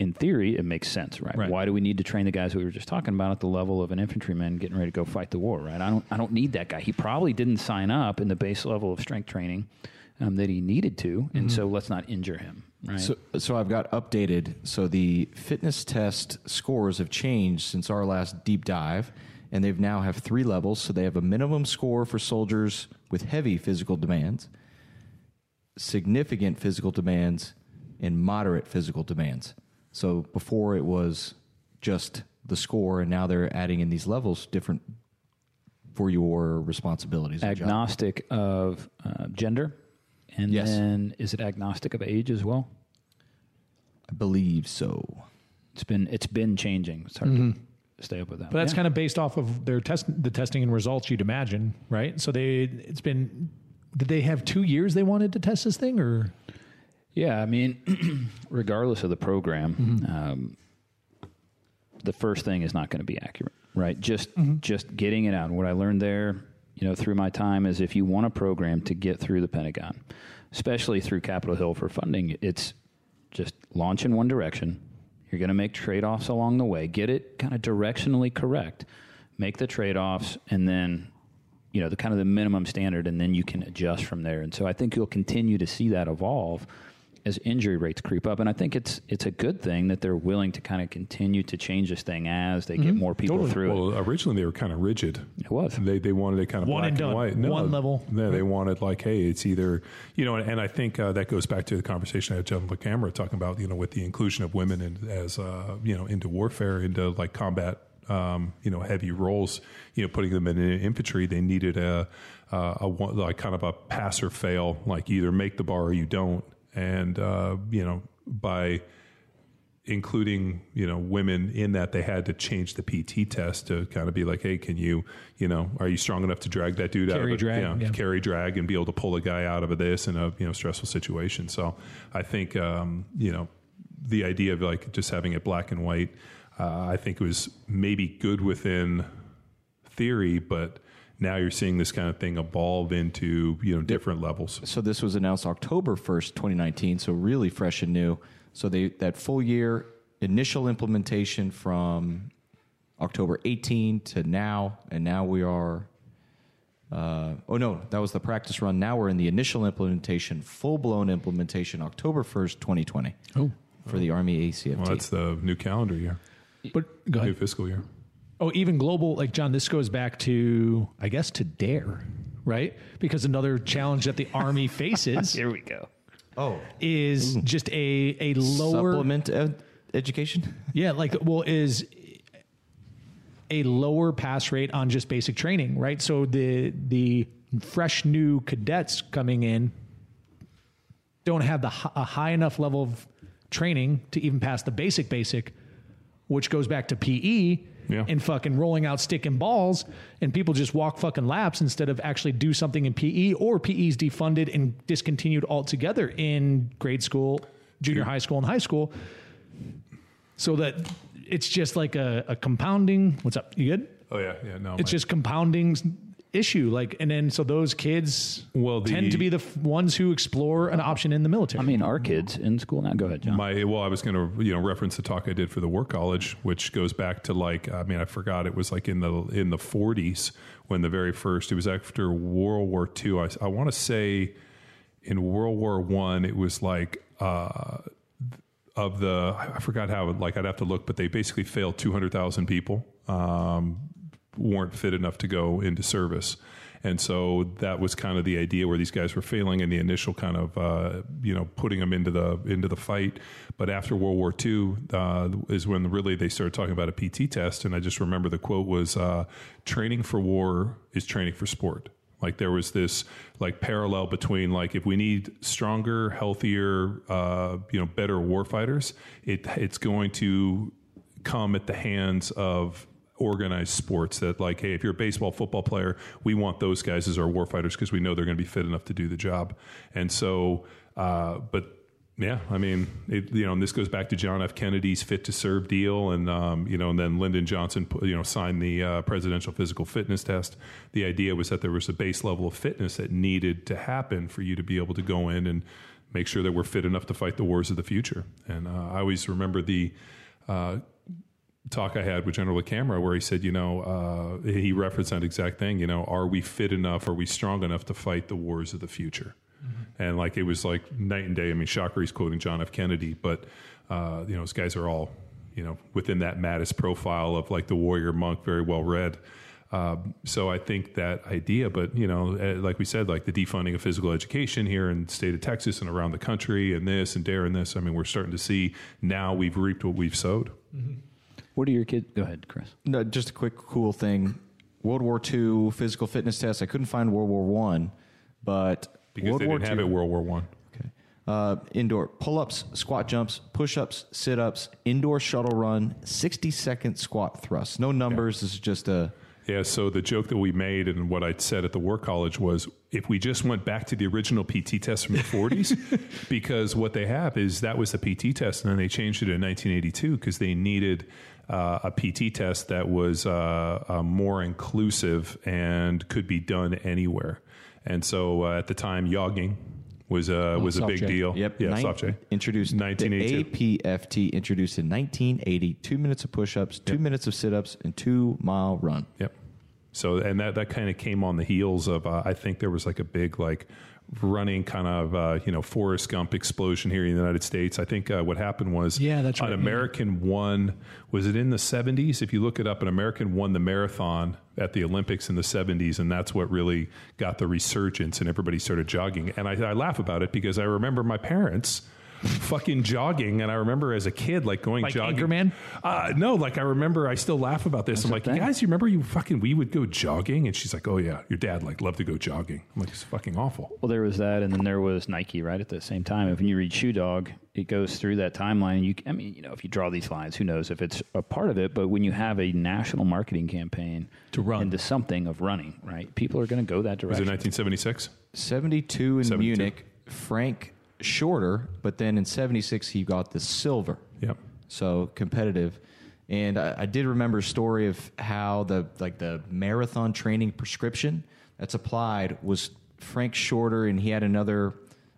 In theory, it makes sense, right?
Right.
Why do we need to train the guys we were just talking about at the level of an infantryman getting ready to go fight the war, right? I don't, I don't need that guy. He probably didn't sign up in the base level of strength training um, that he needed to, and so let's not injure him, right?
So, so I've got updated. So the fitness test scores have changed since our last deep dive, and they've now have three levels. So they have a minimum score for soldiers with heavy physical demands, significant physical demands, and moderate physical demands. So before it was just the score, and now they're adding in these levels different for your responsibilities. and job.
agnostic of uh, gender, and
Yes.
then is it agnostic of age as well?
I believe so.
It's been, it's been changing. It's hard to stay up with that.
But that's
Yeah.
kind of based off of their test, the testing and results you'd imagine, right? So they, it's been. Did they have two years they wanted to test this thing, or
Yeah, I mean, regardless of the program, um, the first thing is not going to be accurate, right? Just just getting it out. And what I learned there, you know, through my time is if you want a program to get through the Pentagon, especially through Capitol Hill for funding, it's just launch in one direction. You're going to make trade offs along the way. Get it kind of directionally correct. Make the trade offs, and then you know the kind of the minimum standard, and then you can adjust from there. And so I think you'll continue to see that evolve as injury rates creep up. And I think it's it's a good thing that they're willing to kind of continue to change this thing as they get more people through it.
Well, originally they were kind of rigid.
It was.
They they wanted it kind of
One
black
and done.
white.
One level.
No, they wanted like, hey, it's either you know, and, and I think uh, that goes back to the conversation I had with the Camera talking about you know with the inclusion of women in, as uh, you know into warfare into like combat um, you know heavy roles. You know, putting them in infantry, they needed a, a, a one, like kind of a pass or fail, like either make the bar or you don't. And uh, you know, by including you know women in that they had to change the PT test to kind of be like, hey, can you you know are you strong enough to drag that dude out
Carry
of a,
drag,
you know,
yeah.
carry drag and be able to pull a guy out of a this in a you know stressful situation. So I think um, you know the idea of like just having it black and white, uh, I think was maybe good within theory, but now you're seeing this kind of thing evolve into you know different levels.
So this was announced October 1st, 2019, so really fresh and new. So they that full year initial implementation from October 18 to now, and now we are. Uh, oh no, that was the practice run. Now we're in the initial implementation, full blown implementation, October 1st, 2020.
Oh.
for the Army ACFT.
Well, that's the new calendar year,
But go
new fiscal year.
Oh, even global, like John, this goes back to, I guess, to DARE, right? Because another challenge that the Army faces
Here we go.
oh,
is just a, a lower.
supplement ed- education.
Yeah, like, well, is a lower pass rate on just basic training, right? So the the fresh new cadets coming in don't have the a high enough level of training to even pass the basic basic, which goes back to PE
Yeah.
and fucking rolling out stick and balls, and people just walk fucking laps instead of actually do something in PE, or PE's defunded and discontinued altogether in grade school, junior high school, and high school so that it's just like a, a compounding. What's up? You good?
Oh yeah, yeah. No,
It's
my-
just compounding issue. Like, and then so those kids
Well, the-
tend to be the f- ones who explore an option in the military.
I mean, our kids in school now. Go ahead, John.
My well, I was going to you know reference the talk I did for the War College, which goes back to like I mean I forgot it was like in the in the 40s when the very first it was after World War II. I, I want to say in World War One it was like uh, of the I forgot how like I'd have to look, but they basically failed 200,000 people um, weren't fit enough to go into service. And so that was kind of the idea where these guys were failing in the initial kind of uh, you know putting them into the into the fight. But after World War II uh, is when really they started talking about a PT test. And I just remember the quote was uh, "Training for war is training for sport." Like there was this like parallel between like if we need stronger, healthier, uh, you know, better warfighters, it it's going to come at the hands of organized sports that like hey if you're a baseball football player we want those guys as our warfighters because we know they're going to be fit enough to do the job and so uh, but yeah, I mean, it, you know, and this goes back to John F. Kennedy's "Fit to Serve" deal, and um, you know, and then Lyndon Johnson, you know, signed the uh, presidential physical fitness test. The idea was that there was a base level of fitness that needed to happen for you to be able to go in and make sure that we're fit enough to fight the wars of the future. And uh, I always remember the uh, talk I had with General Camera where he said, you know, uh, he referenced that exact thing. You know, are we fit enough? Are we strong enough to fight the wars of the future? And like it was like night and day. I mean, Shocker, he's quoting John F. Kennedy, but uh, you know, those guys are all you know within that Mattis profile of like the warrior monk, very well read. Um, so I think that idea, but you know, eh, like we said, like the defunding of physical education here in the state of Texas and around the country, and this and dare and this. I mean, we're starting to see now we've reaped what we've sowed.
What are your kids? Go ahead, Chris.
No, just a quick cool thing. World War II physical fitness test. I couldn't find World War One, but
Because
World
they
War
didn't have
II
it World War One.
Okay. Uh, indoor pull ups, squat jumps, push ups, sit ups, indoor shuttle run, 60 second squat thrust. No numbers. This is just a.
Yeah, so the joke that we made and what I said at the War College was if we just went back to the original PT test from the 40s, because what they have is that was the PT test, and then they changed it in 1982 because they needed uh, a PT test that was uh, uh, more inclusive and could be done anywhere. And so uh, at the time, jogging was a was a big
J.
deal.
Yep.
Yeah,
nine-
soft J.
Introduced
1982.
The APFT introduced in 1980. Two minutes of push ups, two minutes of sit ups, and two mile run.
Yep. So and that that kind of came on the heels of uh, I think there was like a big like running kind of uh, you know Forrest Gump explosion here in the United States. I think uh, what happened was
Yeah, that's right. an.
American won was it in the 70s? If you look it up, an American won the marathon at the Olympics in the 70s, and that's what really got the resurgence, and everybody started jogging. And I, I laugh about it because I remember my parents fucking jogging, and I remember as a kid like going
Like
jogging.
Anchorman?
Uh, no, like I remember. I still laugh about this. I'm like,
thing.
guys, you remember you fucking we would go jogging, and she's like, oh yeah, your dad like loved to go jogging. I'm like, it's fucking awful.
Well, there was that, and then there was Nike right at the same time. If you read Shoe Dog, it goes through that timeline. You, I mean, you know, if you draw these lines, who knows if it's a part of it? But when you have a national marketing campaign
To run.
into something of running, right? People are going to go that direction.
Was it 1976?
72 in
72.
Munich, Frank Shorter, but then in 76 he got the silver.
Yep.
So competitive. And I, I did remember a story of how the like the marathon training prescription that's applied was Frank Shorter, and he had another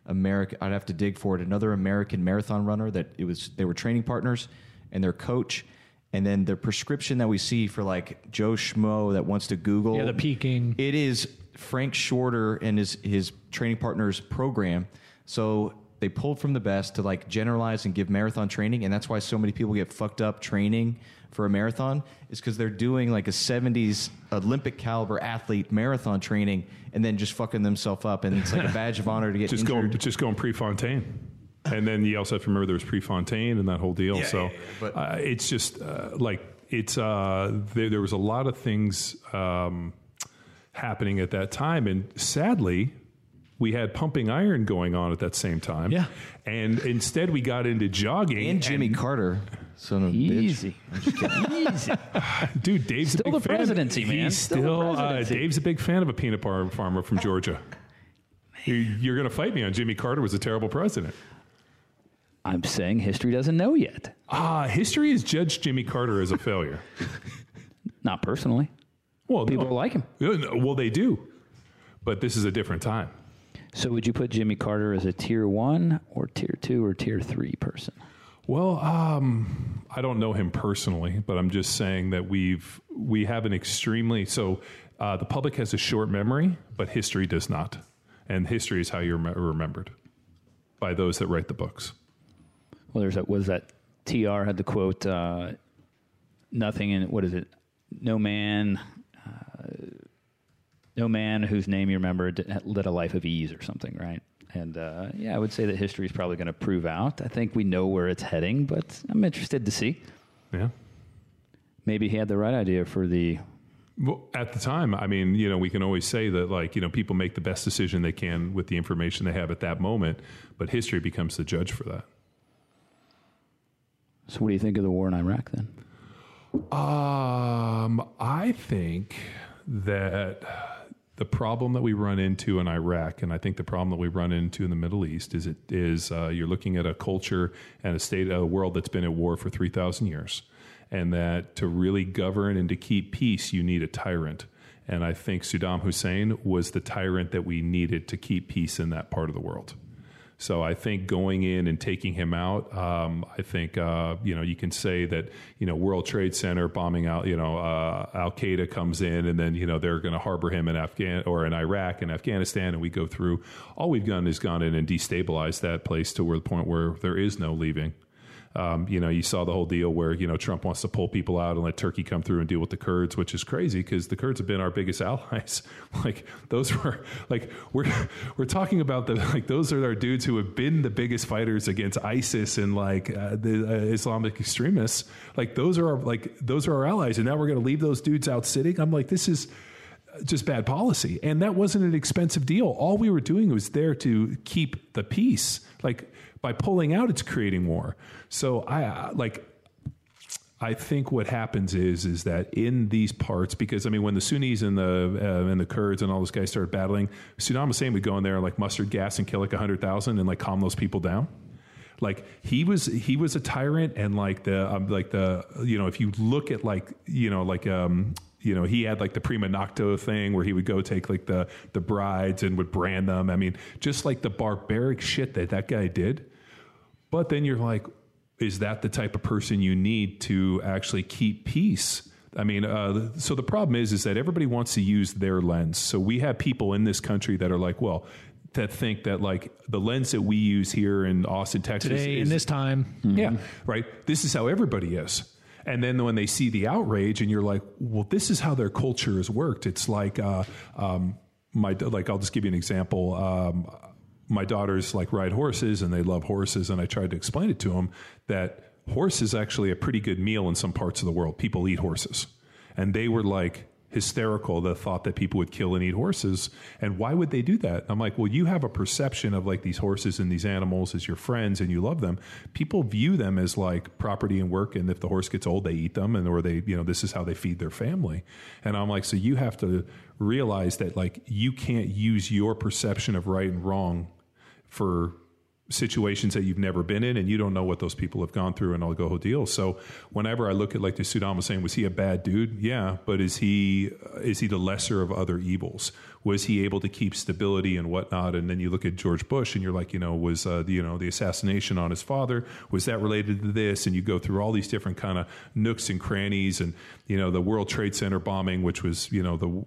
American. I'd have to dig for it. Another American marathon runner that it was. They were training partners, and their coach. And then the prescription that we see for like Joe Schmo that wants to Google,
Yeah, the peaking.
it is Frank Shorter and his his training partners program. So they pulled from the best to like generalize and give marathon training, and that's why so many people get fucked up training for a marathon is because they're doing like a '70s Olympic caliber athlete marathon training, and then just fucking themselves up, and it's like a badge of honor to get
Just
injured.
going, just going Prefontaine. And then you also have to remember there was Prefontaine and that whole deal. so
yeah, yeah,
uh, it's just uh, like it's uh, there, there was a lot of things um, happening at that time, and sadly, we had pumping iron going on at that same time.
Yeah.
and instead we got into jogging
and Jimmy Carter, son of a bitch.
Easy, easy.
Dude, Dave's
Still
a big
the
fan.
presidency, man.
He's
Still
still, uh. Dave's a big fan of a peanut bar farmer from Georgia. You- You're going to fight me on Jimmy Carter was a terrible president.
I'm saying history doesn't know yet.
Ah, history has judged Jimmy Carter as a failure.
Not personally.
Well,
People
no.
like him.
Well, they do, but this is a different time.
So would you put Jimmy Carter as a tier one or tier two or tier three person?
Well, um, I don't know him personally, but I'm just saying that we've we have an extremely so uh, the public has a short memory, but history does not, and history is how you're me- remembered by those that write the books.
Well, there's that. Was that Tr had the quote? Uh, Nothing in what is it? No man, uh, no man whose name you remember led a life of ease or something, right? And uh, yeah, I would say that history is probably going to prove out. I think we know where it's heading, but I'm interested to see.
Yeah.
Maybe he had the right idea for the.
Well, at the time, I mean, you know, we can always say that, like, you know, people make the best decision they can with the information they have at that moment, but history becomes the judge for that.
So, what do you think of the war in Iraq then?
Um, I think that the problem that we run into in Iraq, and I think the problem that we run into in the Middle East, is it is uh, you're looking at a culture and a state, a world that's been at war for three thousand years, and that to really govern and to keep peace, you need a tyrant. And I think Saddam Hussein was the tyrant that we needed to keep peace in that part of the world. So I think going in and taking him out, um, I think uh, you know you can say that you know World Trade Center bombing out, you know uh, Al Qaeda comes in, and then you know they're going to harbor him in Afghan or in Iraq and Afghanistan, and we go through. All we've done is gone in and destabilized that place to where the point where there is no leaving. Um, you know, you saw the whole deal where you know Trump wants to pull people out and let Turkey come through and deal with the Kurds, which is crazy because the Kurds have been our biggest allies. like those were like we're we're talking about the like those are our dudes who have been the biggest fighters against ISIS and like uh, the uh, Islamic extremists. Like those are our, like those are our allies, and now we're going to leave those dudes out sitting. I'm like, this is just bad policy. And that wasn't an expensive deal. All we were doing was there to keep the peace. Like by pulling out, it's creating war. So I like. I think what happens is is that in these parts, because I mean, when the Sunnis and the uh, and the Kurds and all those guys started battling, Saddam Hussein would go in there and like mustard gas and kill like hundred thousand and like calm those people down like he was he was a tyrant and like the um, like the you know if you look at like you know like um you know he had like the prima nocta thing where he would go take like the the brides and would brand them i mean just like the barbaric shit that that guy did but then you're like is that the type of person you need to actually keep peace I mean, uh, so the problem is, is that everybody wants to use their lens. So we have people in this country that are like, well, that think that like the lens that we use here in Austin, Texas,
Today,
is,
in this time.
yeah, right. This is how everybody is. And then when they see the outrage, and you're like, well, this is how their culture has worked. It's like uh, um, my like I'll just give you an example. Um, my daughters like ride horses and they love horses, and I tried to explain it to them that horse is actually a pretty good meal in some parts of the world. People eat horses, and they were like hysterical the thought that people would kill and eat horses. And why would they do that? I'm like well you have a perception of like these horses and these animals as your friends and you love them. People view them as like property and work and if the horse gets old they eat them and or they you know this is how they feed their family. And i'm like so you have to realize that like you can't use your perception of right and wrong for situations that you've never been in and you don't know what those people have gone through and all go whole deal. So whenever I look at like the Saddam saying, was he a bad dude? Yeah, but is he uh, is he the lesser of other evils? Was he able to keep stability and whatnot? And then you look at George Bush and you're like, you know, was uh, the, you know the assassination on his father was that related to this? And you go through all these different kind of nooks and crannies and you know the World Trade Center bombing, which was you know the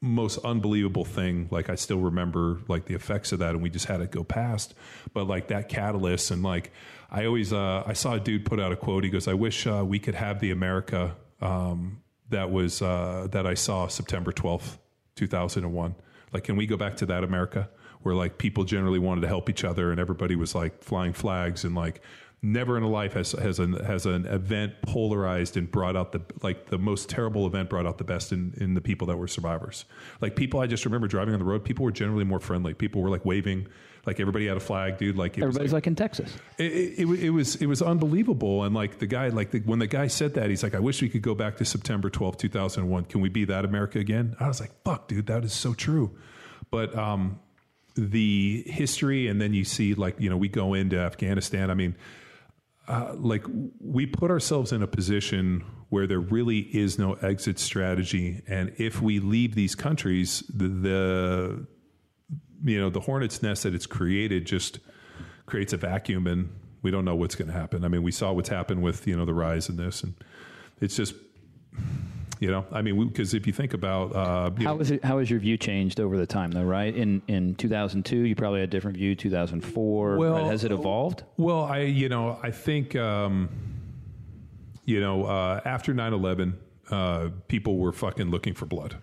most unbelievable thing like i still remember like the effects of that and we just had it go past. But like that catalyst and like i always uh, i saw a dude put out a quote. He goes i wish uh, we could have the america um, that was uh, that i saw september 12th 2001 like can we go back to that america where like people generally wanted to help each other and everybody was like flying flags and like never in a life has has an has an event polarized and brought out the like the most terrible event brought out the best in in the people that were survivors. Like people, I just remember driving on the road. People were generally more friendly. People were like waving, like everybody had a flag, dude. Like
everybody's
like,
like, in Texas.
It, it, it, it, was it was unbelievable. And like the guy, like the, when the guy said that, he's like, I wish we could go back to September twelfth, two thousand one. Can we be that America again? I was like, fuck, dude, that is so true. But um, the history, and then you see like you know we go into Afghanistan. I mean uh, like we put ourselves in a position where there really is no exit strategy, and if we leave these countries, the, the you know the hornet's nest that it's created just creates a vacuum, and we don't know what's going to happen. I mean, we saw what's happened with you know the rise in this, and it's just you know, I mean, because if you think about uh,
you how know, is it? How has your view changed over the time, though? Right in in 2002, you probably had a different view. 2004, well, right? has it evolved?
Well, I you know I think um, you know uh, after 9/11, uh, people were fucking looking for blood.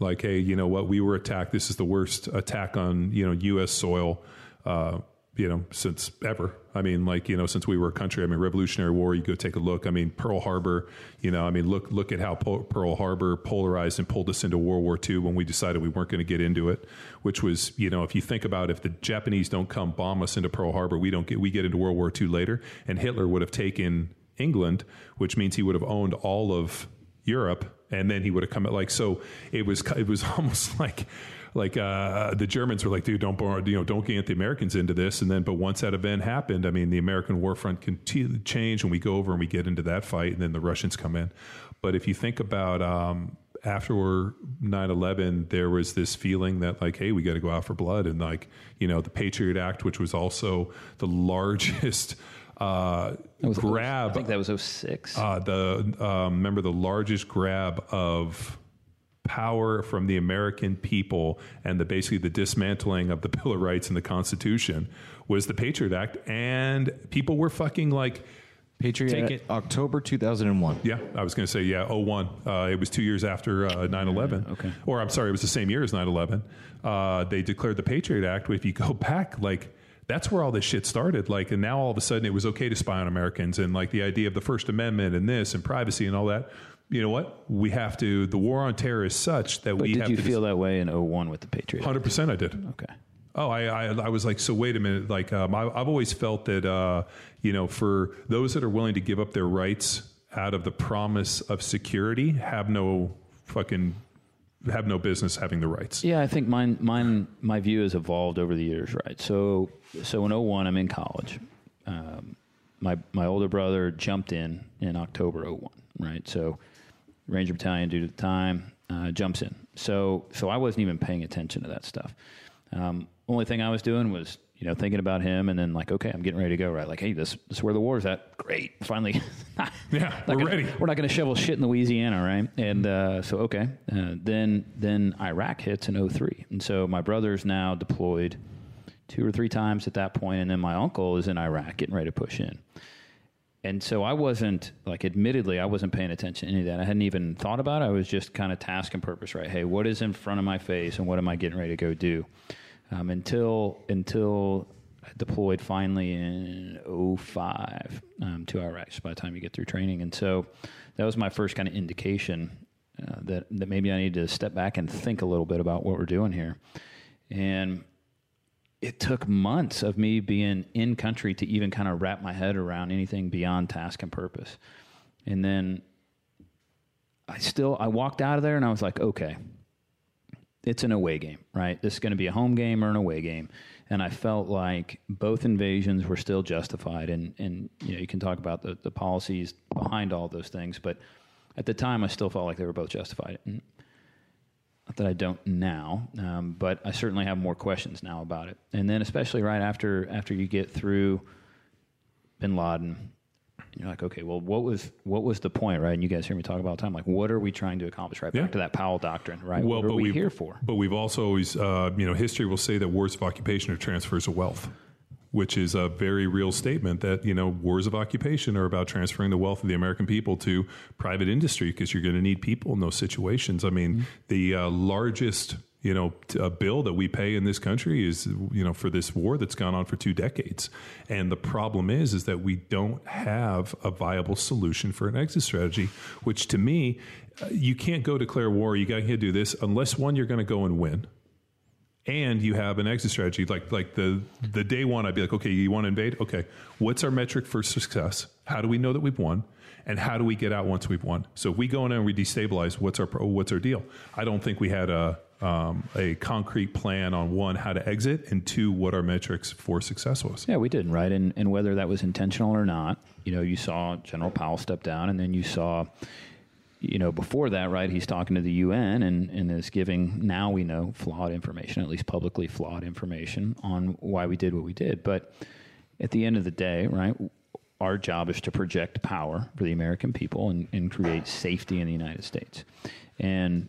Like, hey, you know what? We were attacked. This is the worst attack on you know U.S. soil. Uh, you know, since ever. I mean, like you know, since we were a country. I mean, Revolutionary War. You go take a look. I mean, Pearl Harbor. You know, I mean, look look at how po- Pearl Harbor polarized and pulled us into World War II when we decided we weren't going to get into it. Which was, you know, if you think about if the Japanese don't come bomb us into Pearl Harbor, we don't get we get into World War II later, and Hitler would have taken England, which means he would have owned all of Europe, and then he would have come at like so. It was it was almost like like uh, the Germans were like, dude, don't borrow, you know, don't get the Americans into this. And then, but once that event happened, I mean, the American war front can t- change, and we go over and we get into that fight, and then the Russians come in. But if you think about um, after 9-11 there was this feeling that like hey we got to go out for blood and like you know the patriot act which was also the largest uh, grab
i think that was 06
uh, the um, remember the largest grab of power from the American people and the basically the dismantling of the Bill of Rights and the Constitution was the Patriot Act, and people were fucking like.
Patriot Take it. October 2001.
Yeah, I was going to say, yeah, 01. Uh, it was two years after uh, 9 11.
Okay.
Or I'm sorry, it was the same year as 9 11. Uh, they declared the Patriot Act. If you go back, like, that's where all this shit started. Like, and now all of a sudden it was okay to spy on Americans and like the idea of the First Amendment and this and privacy and all that you know what? We have to. The war on terror is such that
but
we.
Did
have
you feel that way in 01 with the Patriot?
Hundred percent, I did.
Okay.
Oh, I, I, I was like, so wait a minute. Like, um, I, have always felt that, uh, you know, for those that are willing to give up their rights out of the promise of security, have no fucking have no business having the rights.
Yeah, I think mine, mine, my view has evolved over the years, right? So, so in 01, I'm in college. Um, my my older brother jumped in in October 01, right? So Ranger Battalion due to the time, uh, jumps in. So so I wasn't even paying attention to that stuff. Um, only thing I was doing was you know thinking about him and then like okay I'm getting ready to go right? Like hey this, this is where the war's at. Great. Finally
yeah we're
gonna,
ready.
we're not going to shovel shit in Louisiana right? And uh, so okay uh, then then Iraq hits in 03 and so my brother's now deployed two or three times at that point and then my uncle is in Iraq getting ready to push in and so I wasn't like, admittedly, I wasn't paying attention to any of that. I hadn't even thought about it. I was just kind of task and purpose, right? Hey, what is in front of my face, and what am I getting ready to go do? um, until until I deployed finally in 05 um, to Iraq. By the time you get through training, and so that was my first kind of indication uh, that that maybe I need to step back and think a little bit about what we're doing here, and it took months of me being in country to even kind of wrap my head around anything beyond task and purpose. And then I still I walked out of there and I was like, okay, it's an away game, right? This is going to be a home game or an away game. And I felt like both invasions were still justified. And, and you know, you can talk about the, the policies behind all those things, but at the time I still felt like they were both justified. And not that I don't now, um, but I certainly have more questions now about it. And then, especially right after after you get through Bin Laden, you're like, okay, well, what was what was the point, right? And you guys hear me talk about all the time, like, what are we trying to accomplish? Right
Yeah.
back to that Powell doctrine, right?
Well,
what are
but
we here for?
But we've also always, uh, you know, history will say that wars of occupation are transfers of wealth, which is a very real statement that, you know, wars of occupation are about transferring the wealth of the American people to private industry because you're going to need people in those situations. I mean, the uh, largest, you know, t- uh, bill that we pay in this country is, you know, for this war that's gone on for two decades. And the problem is, is that we don't have a viable solution for an exit strategy, which to me, uh, you can't go declare war. You got to do this unless one, you're going to go and win and you have an exit strategy like like the the day one i'd be like okay you want to invade? Okay. What's our metric for success? How do we know that we've won? And how do we get out once we've won? So if we go in and we destabilize what's our what's our deal? I don't think we had a um, a concrete plan on one how to exit and two what our metrics for success was.
Yeah, we didn't right? And and whether that was intentional or not, you know, you saw General Powell step down, and then you saw, you know, before that, right? He's talking to the UN and and is giving now we know flawed information, at least publicly flawed information on why we did what we did. But at the end of the day, right? Our job is to project power for the American people and, and create safety in the United States. And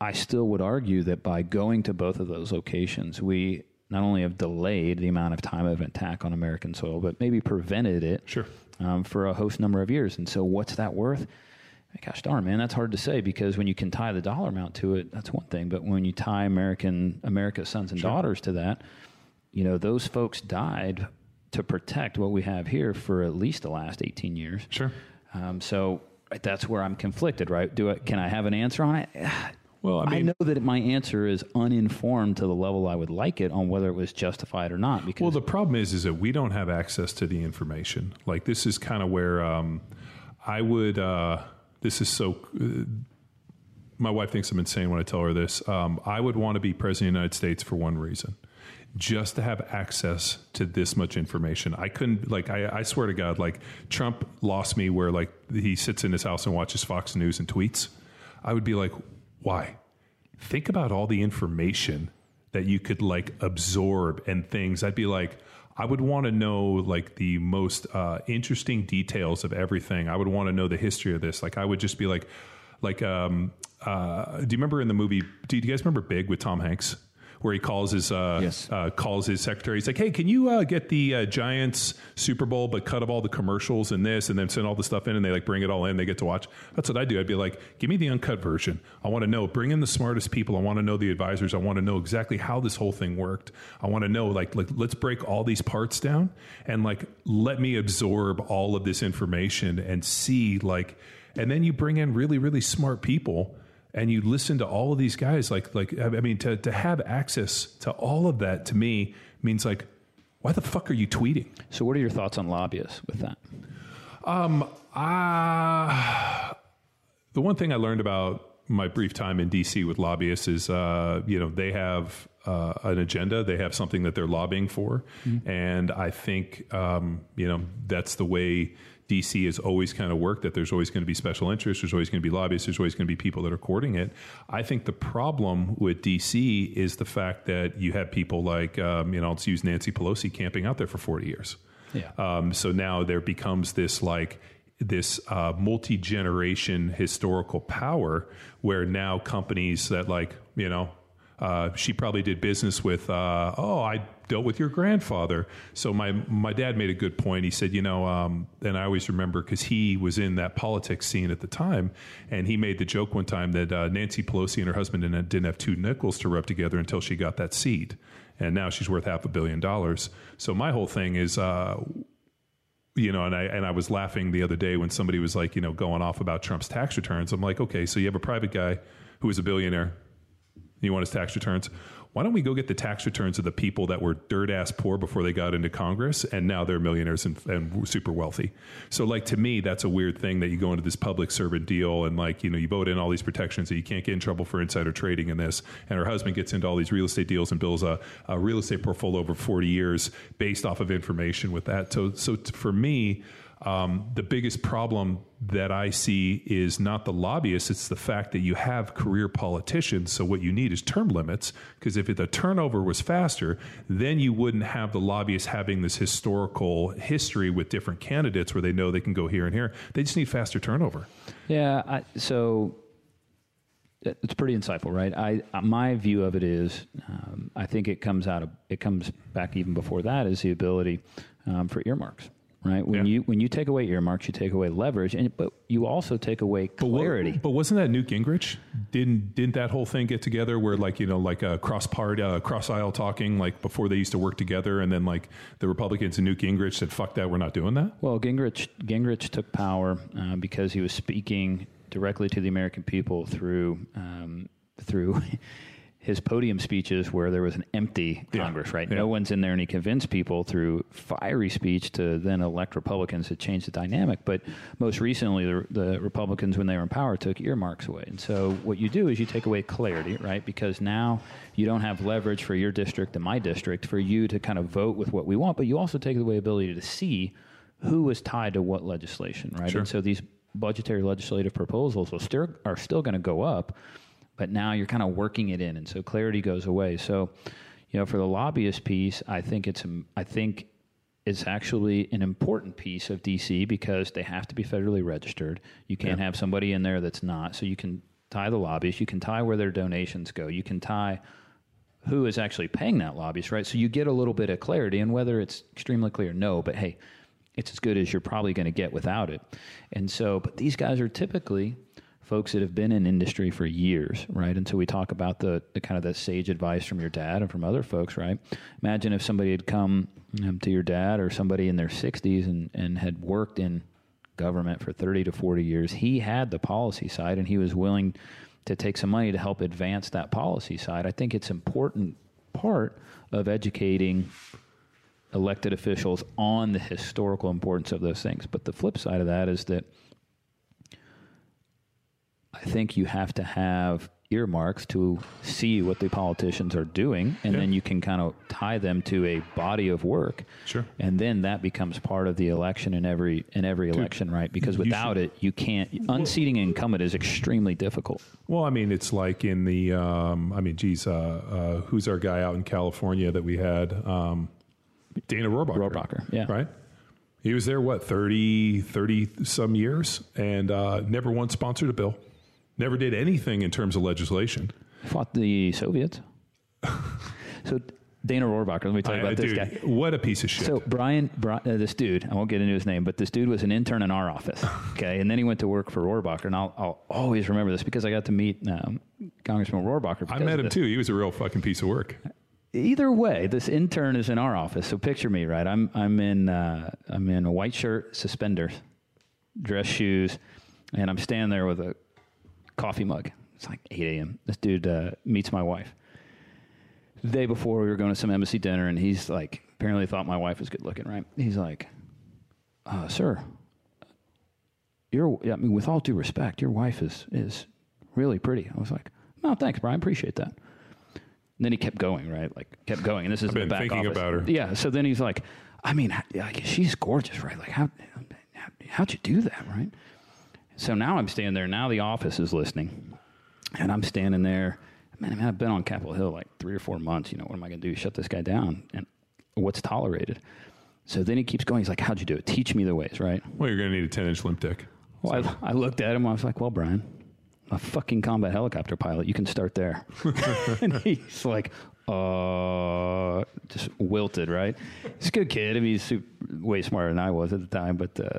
I still would argue that by going to both of those locations, we not only have delayed the amount of time of attack on American soil, but maybe prevented it
Sure.
um, for a host number of years. And so, what's that worth? Gosh darn, man, that's hard to say because when you can tie the dollar amount to it, that's one thing. But when you tie American America's sons and daughters to that, you know, those folks died to protect what we have here for at least the last 18 years.
sure
Um, so that's where I'm conflicted, right? Do I, can I have an answer on it?
Well i
I, know that my answer is uninformed to the level I would like it on whether it was justified or not. Because
Well, the problem is, is that we don't have access to the information. Like this is kind of where um, I would. Uh, this is so. Uh, my wife thinks I'm insane when I tell her this. Um, I would want to be president of the United States for one reason. Just to have access to this much information, I couldn't. Like, I, I swear to God, like Trump lost me where like he sits in his house and watches Fox News and tweets. I would be like, why? think about all the information that you could like absorb and things. I'd be like i would want to know like the most uh, interesting details of everything. I would want to know the history of this. Like i would just be like like um uh do you remember in the movie do you guys remember big with tom hanks where he calls his uh,
Yes.
uh, calls his secretary. He's like, "Hey, can you uh, get the uh, Giants Super Bowl, but cut of all the commercials and this, and then send all the stuff in, and they like bring it all in. They get to watch." That's what I do. I'd be like, "Give me the uncut version. I want to know. Bring in the smartest people. I want to know the advisors. I want to know exactly how this whole thing worked. I want to know like like let's break all these parts down and like let me absorb all of this information and see like, and then you bring in really really smart people." And you listen to all of these guys like like i mean to, to have access to all of that to me means like why the fuck are you tweeting?
So, what are your thoughts on lobbyists with that?
ah the one thing i learned about my brief time in dc with lobbyists is uh, you know they have uh, an agenda. They have something that they're lobbying for. And i think um, you know that's the way DC has always kind of worked that there's always going to be special interests, there's always going to be lobbyists, there's always going to be people that are courting it. I think the problem with DC is the fact that you have people like, um, you know, let's use Nancy Pelosi camping out there for 40 years.
Yeah.
Um, so now there becomes this like, this uh, multi generation historical power where now companies that like, you know, Uh, she probably did business with. Uh, oh, I dealt with your grandfather. So my my dad made a good point. He said, you know, um, and I always remember because he was in that politics scene at the time, and he made the joke one time that uh, Nancy Pelosi and her husband didn't, have two nickels to rub together until she got that seat, and now she's worth half a billion dollars. So my whole thing is. Uh, you know, and I and I was laughing the other day when somebody was like, you know, going off about Trump's tax returns. I'm like, okay, so you have a private guy who is a billionaire. You want his tax returns? Why don't we go get the tax returns of the people that were dirt ass poor before they got into Congress, and now they're millionaires and, and super wealthy? So, like to me, that's a weird thing that you go into this public servant deal, and like you know, you vote in all these protections that you can't get in trouble for insider trading in this. And her husband gets into all these real estate deals and builds a, a real estate portfolio over forty years based off of information with that. So, so t- for me. Um, the biggest problem that I see is not the lobbyists, it's the fact that you have career politicians. So, what you need is term limits, because if the turnover was faster, then you wouldn't have the lobbyists having this historical history with different candidates where they know they can go here and here. They just need faster turnover.
Yeah. I, so it's pretty insightful, right? I my view of it is, um, I think it comes out of it comes back even before that is the ability um, for earmarks right? When
Yeah.
you when you take away earmarks, you take away leverage, and but you also take away clarity.
But, wasn't that Newt Gingrich? Didn't didn't that whole thing get together where like you know like a cross part uh, cross aisle talking like before they used to work together and then like the Republicans and Newt Gingrich said fuck that we're not doing that.
well, Gingrich Gingrich took power uh, because he was speaking directly to the American people through um, through. His podium speeches, where there was an empty
Yeah.
Congress, right?
Yeah.
No one's in there, and he convinced people through fiery speech to then elect Republicans to change the dynamic. But most recently, the, the Republicans, when they were in power, took earmarks away. And so, what you do is you take away clarity, right? Because now you don't have leverage for your district and my district for you to kind of vote with what we want, but you also take away ability to see who is tied to what legislation, right?
Sure.
And so these budgetary legislative proposals will still are still going to go up, but now you're kind of working it in, and so clarity goes away. So, you know, for the lobbyist piece, I think it's I think it's actually an important piece of DC because they have to be federally registered. You can't have somebody in there that's not. So you can tie the lobbyists, you can tie where their donations go, you can tie who is actually paying that lobbyist, right? So you get a little bit of clarity, and whether it's extremely clear, no, but hey, it's as good as you're probably going to get without it. And so, but these guys are typically folks that have been in industry for years, right? And so we talk about the, the kind of the sage advice from your dad and from other folks, right? Imagine if somebody had come um, to your dad or somebody in their 60s and, and had worked in government for 30 to 40 years. He had the policy side and he was willing to take some money to help advance that policy side. I think it's important part of educating elected officials on the historical importance of those things. But the flip side of that is that I think you have to have earmarks to see what the politicians are doing, and
Yeah.
then you can kind of tie them to a body of work.
Sure.
And then that becomes part of the election in every in every election, right? Because without
should-
it, you can't. Unseating an incumbent is extremely difficult.
Well, I mean, it's like in the, um, I mean, geez, uh, uh, who's our guy out in California that we had? Um, Dana Rohrabacher.
Rohrabacher, yeah.
Right? He was there, what, 30, 30 some years and uh, never once sponsored a bill. Never did anything in terms of legislation.
Fought the Soviets. so Dana Rohrabacher. Let me tell you
I-
about this
dude,
guy.
what a piece of shit.
So Brian, Bri- uh, this dude, I won't get into his name, but this dude was an intern in our office. Okay, and then he went to work for Rohrabacher, and I'll, I'll always remember this because I got to meet um, Congressman Rohrabacher.
I met him too. He was a real fucking piece of work.
Either way, this intern is in our office. So picture me, right? I'm I'm in uh, I'm in a white shirt, suspenders, dress shoes, and I'm standing there with a coffee mug. It's like 8 a.m. This dude uh, meets my wife. The day before, we were going to some embassy dinner, and he's like, apparently thought my wife was good looking, right? He's like, uh, "Sir, you're, I mean, with all due respect, your wife is is really pretty." I was like, "No, thanks, Brian. I appreciate that." And then he kept going, right? Like kept going, and this is
I've
the back
thinking
office.
about her.
Yeah. So then he's like, "I mean, like, she's gorgeous, right? Like, how, how how'd you do that, right?" So now I'm standing there. Now the office is listening, and I'm standing there. Man, I mean, I've been on Capitol Hill like three or four months. You know, what am I going to do? Shut this guy down? And what's tolerated? So then he keeps going. He's like, "How'd you do it? Teach me the ways, right?"
Well, you're going to need a 10 inch limp dick.
Well, I, I looked at him. I was like, "Well, Brian, a fucking combat helicopter pilot. You can start there. and he's like, uh, just wilted, right? He's a good kid. I mean, he's super, way smarter than I was at the time, but. Uh,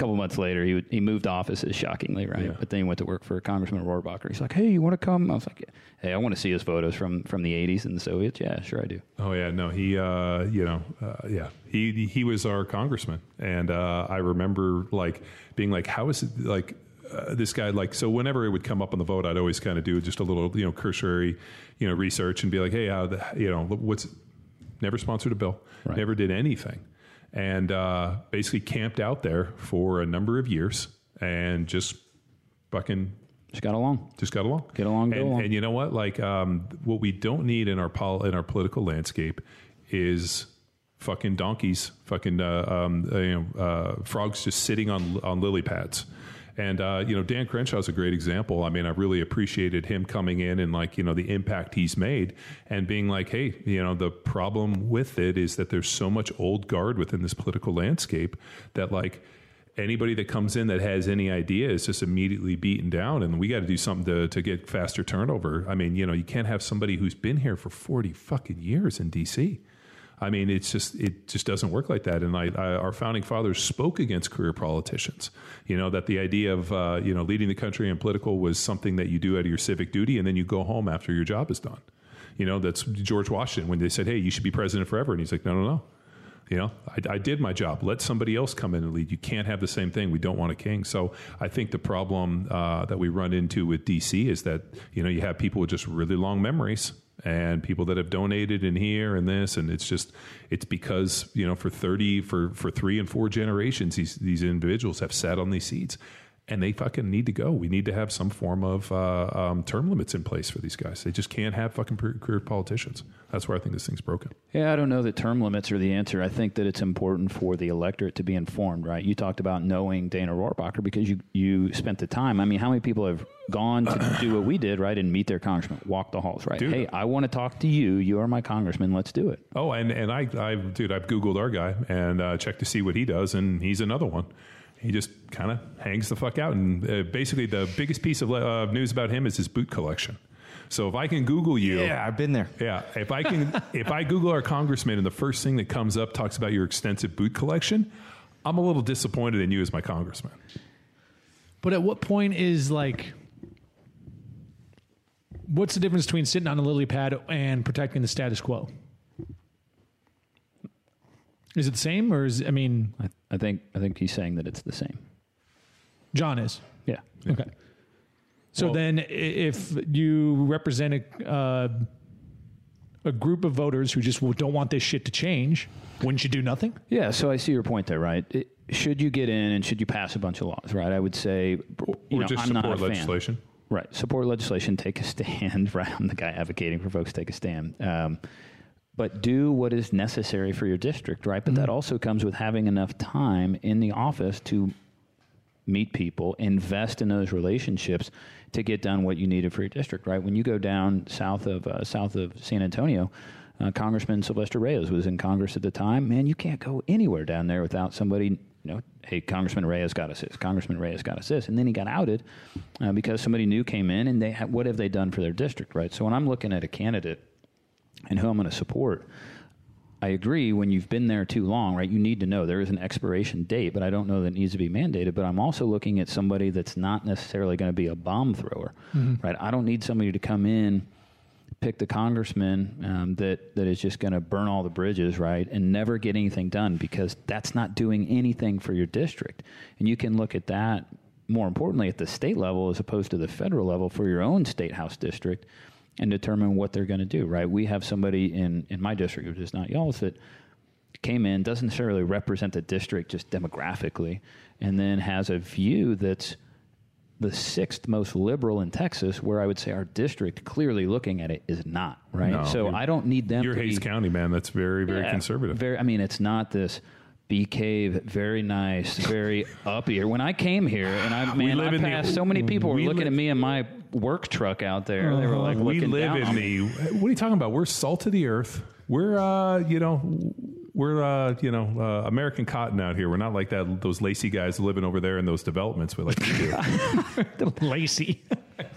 couple months later, he would, he moved offices shockingly, right?
Yeah.
But then he went to work for Congressman Rohrabacher. He's like, "Hey, you want to come?" I was like, "Hey, I want to see his photos from from the '80s and the Soviets." Yeah, sure, I do.
Oh yeah, no, he, uh, you know, uh, yeah, he he was our congressman, and uh, I remember like being like, how is it like uh, this guy like? So whenever it would come up on the vote, I'd always kind of do just a little, you know, cursory, you know, research and be like, hey, how, the, you know, what's never sponsored a bill,
Right.
never did anything, and uh, basically camped out there for a number of years and just fucking
Just got along.
just got along.
Get along, go
and,
along.
and you know what? Like, um, what we don't need in our pol- in our political landscape is fucking donkeys, fucking uh, um, you know, uh, frogs just sitting on on lily pads. And uh, you know, Dan Crenshaw's a great example. I mean, I really appreciated him coming in and like you know the impact he's made and being like, hey, you know, the problem with it is that there's so much old guard within this political landscape that like anybody that comes in that has any idea is just immediately beaten down. And we got to do something to, to get faster turnover. I mean you know you can't have somebody who's been here for 40 fucking years in dc i mean it's just it just doesn't work like that and I, I, our founding fathers spoke against career politicians you know that the idea of uh, you know leading the country in political was something that you do out of your civic duty and then you go home after your job is done you know that's george washington when they said hey you should be president forever and he's like no no no you know, I, I did my job. Let somebody else come in and lead. You can't have the same thing. We don't want a king. So I think the problem uh, that we run into with DC is that you know you have people with just really long memories and people that have donated in here and this, and it's just it's because you know for thirty for for three and four generations these these individuals have sat on these seats. And they fucking need to go. We need to have some form of uh, um, term limits in place for these guys. They just can't have fucking career politicians. That's where I think this thing's broken.
Yeah, I don't know that term limits are the answer. I think that it's important for the electorate to be informed, right? You talked about knowing Dana Rohrabacher because you, you spent the time. I mean, how many people have gone to do what we did, right, and meet their congressman, walk the halls, right?
Dude.
Hey, I want to talk to you. You are my congressman. Let's do it.
Oh, and and I, I, dude, I've googled our guy and uh, checked to see what he does, and he's another one. He just kind of hangs the fuck out, and uh, basically the biggest piece of uh, news about him is his boot collection. So if I can Google you,
Yeah, I've been there.
yeah, if I can, if I Google our congressman and the first thing that comes up talks about your extensive boot collection, I'm a little disappointed in you as my congressman.
But at what point is like, what's the difference between sitting on a lily pad and protecting the status quo? Is it the same, or is I mean,
I, I think I think he's saying that it's the same.
John is
Yeah.
okay. So
Well-
then, if you represent a uh, a group of voters who just don't want this shit to change, wouldn't you do nothing?
Yeah, so I see your point there, right? It, should you get in and should you pass a bunch of laws, right? I would say, you
or
know,
just
I'm not a
support
fan.
legislation.
Right. Support legislation, take a stand, right? I'm the guy advocating for folks to take a stand. Um, but do what is necessary for your district, right? But that also comes with having enough time in the office to meet people, invest in those relationships to get done what you needed for your district, right? When you go down south of uh, south of San Antonio, uh, Congressman Sylvester Reyes was in Congress at the time. Man, you can't go anywhere down there without somebody, you know, hey, Congressman Reyes got us this, Congressman Reyes got us this, and then he got outed uh, because somebody new came in, and they ha- what have they done for their district, right? So when I'm looking at a candidate and who I'm going to support. I agree when you've been there too long, right? You need to know there is an expiration date, but I don't know that it needs to be mandated. But I'm also looking at somebody that's not necessarily going to be a bomb thrower, right? I don't need somebody to come in, pick the congressman um, that, that is just going to burn all the bridges, right? And never get anything done because that's not doing anything for your district. And you can look at that more importantly at the state level as opposed to the federal level for your own state house district and determine what they're going to do, right? We have somebody in, in my district, which is not y'all's, that came in, doesn't necessarily represent the district just demographically, and then has a view that's the sixth most liberal in Texas, where I would say our district, clearly looking at it, is not, right?
No,
so I don't need them
You're
to
Hays
be,
County, man. That's very, very
yeah,
conservative.
Very, I mean, it's not this bee cave, very nice, very up here. When I came here, and I man, I
in the-
passed so many people were looking
live-
at me in my work truck out there. They were like,
we
looking
live
down
in the. What are you talking about? We're salt of the earth. We're, uh, you know, we're, uh, you know, uh, American cotton out here. We're not like that. Those lacy guys living over there in those developments. We like to do.
Lacy.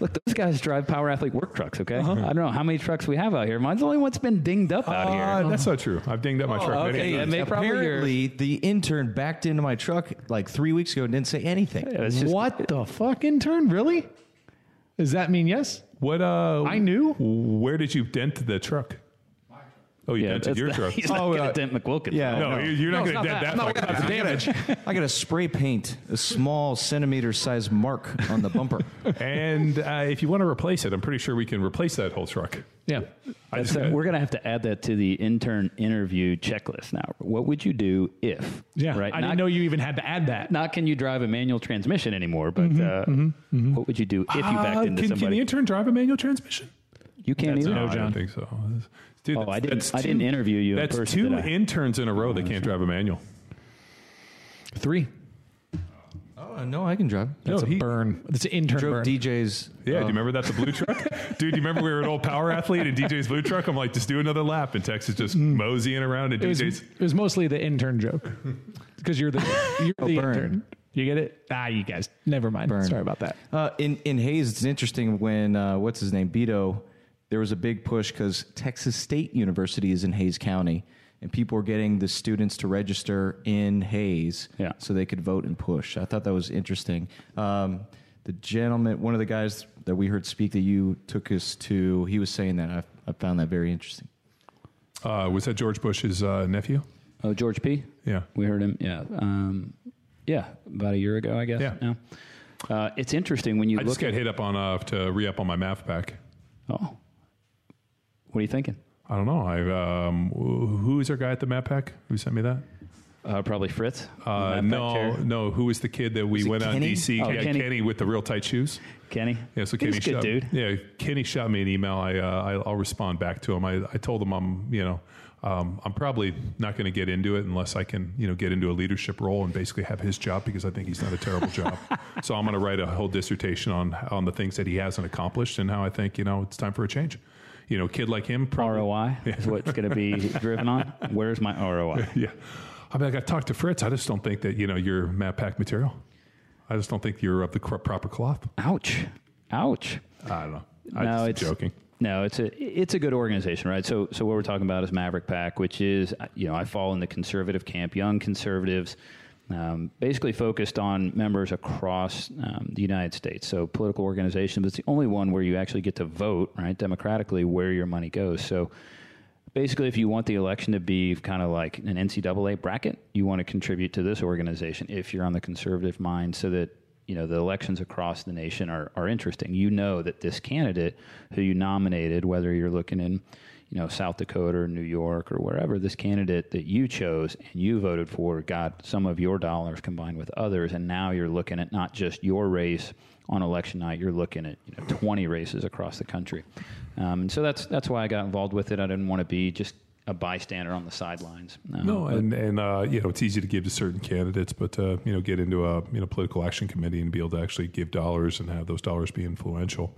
Look, those guys drive power athlete work trucks. Okay, I don't know how many trucks we have out here. Mine's the only one that's been dinged up out
Uh,
here.
that's not true. I've dinged up my truck many
okay.
times.
Yeah, may-
Apparently, the intern backed into my truck like three weeks ago and didn't say anything.
Yeah, just-
what the fuck, intern? Really? Does that mean yes?
What? Uh,
I knew.
Where did you dent the truck? Oh, you
Yeah,
dented
that's
your
the-
truck.
He's not
Oh,
going to
uh,
dent McWilkins.
yeah.
No,
No.
you're not
No,
going to
it's
dent
not
that.
that.
fucking
That's
thing.
damage.
I got a spray paint, a small centimeter size mark on the bumper.
And uh, if you want to replace it, I'm pretty sure we can replace that whole truck.
Yeah.
I just
So we're going to have to add that to the intern interview checklist now. What would you do if?
Yeah.
Right.
I
not,
didn't know you even had to add that.
Not can you drive a manual transmission anymore, but uh, what would you do if you backed
Uh,
into
can, can the intern drive a manual transmission?
you can't either.
No, I don't think so. Dude,
Oh, I didn't-
that's
I didn't interview you in
That's
person,
two
I?
interns in a row that can't drive a manual.
Three.
Oh, no, I can drive.
That's
No,
a
he-
burn. That's an intern
Drove
burn.
DJ's.
Yeah, do
uh,
you remember that's a blue truck? Dude, do you remember we were an old power athlete in DJ's blue truck? I'm like, just do another lap. And Tex is just moseying around in
It was,
DJ's.
it was mostly the intern joke because you're the you're the
burn.
intern. You get it? Ah, you guys. Never mind.
Burn.
Sorry about that.
Uh, in in Hays, it's interesting when uh, what's his name, Beto. There was a big push because Texas State University is in Hays County, and people were getting the students to register in Hays,
Yeah.
so they could vote and push. I thought that was interesting. Um, the gentleman, one of the guys that we heard speak that you took us to, he was saying that. I, I found that very interesting.
Uh, was that George Bush's uh, nephew?
Oh, George P.
Yeah.
We heard him. Yeah. Um, yeah. About a year ago, I guess.
Yeah.
Now. Uh, it's interesting when you
I
look
just got
at.
hit up on uh, to re up on my MavPAC.
Oh. What are you thinking?
I don't know. I um, who is our guy at the MavPAC? Who sent me that?
Uh, probably Fritz.
Uh, no, no. Who was the kid that we went
Kenny?
DC?
Oh,
yeah,
Kenny.
Kenny. with the real tight shoes.
Kenny.
Yeah, so
He's
Kenny
good
shot,
dude.
Yeah, Kenny shot me an email. I, uh, I I'll respond back to him. I, I told him I'm you know um, I'm probably not going to get into it unless I can you know get into a leadership role and basically have his job because I think he's done a terrible job. So I'm going to write a whole dissertation on on the things that he hasn't accomplished and how I think you know it's time for a change. You know, kid like him. Probably,
ROI is what's going to be driven on. Where's my ROI?
Yeah, I mean, I got talked to Fritz. I just don't think that you know you're MavPAC material. I just don't think you're of the proper cloth.
Ouch. Ouch.
I don't know. I'm
no,
just
it's
joking.
No, it's a it's a good organization, right? So so what we're talking about is Maverick PAC, which is you know I fall in the conservative camp, young conservatives, um, basically focused on members across um, the United States. So political organization, but it's the only one where you actually get to vote, right, democratically, where your money goes. So basically, if you want the election to be kind of like an NCAA bracket, you want to contribute to this organization if you're on the conservative mind, so that you know the elections across the nation are, are interesting. You know that this candidate who you nominated, whether you're looking in you know South Dakota or New York or wherever, this candidate that you chose and you voted for got some of your dollars combined with others, and now you're looking at not just your race on election night, you're looking at you know 20 races across the country. Um, and so that's that's why I got involved with it. I didn't want to be just a bystander on the sidelines. Um,
No, and and uh, you know it's easy to give to certain candidates, but uh, you know get into a you know political action committee and be able to actually give dollars and have those dollars be influential.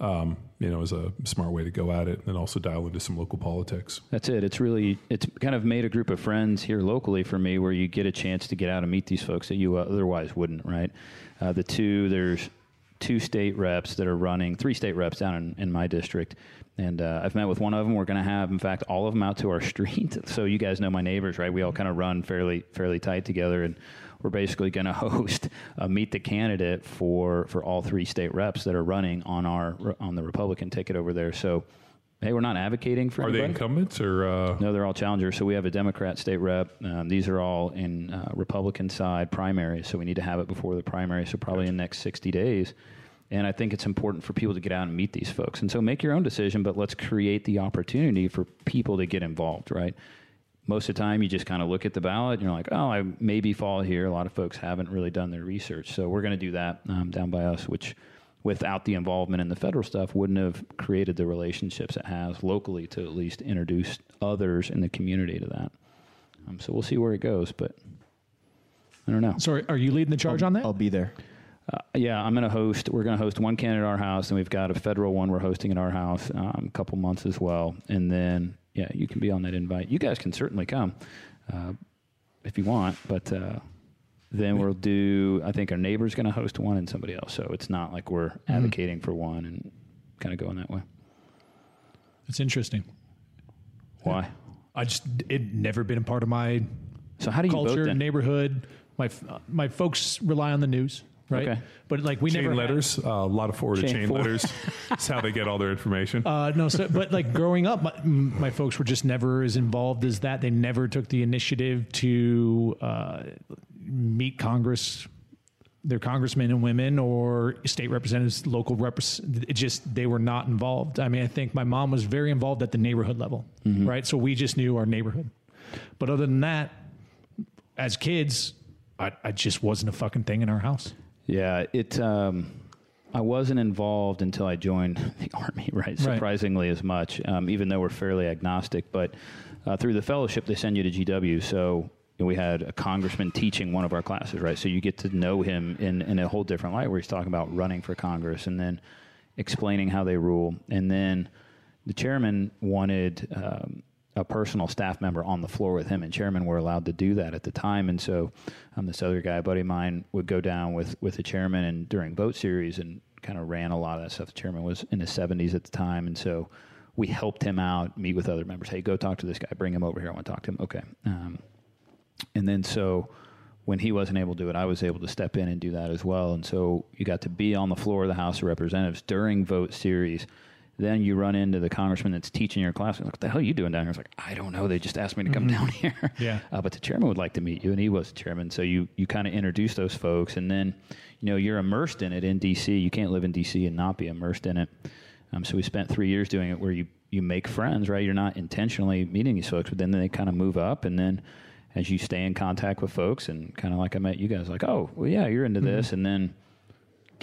Um, you know, is a smart way to go at it, and also dial into some local politics.
That's it. It's really it's kind of made a group of friends here locally for me, where you get a chance to get out and meet these folks that you otherwise wouldn't. Right? Uh, the two there's two state reps that are running, three state reps down in, in my district, and uh, I've met with one of them. We're going to have, in fact, all of them out to our street. So you guys know my neighbors, right? We all kind of run fairly fairly tight together, and we're basically going to host a meet the candidate for for all three state reps that are running on our on the Republican ticket over there. So. Hey, we're not advocating for
Are they incumbents or? Uh,
No, they're all challengers. So we have a Democrat state rep. Um, these are all in uh, Republican side primaries. So we need to have it before the primary. So probably in the next 60 days. And I think it's important for people to get out and meet these folks. And so make your own decision, but let's create the opportunity for people to get involved, right? Most of the time, you just kind of look at the ballot and you're like, oh, I maybe fall here. A lot of folks haven't really done their research. So we're going to do that um, down by us, which without the involvement in the federal stuff wouldn't have created the relationships it has locally to at least introduce others in the community to that. Um, so we'll see where it goes, but I don't know.
Sorry, are you leading the charge on that?
I'll be there.
Uh, yeah, I'm going to host. We're going to host one candidate at our house, and we've got a federal one we're hosting at our house um, a couple months as well. And then, yeah, you can be on that invite. You guys can certainly come uh, if you want, but uh, then we'll do. I think our neighbor's going to host one and somebody else. So it's not like we're
Mm-hmm.
advocating for one and kind of going that way.
It's interesting.
Why?
I just it never been a part of my
So how do you vote
culture,
then?
neighborhood. My f- my folks rely on the news, right?
Okay.
But like we
chain
never had-
letters, uh, a lot of forwarded
Chain
chain,
forward.
letters. That's how they get all their information.
Uh, no, so, but like growing up, my, my folks were just never as involved as that. They never took the initiative to uh, meet Congress, their congressmen and women, or state representatives, local reps. It just they were not involved. I mean, I think my mom was very involved at the neighborhood level, right? So we just knew our neighborhood. But other than that, as kids, I, I just wasn't a fucking thing in our house.
Yeah, it. Um, I wasn't involved until I joined the army. Right, surprisingly as much, um, even though we're fairly agnostic. But uh, through the fellowship, they send you to GW. So you know, we had a congressman teaching one of our classes. Right, so you get to know him in in a whole different light, where he's talking about running for Congress and then explaining how they rule, and then the chairman wanted. Um, a personal staff member on the floor with him, and chairman were allowed to do that at the time. And so, um, this other guy, buddy of mine, would go down with with the chairman and during vote series and kind of ran a lot of that stuff. The chairman was in his seventies at the time, and so we helped him out, meet with other members. Hey, go talk to this guy. Bring him over here. I want to talk to him. Okay. Um, and then so when he wasn't able to do it, I was able to step in and do that as well. And so you got to be on the floor of the House of Representatives during vote series. Then you run into the congressman that's teaching your class. Like, what the hell are you doing down here? It's like, I don't know. They just asked me to come down here.
Yeah.
Uh, but the chairman would like to meet you, and he was the chairman. So you, you kind of introduce those folks, and then, you know, you're immersed in it in D.C. You can't live in D.C. and not be immersed in it. Um, so we spent three years doing it where you, you make friends, right? You're not intentionally meeting these folks, but then they kind of move up, and then as you stay in contact with folks, and kind of like I met you guys, like, oh, well, yeah, you're into this, and then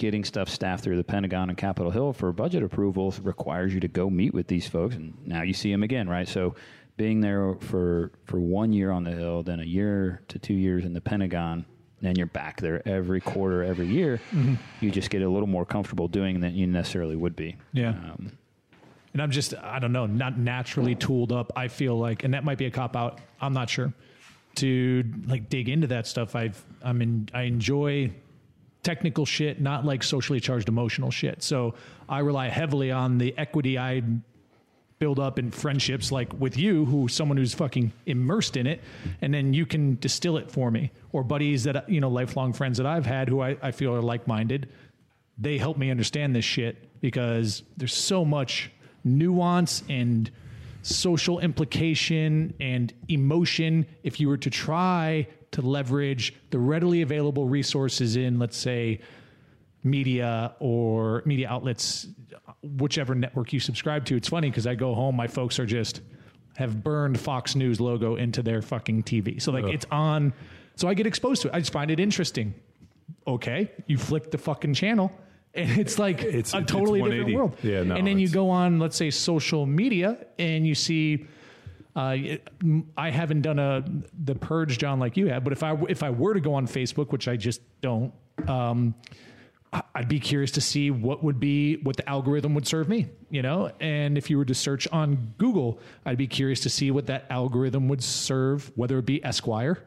getting stuff staffed through the Pentagon and Capitol Hill for budget approvals requires you to go meet with these folks, and now you see them again, right? So being there for for one year on the Hill, then a year to two years in the Pentagon, then you're back there every quarter, every year. You just get a little more comfortable doing than you necessarily would be.
Yeah.
Um,
and I'm just I don't know, not naturally tooled up. I feel like, and that might be a cop out. I'm not sure to like dig into that stuff. I've I'm in I enjoy technical shit, not like socially charged emotional shit. So I rely heavily on the equity I build up in friendships like with you who someone who's fucking immersed in it and then you can distill it for me or buddies that you know lifelong friends that i've had who i, I feel are like-minded they help me understand this shit because there's so much nuance and social implication and emotion if you were to try to leverage the readily available resources in let's say media or media outlets whichever network you subscribe to. It's funny because i go home my folks are just have burned fox news logo into their fucking tv so like it's on. So i get exposed to it. I just find it interesting. Okay you flick the fucking channel and it's like
It's-
a
it's
totally different world.
Yeah, no,
and then you go on let's say social media and you see uh, I haven't done a the purge, John, like you have. But if I if I were to go on Facebook, which I just don't, um, I'd be curious to see what would be what the algorithm would serve me. You know, and if you were to search on Google, I'd be curious to see what that algorithm would serve, whether it be Esquire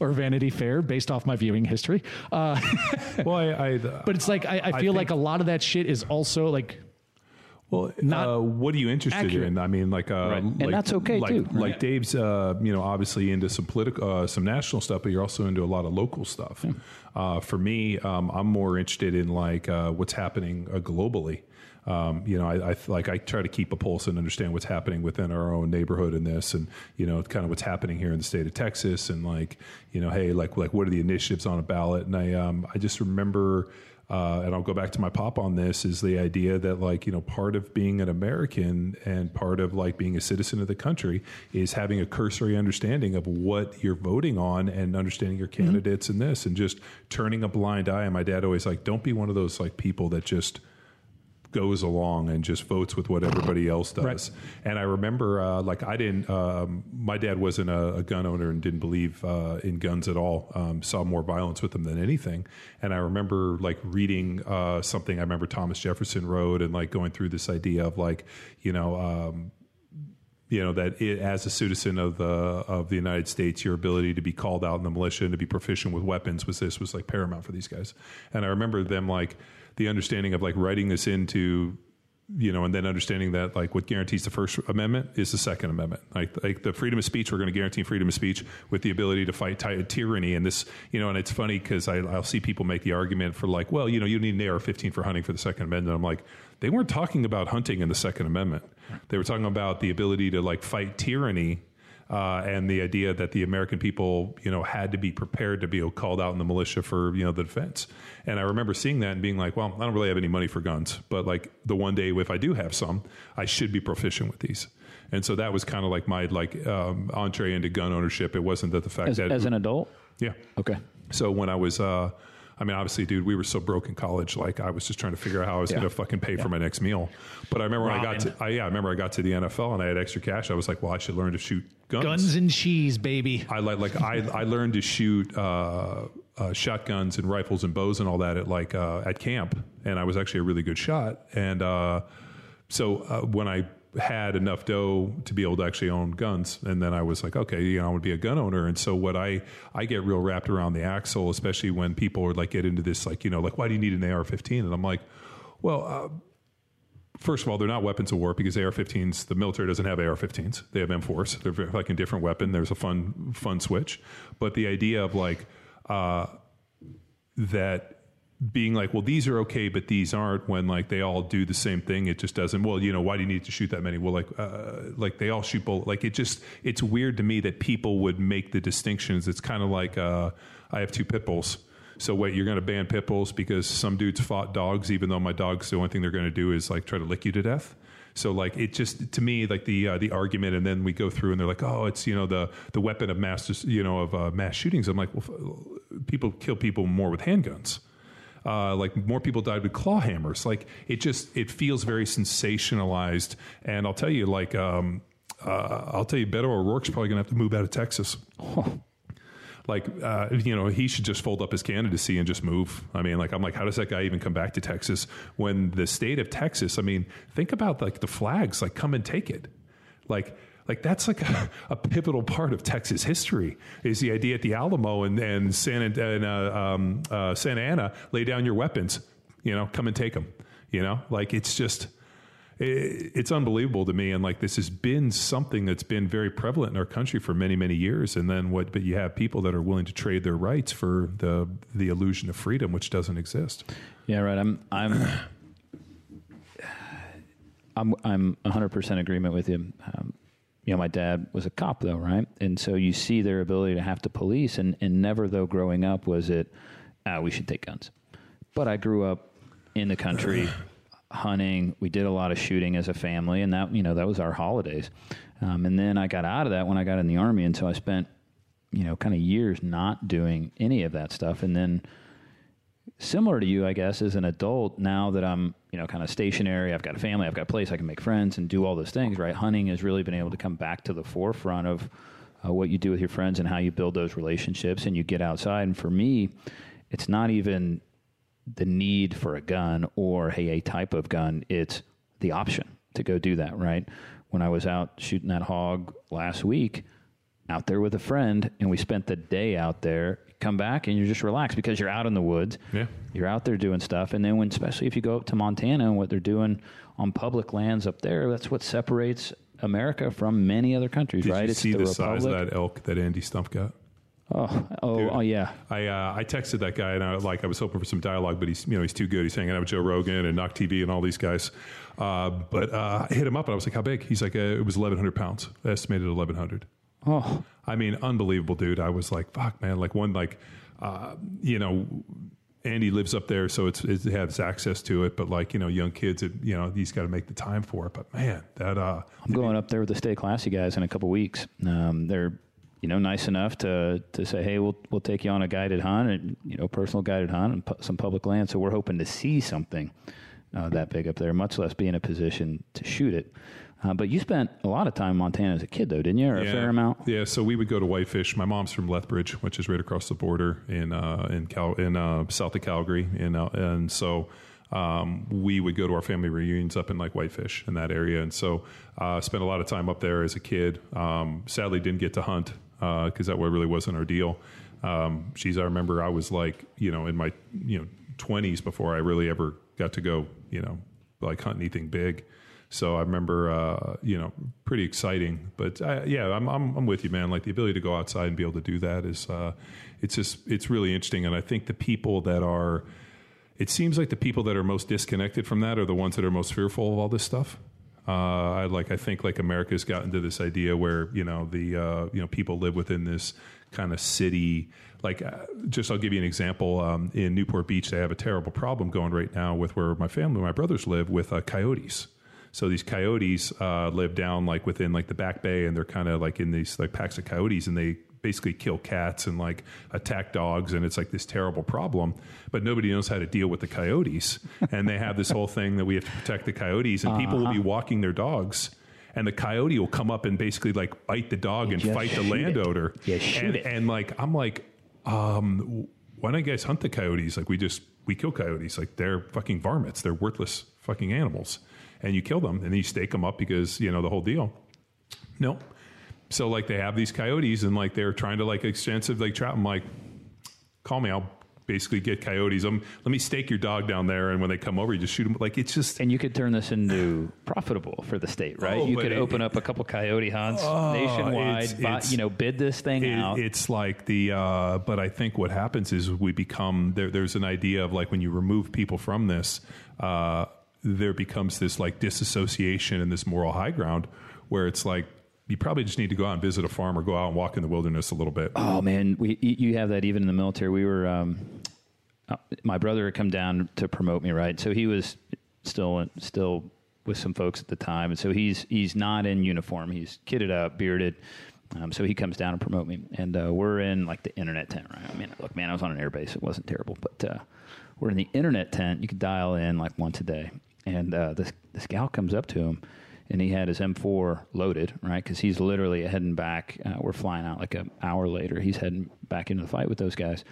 or Vanity Fair, based off my viewing history. Uh,
well, I, I
but it's like I, I feel like a lot of that shit is also like
Well,
not
uh, what are you interested
accurate.
in? I mean, like, uh,
Right. And that's okay,
like,
too.
Like
Right.
Dave's, uh, you know, obviously into some political, uh, some national stuff, but you're also into a lot of local stuff. Uh, for me, um, I'm more interested in like uh, what's happening uh, globally. Um, you know, I, I like I try to keep a pulse and understand what's happening within our own neighborhood in this, and you know, kind of what's happening here in the state of Texas, and like, you know, hey, like, like what are the initiatives on a ballot? And I, um, I just remember uh, and I'll go back to my pop on this is the idea that like you know part of being an American and part of like being a citizen of the country is having a cursory understanding of what you're voting on and understanding your candidates and this and just turning a blind eye. And my dad always like don't be one of those like people that just goes along and just votes with what everybody else does.
Right.
And I remember, uh, like, I didn't. Um, my dad wasn't a, a gun owner and didn't believe uh, in guns at all. Um, saw more violence with them than anything. And I remember, like, reading uh, something. I remember Thomas Jefferson wrote and like going through this idea of like, you know. Um, you know that it, as a citizen of the of the United States, your ability to be called out in the militia and to be proficient with weapons was this was like paramount for these guys. And I remember them like the understanding of like writing this into you know, and then understanding that like what guarantees the First Amendment is the Second Amendment. Like, like the freedom of speech, we're going to guarantee freedom of speech with the ability to fight ty- tyranny. And this, you know, and it's funny because I'll see people make the argument for like, well, you know, you need an AR-15 for hunting for the Second Amendment. I'm like, they weren't talking about hunting in the Second Amendment. They were talking about the ability to like fight tyranny uh, and the idea that the American people, you know, had to be prepared to be called out in the militia for, you know, the defense. And I remember seeing that and being like, well, I don't really have any money for guns, but like the one day if I do have some, I should be proficient with these. And so that was kind of like my like um, entree into gun ownership. It wasn't that the fact
As,
that
as an adult?
yeah.
Okay.
So when I was, uh, I mean, obviously, dude, we were so broke in college. Like, I was just trying to figure out how I was
Yeah.
going to fucking pay for my next meal. But I remember when I got to, I, yeah, I remember I got to the NFL and I had extra cash. I was like, well, I should learn to shoot guns.
Guns and cheese, baby.
I like, like I, I learned to shoot uh, uh, shotguns and rifles and bows and all that at like uh, at camp, and I was actually a really good shot. And uh, so uh, when I had enough dough to be able to actually own guns, and then I was like, okay, you know, I to be a gun owner. And so what I I get real wrapped around the axle, especially when people are like get into this like you know like why do you need an AR-15? And I'm like, well. Uh, First of all, they're not weapons of war because AR-15s. The military doesn't have AR-15s; they have M4s. They're like a different weapon. There's a fun, fun switch. But the idea of like uh, that being like, well, these are okay, but these aren't. When like they all do the same thing, it just doesn't. Well, you know, why do you need to shoot that many? Well, like, uh, like they all shoot bullet. Like it just, it's weird to me that people would make the distinctions. It's kind of like uh, I have two pit bulls. So wait, you're going to ban pit bulls because some dudes fought dogs, even though my dogs, the only thing they're going to do is like try to lick you to death. So like it just to me like the uh, the argument, and then we go through and they're like, oh, it's you know the the weapon of mass you know of uh, mass shootings. I'm like, well, people kill people more with handguns. Uh, like more people died with claw hammers. Like it just it feels very sensationalized. And I'll tell you, like um, uh, I'll tell you, Beto O'Rourke's probably gonna have to move out of Texas. Like uh, you know, he should just fold up his candidacy and just move. I mean, like I'm like, how does that guy even come back to Texas when the state of Texas? I mean, think about like the flags. Like, come and take it. Like like that's like a, a pivotal part of Texas history is the idea at the Alamo and and San and uh, um, uh, Santa Anna lay down your weapons, you know, come and take them, you know, like it's just it, it's unbelievable to me and like this has been something that's been very prevalent in our country for many many years and then what but you have people that are willing to trade their rights for the the illusion of freedom which doesn't exist
Yeah, right. I'm I'm I'm I'm 100% agreement with you. Um, you know, my dad was a cop though, right? And so you see their ability to have to police and and never though growing up was it ah we should take guns. But I grew up in the country hunting. We did a lot of shooting as a family and that you know that was our holidays. Um, and then I got out of that when I got in the army and so I spent you know kind of years not doing any of that stuff and then similar to you, I guess, as an adult, now that I'm, you know, kind of stationary, I've got a family, I've got a place, I can make friends and do all those things, right? Hunting has really been able to come back to the forefront of uh, what you do with your friends and how you build those relationships and you get outside. And for me, it's not even the need for a gun or, hey, a type of gun, it's the option to go do that, right? When I was out shooting that hog last week, out there with a friend and we spent the day out there come back and you're just relaxed because you're out in the woods
Yeah.
you're out there doing stuff and then when especially if you go up to montana and what they're doing on public lands up there that's what separates america from many other countries
did
right
you
it's
see the,
the
size of that elk that Andy Stumpf got
oh oh,
Dude.
oh yeah
I uh, I texted that guy and I like I was hoping for some dialogue, but he's you know he's too good. He's hanging out with Joe Rogan and Knock TV and all these guys. Uh, but uh, I hit him up and I was like, "How big?" He's like, uh, "It was 1,100 pounds, I estimated 1,100."
Oh
I mean, unbelievable, dude. I was like, "Fuck, man!" Like one like, uh, you know. Andy lives up there, so it's it has access to it. But like you know, young kids, it, you know, he's got to make the time for it. But man, that uh,
i'm going up there with the stay classy guys in a couple weeks um, they're you know nice enough to to say hey we'll we'll take you on a guided hunt and you know personal guided hunt and pu- some public land so we're hoping to see something uh, that big up there much less be in a position to shoot it uh, but you spent a lot of time in montana as a kid though didn't you or a fair amount
Yeah, so we would go to Whitefish. My mom's from Lethbridge, which is right across the border in uh, in Cal- in uh, south of Calgary, and uh, and so um, we would go to our family reunions up in like Whitefish in that area, and so uh, spent a lot of time up there as a kid. Um, sadly, didn't get to hunt because that really wasn't our deal. Um, she's, I remember, I was like, you know, in my you know twenties before I really ever got to go, you know, like hunt anything big. So I remember, uh, you know, pretty exciting. But uh, yeah, I'm, I'm, I'm with you, man. Like the ability to go outside and be able to do that is, uh, it's just, it's really interesting. And I think the people that are, it seems like the people that are most disconnected from that are the ones that are most fearful of all this stuff. Uh, I like, I think like America's gotten to this idea where you know the uh, you know people live within this kind of city. Like, uh, just I'll give you an example. Um, in Newport Beach, they have a terrible problem going right now with where my family, my brothers live, with uh, coyotes. So these coyotes uh, live down like within like the back bay, and they're kind of like in these like packs of coyotes, and they basically kill cats and like attack dogs, and it's like this terrible problem. But nobody knows how to deal with the coyotes, and they have this whole thing that we have to protect the coyotes, and people will be walking their dogs. And the coyote will come up and basically like bite the dog and fight the landowner. And, and like I'm like, um, why don't you guys hunt the coyotes? Like we just we kill coyotes. Like they're fucking varmints. They're worthless fucking animals. And you kill them and then you stake them up because you know the whole deal. No. So like they have these coyotes and like they're trying to like extensive like trap. I'm like, call me. I'll basically get coyotes. Um, let me stake your dog down there, and when they come over, you just shoot them. Like it's just
And you could turn this into profitable for the state, right?
Oh,
you could
it-
open up a couple coyote hunts nationwide,
it's-
buy-
it's-
you know, bid this thing
It-
out.
It's like the, uh, but I think what happens is we become there. There's an idea of like when you remove people from this, uh, there becomes this like disassociation and this moral high ground where it's like you probably just need to go out and visit a farm or go out and walk in the wilderness a little bit.
Oh man, we you have that even in the military. We were um, uh, my brother had come down to promote me, right? So he was still still with some folks at the time, and so he's he's not in uniform. He's kitted up, bearded. Um, so he comes down to promote me, and uh, we're in like the internet tent, right? I mean, look, man, I was on an airbase; it wasn't terrible, but uh, we're in the internet tent. You could dial in like once a day, and uh, this this gal comes up to him, and he had his M4 loaded, right? Because he's literally heading back. Uh, we're flying out like an hour later. He's heading back into the fight with those guys,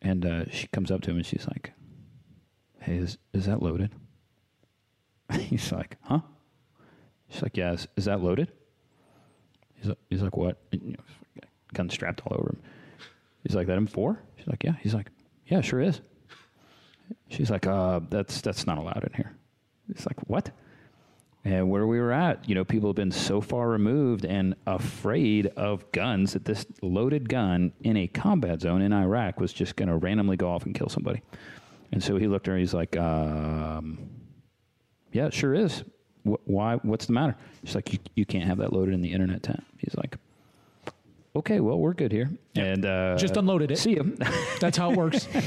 and uh, she comes up to him and she's like, "Hey, is is that loaded?" he's like, "Huh?" She's like, "Yeah, is, that loaded?" He's like, "He's like, what?" You know, gun strapped all over him. He's like, "That M4?" She's like, "Yeah." He's like, "Yeah, sure is." She's like, uh, "That's that's not allowed in here." He's like, "What?" And where we were at, you know, people have been so far removed and afraid of guns that this loaded gun in a combat zone in Iraq was just going to randomly go off and kill somebody. And so he looked at her. He's like, um, "Yeah, it sure is. Wh- why? What's the matter?" She's like, you, "You can't have that loaded in the internet tent." He's like, "Okay, well, we're good here." And uh,
Just unloaded it.
See him.
That's how it works.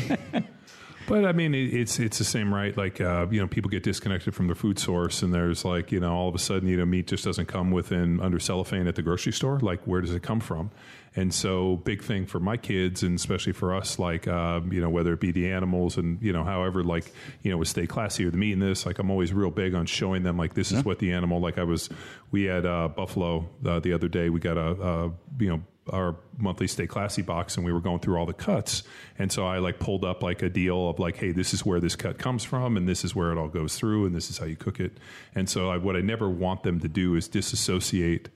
But I mean, it, it's it's the same, right? Like uh, you know, people get disconnected from their food source, and there's like you know, all of a sudden, you know, meat just doesn't come within under cellophane at the grocery store. Like, where does it come from? And so, big thing for my kids, and especially for us, like uh, you know, whether it be the animals, and you know, however, like you know, with stay classy or the meat in this, like I'm always real big on showing them like this is what the animal. Like I was, we had uh, buffalo uh, the other day. We got a, a you know our monthly stay classy box and we were going through all the cuts. And so i like pulled up like a deal of like hey this is where this cut comes from and this is where it all goes through and this is how you cook it. And so I, what i never want them to do is disassociate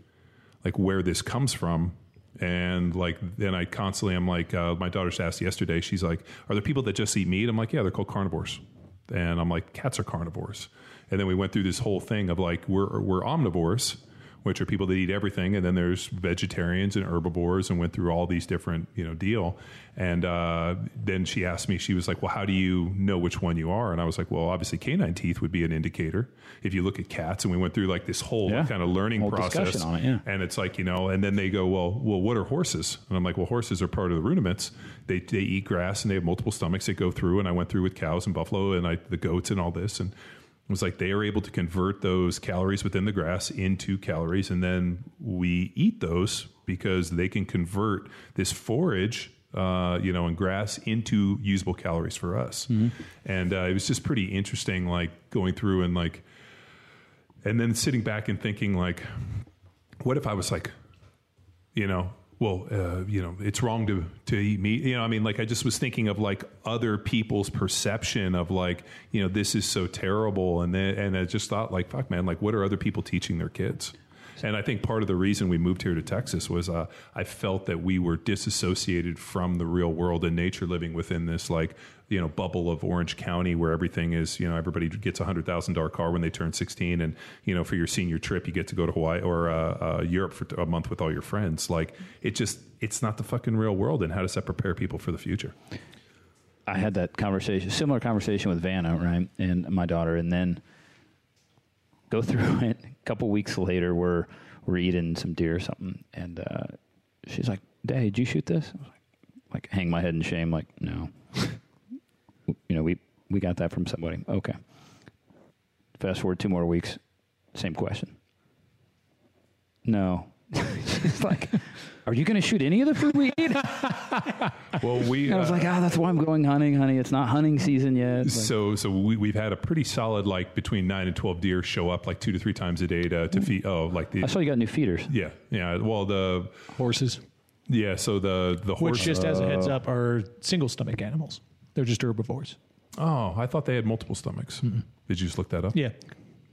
like where this comes from. And like then i constantly i'm like uh, my daughter just asked yesterday she's like are there people that just eat meat? I'm like yeah they're called carnivores. And i'm like cats are carnivores. And then we went through this whole thing of like we're, we're omnivores which are people that eat everything, and then there's vegetarians and herbivores, and went through all these different you know deal. And uh, then she asked me, she was like, "Well, how do you know which one you are?" And I was like, "Well, obviously, canine teeth would be an indicator. If you look at cats, and we went through like this whole
Yeah.
kind of learning
Whole
process
on it, yeah.
and it's like you know, and then they go, "Well, well, what are horses?" And I'm like, "Well, horses are part of the ruminants. They they eat grass, and they have multiple stomachs that go through." And I went through with cows and buffalo, and I the goats and all this, and it was like they are able to convert those calories within the grass into calories, and then we eat those because they can convert this forage, uh, you know, and grass into usable calories for us. And uh, it was just pretty interesting, like going through and like, and then sitting back and thinking, like, what if I was like, you know, well, uh, you know, it's wrong to to eat meat. You know, I mean, like I just was thinking of like other people's perception of like, you know, this is so terrible, and then and I just thought like, fuck, man, like what are other people teaching their kids? And I think part of the reason we moved here to Texas was uh, I felt that we were disassociated from the real world and nature, living within this like you know bubble of Orange County where everything is you know everybody gets a hundred thousand dollar car when they turn sixteen, and you know for your senior trip you get to go to Hawaii or uh, uh, Europe for a month with all your friends. Like it just it's not the fucking real world. And how does that prepare people for the future?
I had that conversation, similar conversation with Vanna, right, and my daughter, and then go through it. A couple weeks later, we're we're eating some deer or something, and uh, she's like, "Dad, did you shoot this?" I was like, like, hang my head in shame, like, no. you know, we we got that from somebody. Okay. Fast forward two more weeks, same question. No. she's like, "Are you going to shoot any of the food we eat?"
Well, we
I was
uh,
like, "Ah, that's why I'm going hunting, honey. It's not hunting season yet." Like,
So, so we, we've had a pretty solid like between nine and twelve deer show up like two to three times a day to, to feed. Oh, like the
I saw you got new feeders.
yeah, yeah. Well, the
Horses,
yeah. So the the horse.
which just as a
Uh,
heads up are single stomach animals. They're just herbivores.
oh, I thought they had multiple stomachs. Did you just look that up?
Yeah,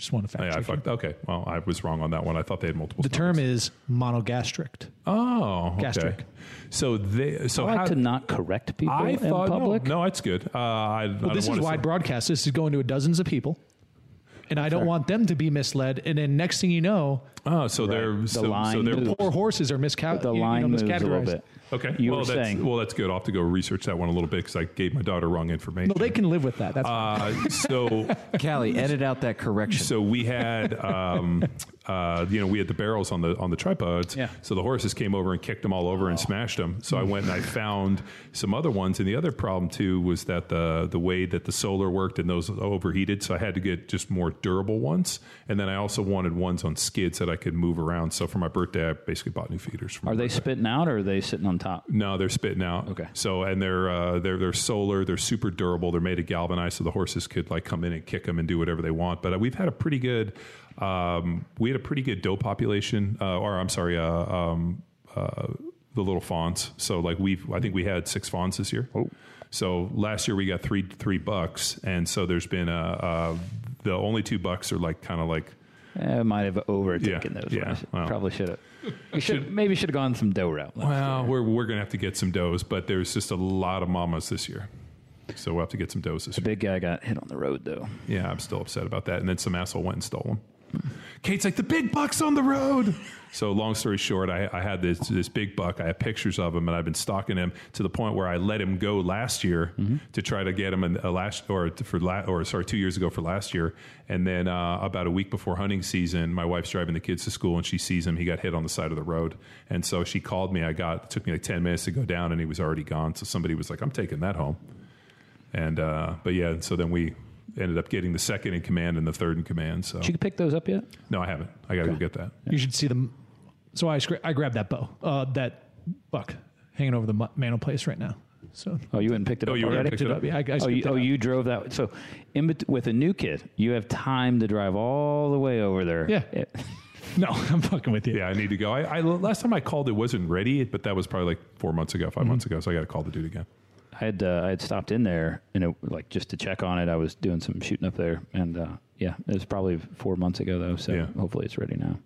just want to fact
yeah, I
check. you.
fucked. Okay, well, I was wrong on that one. I thought they had multiple.
The term
stomachs.
is monogastric.
oh okay.
gastric.
So they so
I like
how,
to not correct people
I
in
thought
public.
no, no, it's good. Uh, I, I
Well,
don't
this is
wanna
wide broadcast. This is going to dozens of people. And I don't want them to be misled. And then next thing you know,
Oh, so they're
The
so, so
line
they're
moves.
poor horses are misca-
The
you know,
line moves a little
miscategorized.
Bit.
okay.
You
well,
were
that's,
saying.
well, that's good. I'll have to go research that one a little bit because I gave my daughter wrong information.
No, they can live with that. That's.
Uh, so
Callie, edit out that correction.
So we had, um, uh, you know, we had the barrels on the on the tripods.
Yeah.
So the horses came over and kicked them all over and smashed them. So I went and I found some other ones. And the other problem too was that the the way that the solar worked and those overheated. So I had to get just more durable ones. And then I also wanted ones on skids that I could move around. So for my birthday, I basically bought new feeders. For
Are they
birthday.
spitting out or are they sitting on top?
No, they're spitting out.
Okay.
So and they're uh, they're they're solar. They're super durable. They're made of galvanized, so the horses could like come in and kick them and do whatever they want. But uh, we've had a pretty good, um, we had a pretty good doe population, uh, or I'm sorry, uh, um, uh, the little fawns. So like we've, I think we had six fawns this year.
Oh.
So last year we got three three bucks, and so there's been a, uh the only two bucks are like kind of like
Eh, I might have overtaken
Yeah,
those.
yeah, well.
Probably should have. We should maybe should have gone some doe route. last
Well,
year.
we're we're gonna have to get some does, but there's just a lot of mamas this year, so we'll have to get some does this
the
year.
big guy got hit on the road though.
Yeah, I'm still upset about that. And then some asshole went and stole them. Kate's like the big buck's on the road. So long story short, I, I had this this big buck. I have pictures of him, and I've been stalking him to the point where I let him go last year to try to get him in a last or for la, or sorry two years ago for last year. And then uh, about a week before hunting season, my wife's driving the kids to school, and she sees him. He got hit on the side of the road, and so she called me. I got it took me like ten minutes to go down, and he was already gone. So somebody was like, "I'm taking that home." And uh, but yeah, so then we ended up getting the second in command and the third in command. So
Did you pick those up yet?
no, I haven't. I got to go get that.
You should see them. So I, scra- I grabbed that bow, uh, that buck hanging over the mu- mantle place right now. So
Oh, you went and picked it
Oh,
up
you went and
already.
picked it up?
Yeah, I, I
oh,
scooped
you,
it
oh,
out.
you drove that. So, in bet- with a new kid, you have time to drive all the way over there.
Yeah.
It-
No, I'm fucking with you.
Yeah, I need to go. I, I last time I called, it wasn't ready, but that was probably like four months ago, 5 months ago. So I got to call the dude again.
I had uh, I had stopped in there and it, like just to check on it. I was doing some shooting up there, and uh, yeah, it was probably four months ago though. So
Yeah.
hopefully it's ready now.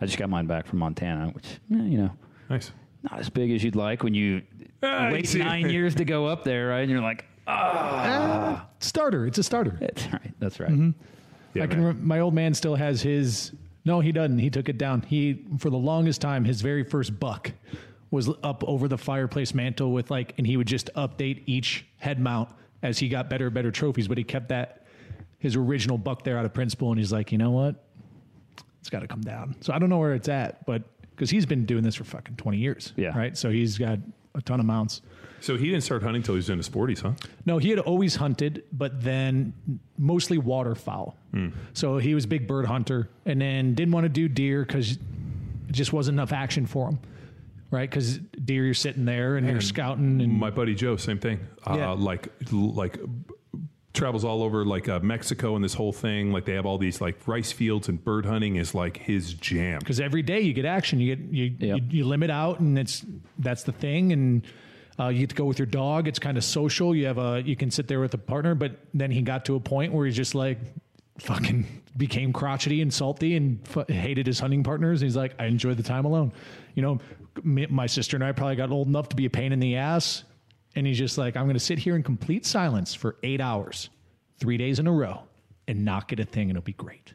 I just got mine back from Montana, which eh, you know
Nice.
not as big as you'd like when you
Ah,
wait
see-
nine years to go up there, right? And you're like,
Ah, starter. It's a starter.
that's right, that's right.
Mm-hmm.
Yeah,
I can. Re- my old man still has his. No, he doesn't. He took it down. He for the longest time, his very first buck was up over the fireplace mantle with like, and he would just update each head mount as he got better and better trophies. But he kept that his original buck there out of principle, and he's like, you know what? It's got to come down. So I don't know where it's at, but because he's been doing this for fucking twenty years,
Yeah.
right. So he's got a ton of mounts.
So he didn't start hunting until he was into sporties, huh?
No, he had always hunted, but then mostly waterfowl. Hmm. So he was a big bird hunter, and then didn't want to do deer because it just wasn't enough action for him, right? Because deer, you're sitting there and you're scouting, and
My buddy Joe, same thing. Uh,
Yeah.
Like like travels all over like uh, Mexico and this whole thing. Like they have all these like rice fields and bird hunting is like his jam.
because every day you get action. You get you,
Yep.
you you limit out, and it's that's the thing. And uh, you get to go with your dog. It's kind of social. You have a you can sit there with a partner, but then he got to a point where he's just like fucking became crotchety and salty and f- hated his hunting partners. He's like, I enjoy the time alone. You know, me, my sister and I probably got old enough to be a pain in the ass. And he's just like, I'm going to sit here in complete silence for eight hours, three days in a row, and not get a thing, and it'll be great.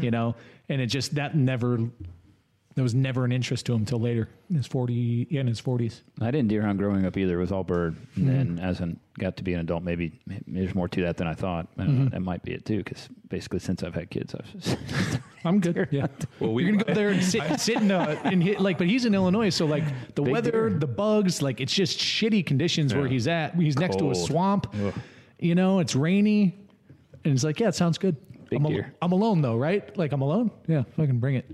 You know, and it just that never there was never an interest to him until later in his 40 yeah, in his 40s
I didn't deer hunt growing up either. It was all bird.
Mm-hmm.
And then as I got to be an adult, maybe, maybe there's more to that than I thought. Uh,
Mm-hmm.
That might be it too, because basically since I've had kids, I've just
i'm good yeah
Well, we-
you're gonna go there and sit, sit in, uh, in hit, like but he's in illinois so like the weather
deer.
the bugs like it's just shitty conditions where he's at he's next to a
Cold.
swamp you know it's rainy and it's like yeah it sounds good
Big
I'm, al- I'm alone though right like i'm alone yeah fucking bring it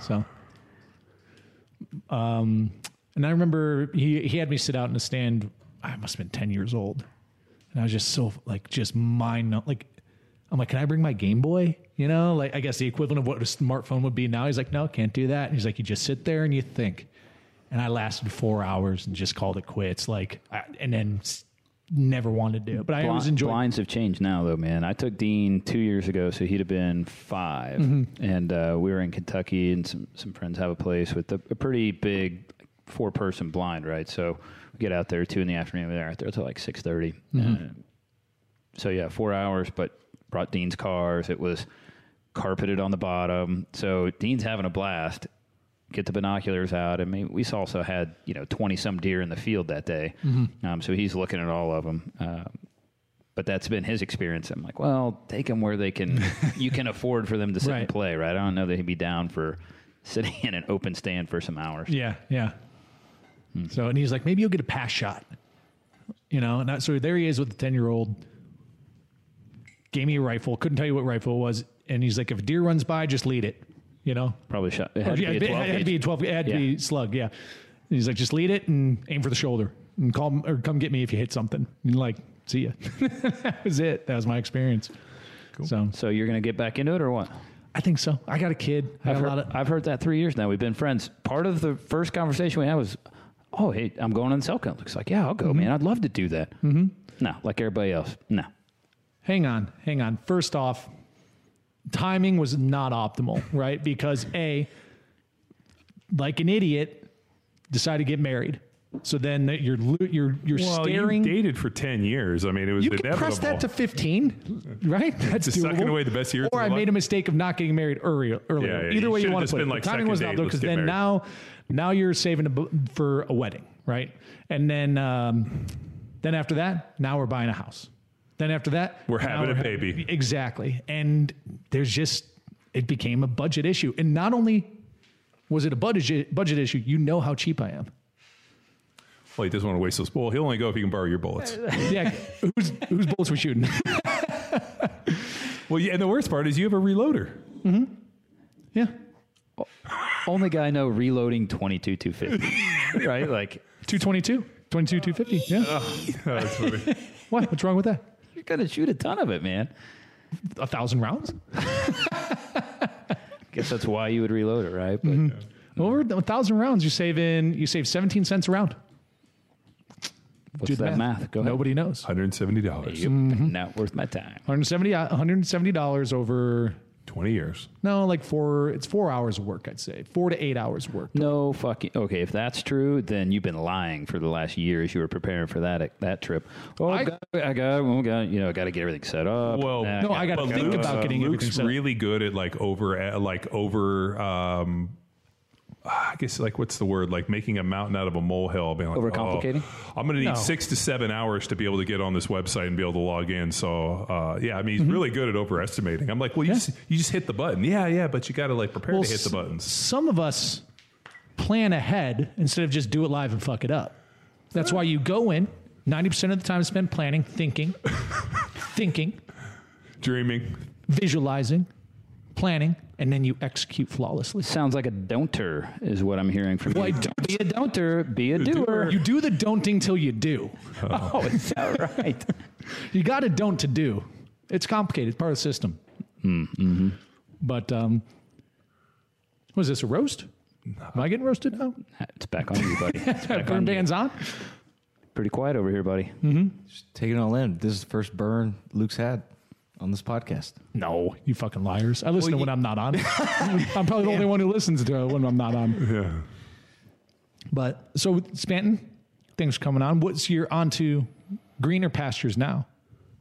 so um and i remember he he had me sit out in a stand. I must have been 10 years old. And i was just so like just mind like i'm like can i bring my game boy? You know like i guess the equivalent of what a smartphone would be now. He's like no can't do that. And he's like you just sit there and you think. And i lasted four hours and just called it quits. Like I, and then never wanted to do it but i always
Bli-
enjoyed
blinds have changed now, though, man. I took Dean two years ago, so he'd have been 5
Mm-hmm.
and uh, we were in Kentucky, and some some friends have a place with a, a pretty big four person blind, right? So we get out there two in the afternoon. We're out there till like six Uh, so yeah, four hours, but brought Dean's cars. It was carpeted on the bottom. So Dean's having a blast. Get the binoculars out. I mean, we also had you know twenty some deer in the field that day, um, so he's looking at all of them. Um, but that's been his experience. I'm like, well, take them where they can, you can afford for them to sit and play, right? I don't know that he'd be down for sitting in an open stand for some hours.
Yeah, yeah. So, and he's like, maybe you'll get a pass shot. You know, and that, so there he is with the 10 year old. Gave me a rifle, couldn't tell you what rifle it was. And he's like, if a deer runs by, just lead it. You know?
Probably shot. It had to
yeah,
be a
it
12
had to be a 12, it had to
Yeah.
be slug, yeah. And he's like, just lead it and aim for the shoulder and call or come get me if you hit something. And like, see ya. that was it. That was my experience. So
So you're going to get back into it or what?
I think so. I got a kid. I
I've
got a
heard,
lot of,
I've heard that three years now. We've been friends. Part of the first conversation we had was, "Oh, hey, I'm going on Selka." Looks like, yeah, I'll go,
Mm-hmm.
man. I'd love to do that. Mm-hmm. No, like everybody else. No.
hang on, hang on. First off, timing was not optimal, right? Because A, like an idiot, decided to get married. So then you're you're you're
Well,
staring.
you dated for ten years. I mean, it was
You
inevitable.
press that to 15, right? That's
Just sucking
doable.
away the best years
Or I
your
made
life.
a mistake of not getting married earlier. earlier.
Yeah, yeah,
Either
you
way you want to put it.
like
the timing was not though because then
married.
now now you're saving a, for a wedding, right? And then um, then after that, now we're buying a house. Then after that,
We're
now
having a
ha-
baby.
Exactly, and there's just it became a budget issue, and not only was it a budget budget issue, you know how cheap I am.
Well, he doesn't want to waste those. Well, he'll only go if he can borrow your bullets.
Yeah, whose whose bullets we shooting?
well, yeah, and the worst part is you have a reloader. Mm-hmm.
yeah.
Only guy I know reloading 22 250. right? Like,
222, 22, 250. Yeah.
Oh, that's funny.
What? What's wrong with that?
You're going to shoot a ton of it, man.
A thousand rounds?
Guess that's why you would reload it, right? But
Mm-hmm. Over a thousand rounds, you save in you save 17 cents a round.
what's
Do the
that math? Go ahead.
Nobody knows.
Hundred and seventy dollars.
Yep.
Mm-hmm.
Not worth my time.
170 $170 over
Twenty years.
no, like four it's 4 hours of work I'd say. 4 to 8 hours of work.
No fucking. Okay, if that's true, then you've been lying for the last year as you were preparing for that that trip. Oh, I,
I-
got, I got, oh, got, you know, I got to get everything set up.
Well,
Nah,
No, I gotta think
Luke's,
about getting
Luke's
everything set up.
really good at like over, uh, like over. Um, I guess like what's the word? Like making a mountain out of a molehill. Being like,
Overcomplicating?
oh, I'm going to need
No.
six to seven hours to be able to get on this website and be able to log in. So uh, yeah, I mean he's
Mm-hmm.
really good at overestimating. I'm like, well, you just you just hit the button. Yeah, yeah, but you got to like prepare
Well,
to hit the buttons.
Some of us plan ahead instead of just do it live and fuck it up. That's why you go in 90% of the time spent planning, thinking, thinking,
Dreaming.
visualizing, planning, and then you execute flawlessly.
Sounds like a don'ter is what I'm hearing from you. Don't be a don'ter, be a doer.
You do the don'ting till you do.
Oh, is that right?
You got to don't to do. It's complicated. It's part of the system. Mm-hmm. But um, was this a roast? Am I getting roasted now?
it's back on you, buddy. It's back
Burn
on you.
bands on.
Pretty quiet over here, buddy. Mm-hmm.
Just Take it all in. This is the first burn Luke's had on this podcast.
No, you fucking liars. I listen
Well,
to when I'm not on. I'm probably the only one who listens to it when I'm not on.
Yeah.
But so Spanton, things coming on. What's your onto greener pastures now?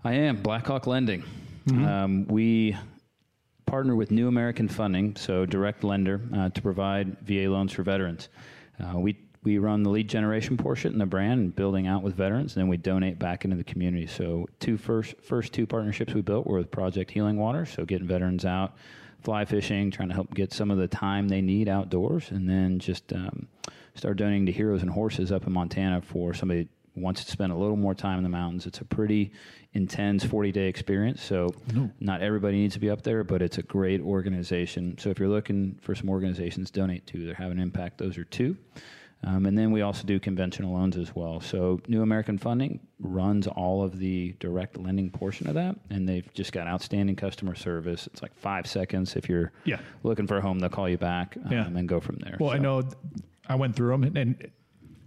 I am Blackhawk Lending. Um, we partner with New American Funding, so direct lender, uh, to provide VA loans for veterans. Uh, we we run the lead generation portion in the brand and building out with veterans, and then we donate back into the community. So, two first first two partnerships we built were with Project Healing Water, so getting veterans out, fly fishing, trying to help get some of the time they need outdoors, and then just um, start donating to Heroes and Horses up in Montana for somebody wants to spend a little more time in the mountains. It's a pretty intense 40 day experience. So, not everybody needs to be up there, but it's a great organization. So, if you're looking for some organizations, to donate to. They're having an impact. Those are two. Um, and then we also do conventional loans as well. So, New American Funding runs all of the direct lending portion of that, and they've just got outstanding customer service. It's like five seconds. If you're
Yeah.
looking for a home, they'll call you back um,
Yeah.
and go from there.
Well, I know I went through them, and, and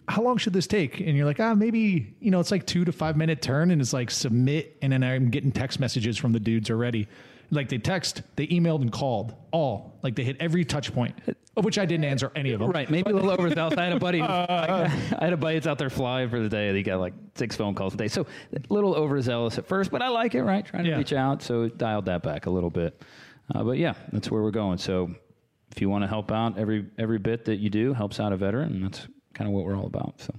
how long should this take? And you're like, ah, maybe you know, it's like two to five minute turn, and it's like submit, and then I'm getting text messages from the dudes already. Like they text, they emailed and called all. Like they hit every touch point, of which I didn't answer any of them.
Right, maybe a little overzealous. I had a buddy. I had a buddy that's out there flying for the day, and he got like six phone calls a day. So a little overzealous at first, but I like it. Right, trying to
Yeah.
reach out, so dialed that back a little bit. Uh, but yeah, that's where we're going. So if you want to help out, every every bit that you do helps out a veteran, and that's kind of what we're all about. So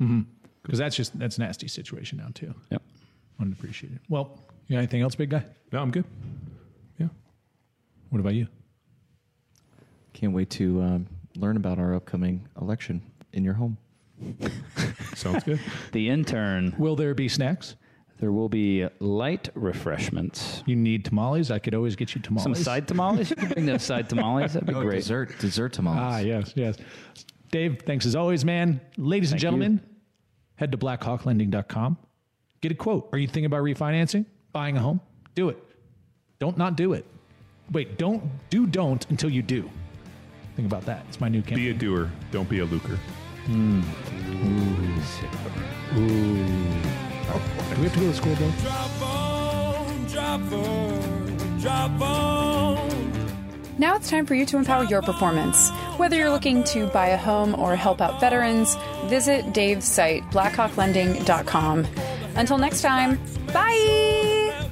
Because that's just that's a nasty situation now too.
yep.
Unappreciated. Well, you got anything else, big guy?
No, I'm good. Yeah.
What about you?
Can't wait to um, learn about our upcoming election in your home.
Sounds good.
The intern.
Will there be snacks?
There will be light refreshments.
You need tamales. I could always get you tamales.
Some side tamales. You can bring those side tamales. That'd be
Oh,
great.
dessert, dessert tamales.
Ah, yes, yes. Dave, thanks as always, man. Ladies and
Thank you.
gentlemen, head to blackhawklending.com. Get a quote. Are you thinking about refinancing, buying a home? Do it. Don't not do it. Wait, don't do don't until you do. Think about that. It's my new campaign.
Be a doer. Don't be a lucre.
do we have to go to school, though?
Drop on, drop on, drop on.
Now it's time for you to empower your performance. Whether you're looking to buy a home or help out veterans, visit Dave's site, blackhawklending.com. Until next time, bye!